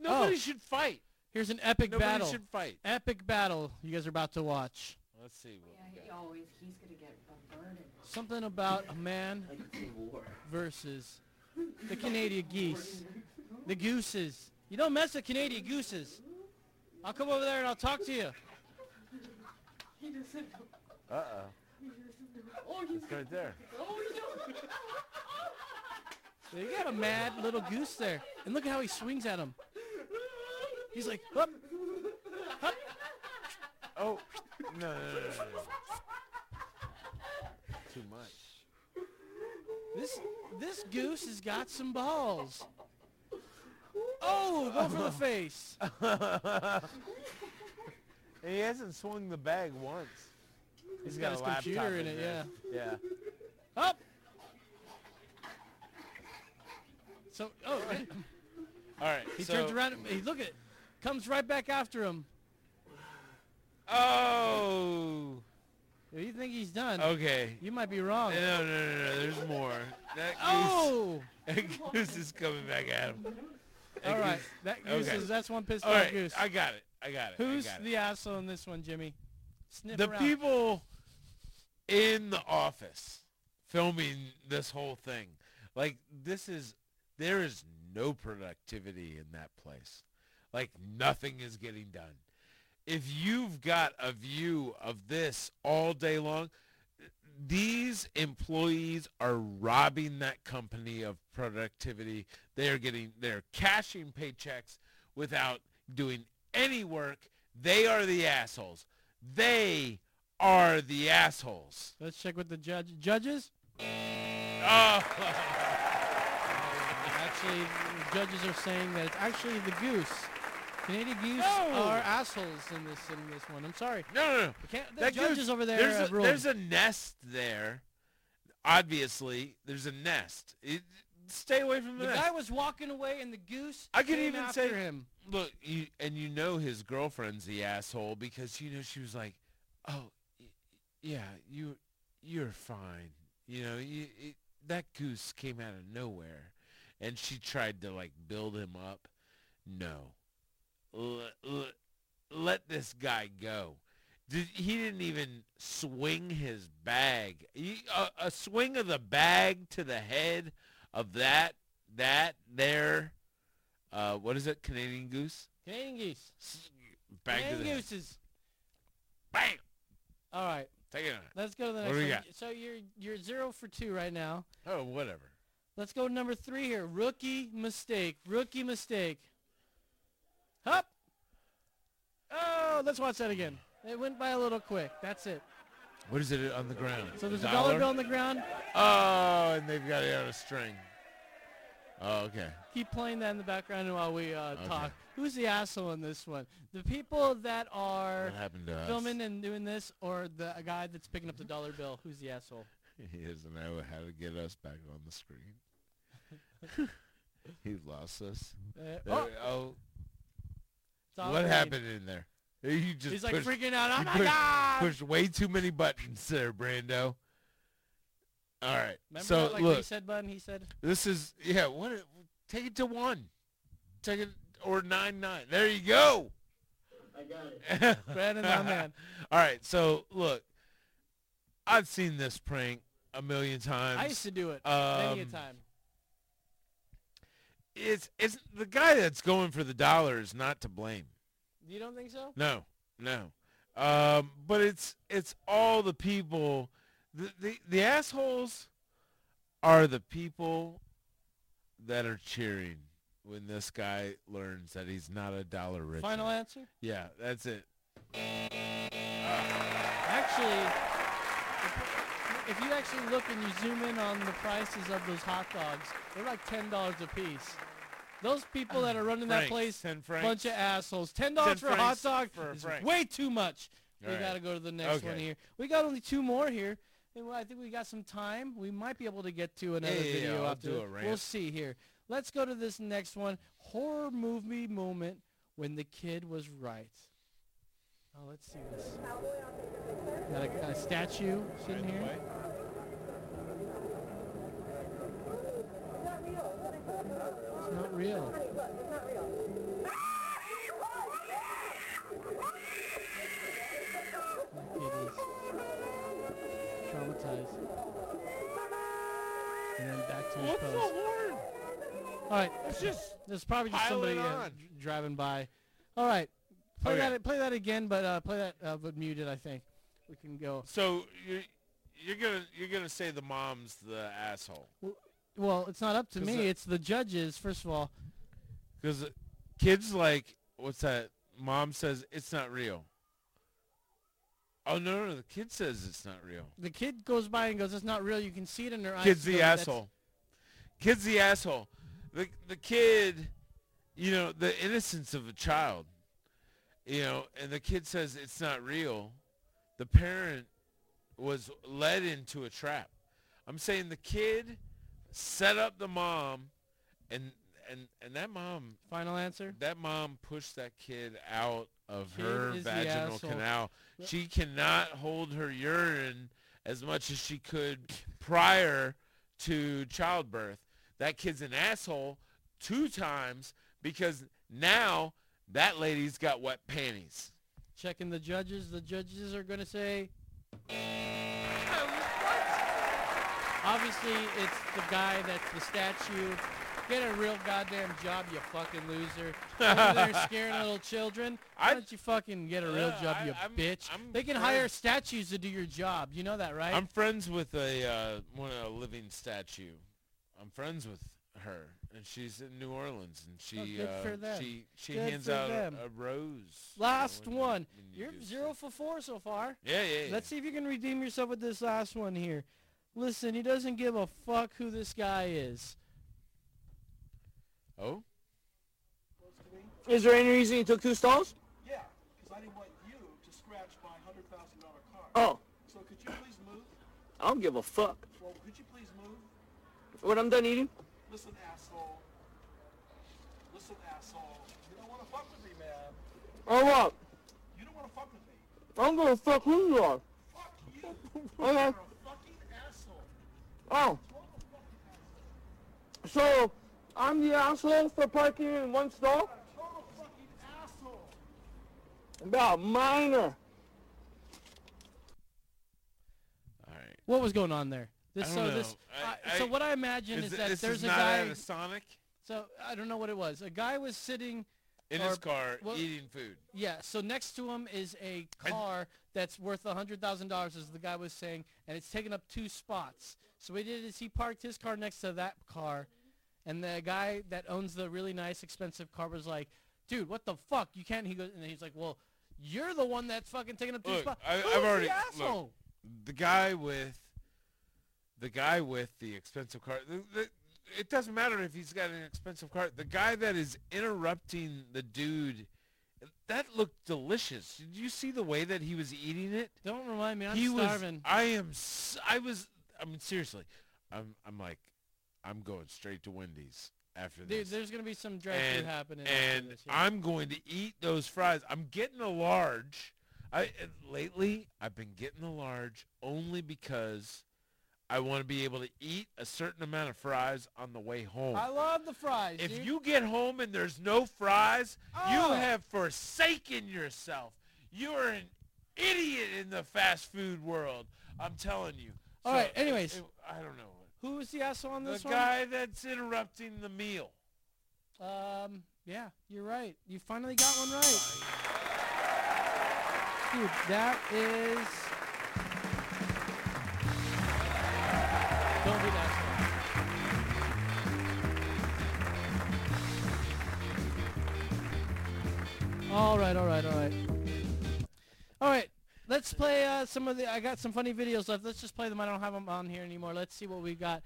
[SPEAKER 8] nobody
[SPEAKER 3] Oh.
[SPEAKER 8] should fight.
[SPEAKER 3] Here's an epic
[SPEAKER 8] Nobody
[SPEAKER 3] battle.
[SPEAKER 8] should fight.
[SPEAKER 3] Epic battle you guys are about to watch.
[SPEAKER 8] Let's see. What we
[SPEAKER 12] He always, he's gonna get burned.
[SPEAKER 3] Something about a man versus the Canadian geese. The gooses. You don't mess with Canadian gooses. I'll come over there and I'll talk to you. He just did.
[SPEAKER 8] Uh oh. It's right there.
[SPEAKER 3] You got a mad little goose there. And look at how he swings at him. He's like, up, up.
[SPEAKER 8] Oh, no, no, no, no, no. Too much.
[SPEAKER 3] This this goose has got some balls. Oh, go for the face.
[SPEAKER 8] he hasn't swung the bag once.
[SPEAKER 3] He's got
[SPEAKER 8] got,
[SPEAKER 3] his computer in it,
[SPEAKER 8] there. Yeah.
[SPEAKER 3] Up. So, oh,
[SPEAKER 8] All right.
[SPEAKER 3] He
[SPEAKER 8] so,
[SPEAKER 3] turns around. He look at, comes right back after him.
[SPEAKER 8] Oh.
[SPEAKER 3] If you think he's done,
[SPEAKER 8] Okay.
[SPEAKER 3] you might be wrong.
[SPEAKER 8] No, no, no, no. There's more. That oh! goose,
[SPEAKER 3] Oh!
[SPEAKER 8] that goose is coming back at him.
[SPEAKER 3] All right, that goose
[SPEAKER 8] okay.
[SPEAKER 3] is that's one pissed
[SPEAKER 8] All
[SPEAKER 3] off
[SPEAKER 8] right,
[SPEAKER 3] goose.
[SPEAKER 8] I got it. I got it. I
[SPEAKER 3] Who's
[SPEAKER 8] got it.
[SPEAKER 3] the asshole in this one, Jimmy? Sniff
[SPEAKER 8] the people in the office filming this whole thing like this is there is no productivity in that place like nothing is getting done if you've got a view of this all day long these employees are robbing that company of productivity they are getting they're cashing paychecks without doing any work they are the assholes they are the assholes.
[SPEAKER 3] Let's check with the judge. Judges?
[SPEAKER 8] Oh.
[SPEAKER 3] Actually, the judges are saying that it's actually the goose. Canadian goose
[SPEAKER 8] No.
[SPEAKER 3] are assholes in this in this one. I'm sorry.
[SPEAKER 8] No, no, no.
[SPEAKER 3] Can't, the
[SPEAKER 8] That
[SPEAKER 3] judges
[SPEAKER 8] goose-
[SPEAKER 3] over there
[SPEAKER 8] There's a, there's a nest there. Obviously, there's a nest. It, stay away from the,
[SPEAKER 3] the
[SPEAKER 8] nest.
[SPEAKER 3] guy was walking away, and the goose
[SPEAKER 8] I could even
[SPEAKER 3] after
[SPEAKER 8] say,
[SPEAKER 3] him.
[SPEAKER 8] look, you, and you know his girlfriend's the asshole because you know she was like, oh, y- yeah, you, you're fine. You know, you, it, that goose came out of nowhere, and she tried to like build him up. No, let, let, let this guy go. Did, he didn't even swing his bag. He, a, a swing of the bag to the head of that that there. Uh, what is it? Canadian goose.
[SPEAKER 3] Canadian geese.
[SPEAKER 8] Bag to
[SPEAKER 3] Canadian
[SPEAKER 8] the head.
[SPEAKER 3] gooses.
[SPEAKER 8] Bam.
[SPEAKER 3] All right.
[SPEAKER 8] Take it on.
[SPEAKER 3] Let's go to the
[SPEAKER 8] What
[SPEAKER 3] next
[SPEAKER 8] we
[SPEAKER 3] one.
[SPEAKER 8] got?
[SPEAKER 3] So you're you're zero for two right now.
[SPEAKER 8] Oh, whatever.
[SPEAKER 3] Let's go to number three here. Rookie mistake. Rookie mistake. Hup. Oh, let's watch that again. It went by a little quick. That's it.
[SPEAKER 8] What is it on the ground?
[SPEAKER 3] So there's a dollar bill on the ground.
[SPEAKER 8] Oh, and they've got it on a string. Oh, okay.
[SPEAKER 3] Keep playing that in the background while we uh,
[SPEAKER 8] Okay.
[SPEAKER 3] talk. Who's the asshole in this one? The people that are
[SPEAKER 8] to us?
[SPEAKER 3] filming and doing this, or the guy that's picking up the dollar bill? Who's the asshole?
[SPEAKER 8] He doesn't know how to get us back on the screen. he lost us.
[SPEAKER 3] Uh, oh.
[SPEAKER 8] oh.
[SPEAKER 3] It's
[SPEAKER 8] What
[SPEAKER 3] green.
[SPEAKER 8] happened in there? You just
[SPEAKER 3] He's like
[SPEAKER 8] pushed-
[SPEAKER 3] freaking out. Oh
[SPEAKER 8] you
[SPEAKER 3] my
[SPEAKER 8] pushed,
[SPEAKER 3] God!
[SPEAKER 8] Pushed way too many buttons there, Brando. All right.
[SPEAKER 3] Remember
[SPEAKER 8] so
[SPEAKER 3] that like
[SPEAKER 8] look,
[SPEAKER 3] reset button? He said.
[SPEAKER 8] this is yeah. What? Take it to one. Take it or nine nine. There you go.
[SPEAKER 26] I got it.
[SPEAKER 3] Brandon, my man.
[SPEAKER 8] All right. So look, I've seen this prank a million times.
[SPEAKER 3] I used to do it many a
[SPEAKER 8] Um,
[SPEAKER 3] time.
[SPEAKER 8] It's it's the guy that's going for the dollar is not to blame.
[SPEAKER 3] You don't think so?
[SPEAKER 8] No, no. Um, but it's it's all the people. The, the the assholes are the people that are cheering when this guy learns that he's not a dollar rich.
[SPEAKER 3] Final answer?
[SPEAKER 8] Yeah, that's it.
[SPEAKER 3] Actually, if, if you actually look and you zoom in on the prices of those hot dogs, they're like ten dollars a piece. Those people that are running that
[SPEAKER 8] Francs,
[SPEAKER 3] place,
[SPEAKER 8] 10 francs.
[SPEAKER 3] bunch of assholes. Ten dollars for a hot
[SPEAKER 8] francs
[SPEAKER 3] dog
[SPEAKER 8] for a
[SPEAKER 3] is
[SPEAKER 8] franc.
[SPEAKER 3] way too much. We
[SPEAKER 8] All right.
[SPEAKER 3] got to go to the next one
[SPEAKER 8] Okay.
[SPEAKER 3] here. We got only two more here. And I think we got some time. We might be able to get to another
[SPEAKER 8] Yeah, yeah, yeah,
[SPEAKER 3] video
[SPEAKER 8] I'll
[SPEAKER 3] after.
[SPEAKER 8] do a
[SPEAKER 3] We'll
[SPEAKER 8] rant.
[SPEAKER 3] see here. Let's go to this next one. Horror movie moment when the kid was right. Oh, let's see this. Got a, a statue sitting here. It's not real. That kid is traumatized. And then back to his
[SPEAKER 8] What's the
[SPEAKER 3] post.
[SPEAKER 8] horn?
[SPEAKER 3] All right,
[SPEAKER 8] It's just
[SPEAKER 3] there's probably just
[SPEAKER 8] piling
[SPEAKER 3] somebody uh,
[SPEAKER 8] on.
[SPEAKER 3] dr- driving by. All right, play
[SPEAKER 8] Okay.
[SPEAKER 3] that. Play that again, but uh, play that uh, but muted. I think we can go.
[SPEAKER 8] So you're you're gonna you're gonna say the mom's the asshole
[SPEAKER 3] Well, it's not up to me.
[SPEAKER 8] the-
[SPEAKER 3] it's the judges. First of all,
[SPEAKER 8] because kids like what's that? Mom says it's not real. Oh no, no, no, the kid says it's not real.
[SPEAKER 3] the kid goes by and goes, "It's not real." You can see it in their eyes.
[SPEAKER 8] Kid's the asshole. Kid's the asshole. The the kid, you know, the innocence of a child. You know, and the kid says it's not real. The parent was led into a trap. I'm saying the kid set up the mom and and and that mom.
[SPEAKER 3] Final answer.
[SPEAKER 8] That mom pushed that kid out of
[SPEAKER 3] Kid
[SPEAKER 8] her
[SPEAKER 3] is the
[SPEAKER 8] vaginal
[SPEAKER 3] asshole.
[SPEAKER 8] canal. She cannot hold her urine as much as she could prior to childbirth. That kid's an asshole two times because now that lady's got wet panties.
[SPEAKER 3] Checking the judges. The judges are going to say. Obviously, it's the guy that's the statue. Get a real goddamn job, you fucking loser. Over there scaring little children. Why don't you fucking get a real job,
[SPEAKER 8] I-
[SPEAKER 3] you
[SPEAKER 8] I'm-
[SPEAKER 3] bitch?
[SPEAKER 8] I'm
[SPEAKER 3] they can
[SPEAKER 8] friends-
[SPEAKER 3] hire statues to do your job. You know that, right?
[SPEAKER 8] I'm friends with a uh, one a living statue. I'm friends with her, and she's in New Orleans, and she
[SPEAKER 3] Oh, good
[SPEAKER 8] uh,
[SPEAKER 3] for them.
[SPEAKER 8] she she
[SPEAKER 3] Good
[SPEAKER 8] hands out a,
[SPEAKER 3] them.
[SPEAKER 8] a rose.
[SPEAKER 3] Last
[SPEAKER 8] you-
[SPEAKER 3] one.
[SPEAKER 8] when you
[SPEAKER 3] You're
[SPEAKER 8] do
[SPEAKER 3] zero for four so far.
[SPEAKER 8] Yeah, yeah, yeah.
[SPEAKER 3] Let's see if you can redeem yourself with this last one here. Listen, he doesn't give a fuck who this guy is.
[SPEAKER 8] Oh?
[SPEAKER 26] Is there any reason you took two stalls?
[SPEAKER 28] Yeah, because I didn't want you to scratch my hundred thousand dollar car.
[SPEAKER 26] Oh.
[SPEAKER 28] So could you please move?
[SPEAKER 26] I don't give a fuck.
[SPEAKER 28] Well, could you please move?
[SPEAKER 26] When I'm done eating,
[SPEAKER 28] Listen, asshole. Listen, asshole. You don't want to fuck with me, man.
[SPEAKER 26] oh what?
[SPEAKER 28] You don't want to fuck with me.
[SPEAKER 26] I'm gonna fuck who you are.
[SPEAKER 28] Fuck you.
[SPEAKER 26] Okay.
[SPEAKER 28] You're a fucking asshole.
[SPEAKER 26] Oh. So, I'm the asshole for parking in one stall?
[SPEAKER 28] Total fucking asshole.
[SPEAKER 26] About minor.
[SPEAKER 3] What was going on there? This,
[SPEAKER 8] I
[SPEAKER 3] so
[SPEAKER 8] don't
[SPEAKER 3] this,
[SPEAKER 8] know.
[SPEAKER 3] I-
[SPEAKER 8] I-
[SPEAKER 3] so
[SPEAKER 8] I-
[SPEAKER 3] what I imagine
[SPEAKER 8] is
[SPEAKER 3] is, that
[SPEAKER 8] this
[SPEAKER 3] there's
[SPEAKER 8] is
[SPEAKER 3] a guy.
[SPEAKER 8] at a Sonic?
[SPEAKER 3] So I don't know what it was. A guy was sitting
[SPEAKER 8] In
[SPEAKER 3] or-
[SPEAKER 8] his car
[SPEAKER 3] well,
[SPEAKER 8] eating food.
[SPEAKER 3] Yeah. So next to him is a car that's worth a hundred thousand dollars, as the guy was saying, and it's taking up two spots. So what he did is he parked his car next to that car, and the guy that owns the really nice, expensive car was like, "Dude, what the fuck? You can't." He goes, and he's like, "Well, you're the one that's fucking taking up two
[SPEAKER 8] Look,
[SPEAKER 3] spots."
[SPEAKER 8] I, I've already
[SPEAKER 3] the
[SPEAKER 8] look, the guy with the guy with the expensive car. The, the, it doesn't matter if he's got an expensive car. The guy that is interrupting the dude, that looked delicious. Did you see the way that he was eating it?
[SPEAKER 3] Don't remind me. I'm
[SPEAKER 8] he
[SPEAKER 3] starving.
[SPEAKER 8] Was, I am. s- I was. I mean, seriously. I'm. I'm like. I'm going straight to Wendy's after
[SPEAKER 3] Dude,
[SPEAKER 8] this.
[SPEAKER 3] there's gonna be some drive-through
[SPEAKER 8] and,
[SPEAKER 3] happening. after
[SPEAKER 8] And
[SPEAKER 3] this, yeah.
[SPEAKER 8] I'm going to eat those fries. I'm getting a large. I and lately I've been getting a large only because I want to be able to eat a certain amount of fries on the way home.
[SPEAKER 3] I love the fries.
[SPEAKER 8] if
[SPEAKER 3] dude.
[SPEAKER 8] you get home and there's no fries,
[SPEAKER 3] Oh.
[SPEAKER 8] you have forsaken yourself. You're an idiot in the fast food world. I'm telling you.
[SPEAKER 3] All
[SPEAKER 8] So,
[SPEAKER 3] right, anyways.
[SPEAKER 8] it- I don't know.
[SPEAKER 3] Who is the asshole on this one?
[SPEAKER 8] The guy that's interrupting the meal.
[SPEAKER 3] Um, yeah, you're right. You finally got one right. Dude, that is. Don't be that. All right, all right, all right. All right, let's play uh, some of the. I got some funny videos left. Let's just play them. I don't have them on here anymore. Let's see what we got.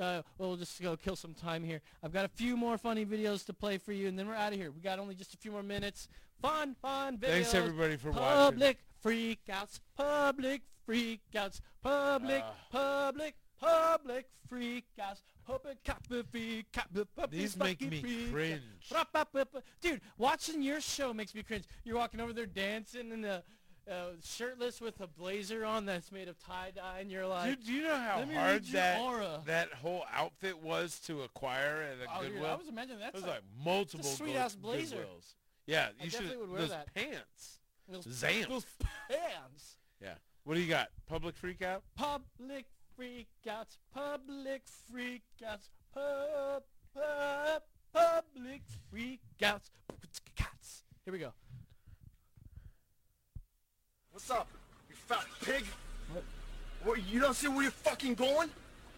[SPEAKER 3] Uh, we'll just go kill some time here. I've got a few more funny videos to play for you, and then we're out of here. We got only just a few more minutes. Fun, fun videos.
[SPEAKER 8] Thanks, everybody, for watching.
[SPEAKER 3] Public freakouts. Public freakouts. Public,
[SPEAKER 8] Ah.
[SPEAKER 3] public, public freakouts. Public public freak- public
[SPEAKER 8] These make me cringe.
[SPEAKER 3] Dude, watching your show makes me cringe. You're walking over there dancing and uh, uh, shirtless with a blazer on that's made of tie dye, and you're like,
[SPEAKER 8] Dude, do you know how hard that
[SPEAKER 3] aura."
[SPEAKER 8] that whole outfit was to acquire at a
[SPEAKER 3] Oh, dude,
[SPEAKER 8] Goodwill?
[SPEAKER 3] I was imagining that's
[SPEAKER 8] it was
[SPEAKER 3] a-
[SPEAKER 8] like multiple
[SPEAKER 3] sweet ass blazer.
[SPEAKER 8] Goodwills. Yeah,
[SPEAKER 3] I
[SPEAKER 8] you should
[SPEAKER 3] would wear
[SPEAKER 8] those
[SPEAKER 3] that.
[SPEAKER 8] pants.
[SPEAKER 3] Those-
[SPEAKER 8] Zamp.
[SPEAKER 3] Those pants.
[SPEAKER 8] Yeah. What do you got? Public freakout?
[SPEAKER 3] Public freakouts. Public freakouts. Pub, pub, public freakouts. Cats. Here we go.
[SPEAKER 26] What's up, you fat pig? What? you don't see where you're fucking going?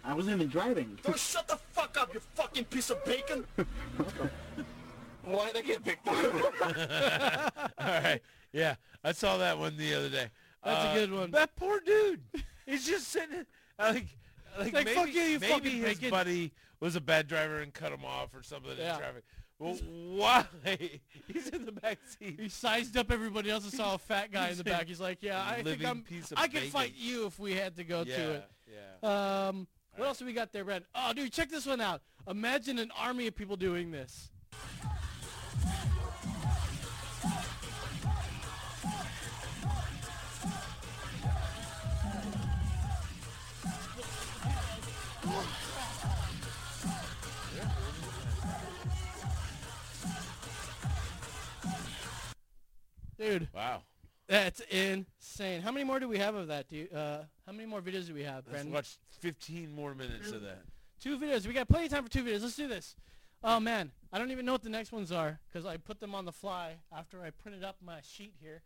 [SPEAKER 4] I wasn't even driving.
[SPEAKER 26] Don't shut the fuck up, you fucking piece of bacon! Why'd I get picked up?
[SPEAKER 8] All right. Yeah, I saw that one the other day.
[SPEAKER 3] That's a
[SPEAKER 8] Uh,
[SPEAKER 3] good one.
[SPEAKER 8] That poor dude. He's just sitting like like,
[SPEAKER 3] Like,
[SPEAKER 8] maybe,
[SPEAKER 3] fuck you, you
[SPEAKER 8] maybe
[SPEAKER 3] fucking
[SPEAKER 8] his
[SPEAKER 3] bacon.
[SPEAKER 8] buddy was a bad driver and cut him off or something
[SPEAKER 3] Yeah.
[SPEAKER 8] in traffic. Well, why? He's in the back seat.
[SPEAKER 3] He sized up everybody else and saw a fat guy in the back. He's like, "Yeah, I think
[SPEAKER 8] Living
[SPEAKER 3] I'm.
[SPEAKER 8] piece of
[SPEAKER 3] I could
[SPEAKER 8] bacon.
[SPEAKER 3] fight you if we had to go
[SPEAKER 8] Yeah,
[SPEAKER 3] to it."
[SPEAKER 8] yeah.
[SPEAKER 3] Um. What else do we got there, Brad? Oh, dude, check this one out. Imagine an army of people doing this. Dude.
[SPEAKER 8] Wow.
[SPEAKER 3] That's insane. How many more do we have of that, dude? Uh, how many more videos do we have,
[SPEAKER 8] Let's watch 15 more minutes of that.
[SPEAKER 3] Two videos. We got plenty of time for two videos. Let's do this. Oh man, I don't even know what the next ones are because I put them on the fly after I printed up my sheet here,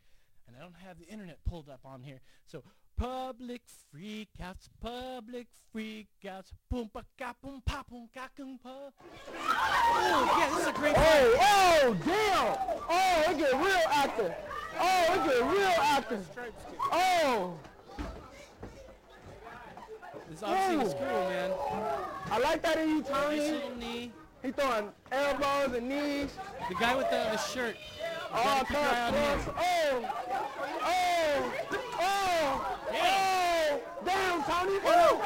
[SPEAKER 3] and I don't have the internet pulled up on here. So public freakouts, public freakouts, boom pa ka boom pa boom ka boom pa. Oh yeah, this is a great.
[SPEAKER 26] Oh, oh, damn! It get real active. Oh, it get real active. Oh.
[SPEAKER 3] This obviously
[SPEAKER 26] Ooh.
[SPEAKER 3] cool, man.
[SPEAKER 26] I like that in you, Tony. He throwing elbows and knees.
[SPEAKER 3] The guy with the, the shirt.
[SPEAKER 26] Oh,
[SPEAKER 3] Gotta keep your eye on him.
[SPEAKER 26] cross, Oh, oh, oh, oh. Damn, Tony. Woo.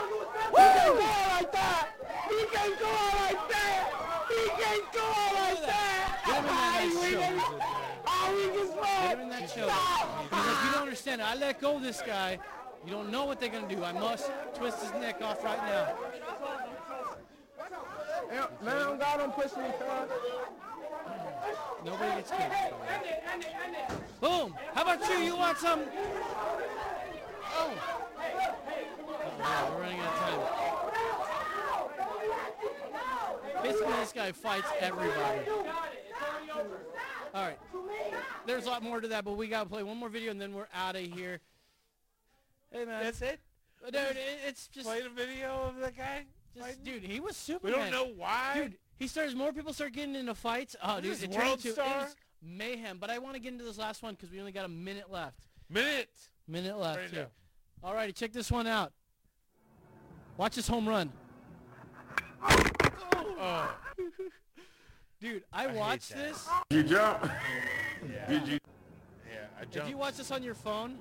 [SPEAKER 26] He can't go like that. He can't go like that. He can't go out like that.
[SPEAKER 3] Get him in that
[SPEAKER 26] Ay,
[SPEAKER 3] nice
[SPEAKER 26] we
[SPEAKER 3] show.
[SPEAKER 26] can- Oh, we can smoke.
[SPEAKER 3] Get him in that show. He's like, you don't understand. I let go of this guy. You don't know what they're gonna do. I must twist his neck off right now.
[SPEAKER 26] Man, God don't push me.
[SPEAKER 3] Nobody gets killed. Boom! How about you? You want some? Oh! Oh, we're running out of time. Basically, this guy fights everybody. All right. There's a lot more to that, but we gotta play one more video and then we're out of here. Hey man.
[SPEAKER 8] That's it?
[SPEAKER 3] Uh, dude, it, it's just
[SPEAKER 8] Play the video of the guy?
[SPEAKER 3] just, dude, he was
[SPEAKER 8] We
[SPEAKER 3] Superman.
[SPEAKER 8] don't know why.
[SPEAKER 3] Dude, he starts. More people start getting into fights. Oh, dude, it turned
[SPEAKER 8] World
[SPEAKER 3] into it
[SPEAKER 8] Star?
[SPEAKER 3] was mayhem. But I want to get into this last one because we only got a minute left.
[SPEAKER 8] Minute.
[SPEAKER 3] Minute left.
[SPEAKER 8] Right
[SPEAKER 3] here. Alrighty, check this one out. Watch this home run.
[SPEAKER 8] Oh.
[SPEAKER 3] Dude, I,
[SPEAKER 8] hate
[SPEAKER 3] watched
[SPEAKER 8] that.
[SPEAKER 3] this.
[SPEAKER 14] You jump?
[SPEAKER 8] Yeah.
[SPEAKER 14] Did you?
[SPEAKER 8] Yeah, I
[SPEAKER 3] If
[SPEAKER 8] jumped.
[SPEAKER 3] you watch this on your phone,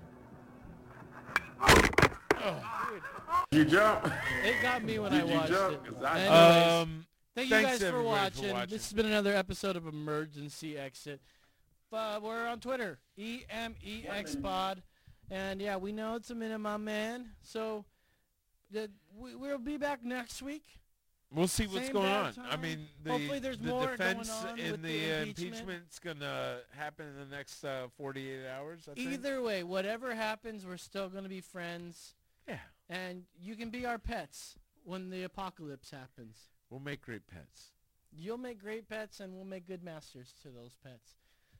[SPEAKER 14] You jump?
[SPEAKER 3] it got me when
[SPEAKER 14] Did
[SPEAKER 3] I
[SPEAKER 14] you
[SPEAKER 3] watched
[SPEAKER 14] jump?
[SPEAKER 3] it.
[SPEAKER 14] 'Cause I-
[SPEAKER 3] Anyways,
[SPEAKER 8] Um,
[SPEAKER 3] thank you guys for watching.
[SPEAKER 8] for watching.
[SPEAKER 3] This has been another episode of Emergency Exit. Uh, we're on Twitter, E EMEX Pod. And yeah, we know it's a minimum, man. So the, we, we'll be back next week.
[SPEAKER 8] We'll see what's
[SPEAKER 3] Same
[SPEAKER 8] going on. I mean, the,
[SPEAKER 3] Hopefully there's
[SPEAKER 8] the
[SPEAKER 3] more going
[SPEAKER 8] defense
[SPEAKER 3] on
[SPEAKER 8] in
[SPEAKER 3] with
[SPEAKER 8] the,
[SPEAKER 3] the impeachment.
[SPEAKER 8] impeachment's gonna happen in the next uh, 48 hours. I think.
[SPEAKER 3] Either way, whatever happens, we're still going to be friends.
[SPEAKER 8] Yeah.
[SPEAKER 3] And you can be our pets when the apocalypse happens.
[SPEAKER 8] We'll make great pets.
[SPEAKER 3] You'll make great pets, and we'll make good masters to those pets.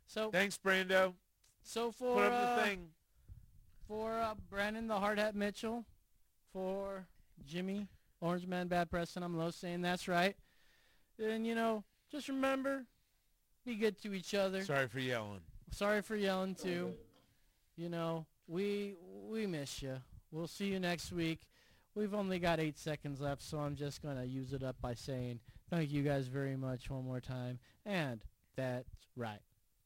[SPEAKER 3] So
[SPEAKER 8] Thanks, Brando.
[SPEAKER 3] So for
[SPEAKER 8] Put up
[SPEAKER 3] uh,
[SPEAKER 8] the thing.
[SPEAKER 3] for uh, Brandon the Hard Hat Mitchell, for Jimmy Orange Man Bad Preston, I'm low saying that's right. And you know, just remember, be good to each other.
[SPEAKER 8] Sorry for yelling.
[SPEAKER 3] Sorry for yelling too. You know, we we miss you. We'll see you next week. We've only got eight seconds left, so I'm just gonna use it up by saying thank you guys very much one more time. And that's right.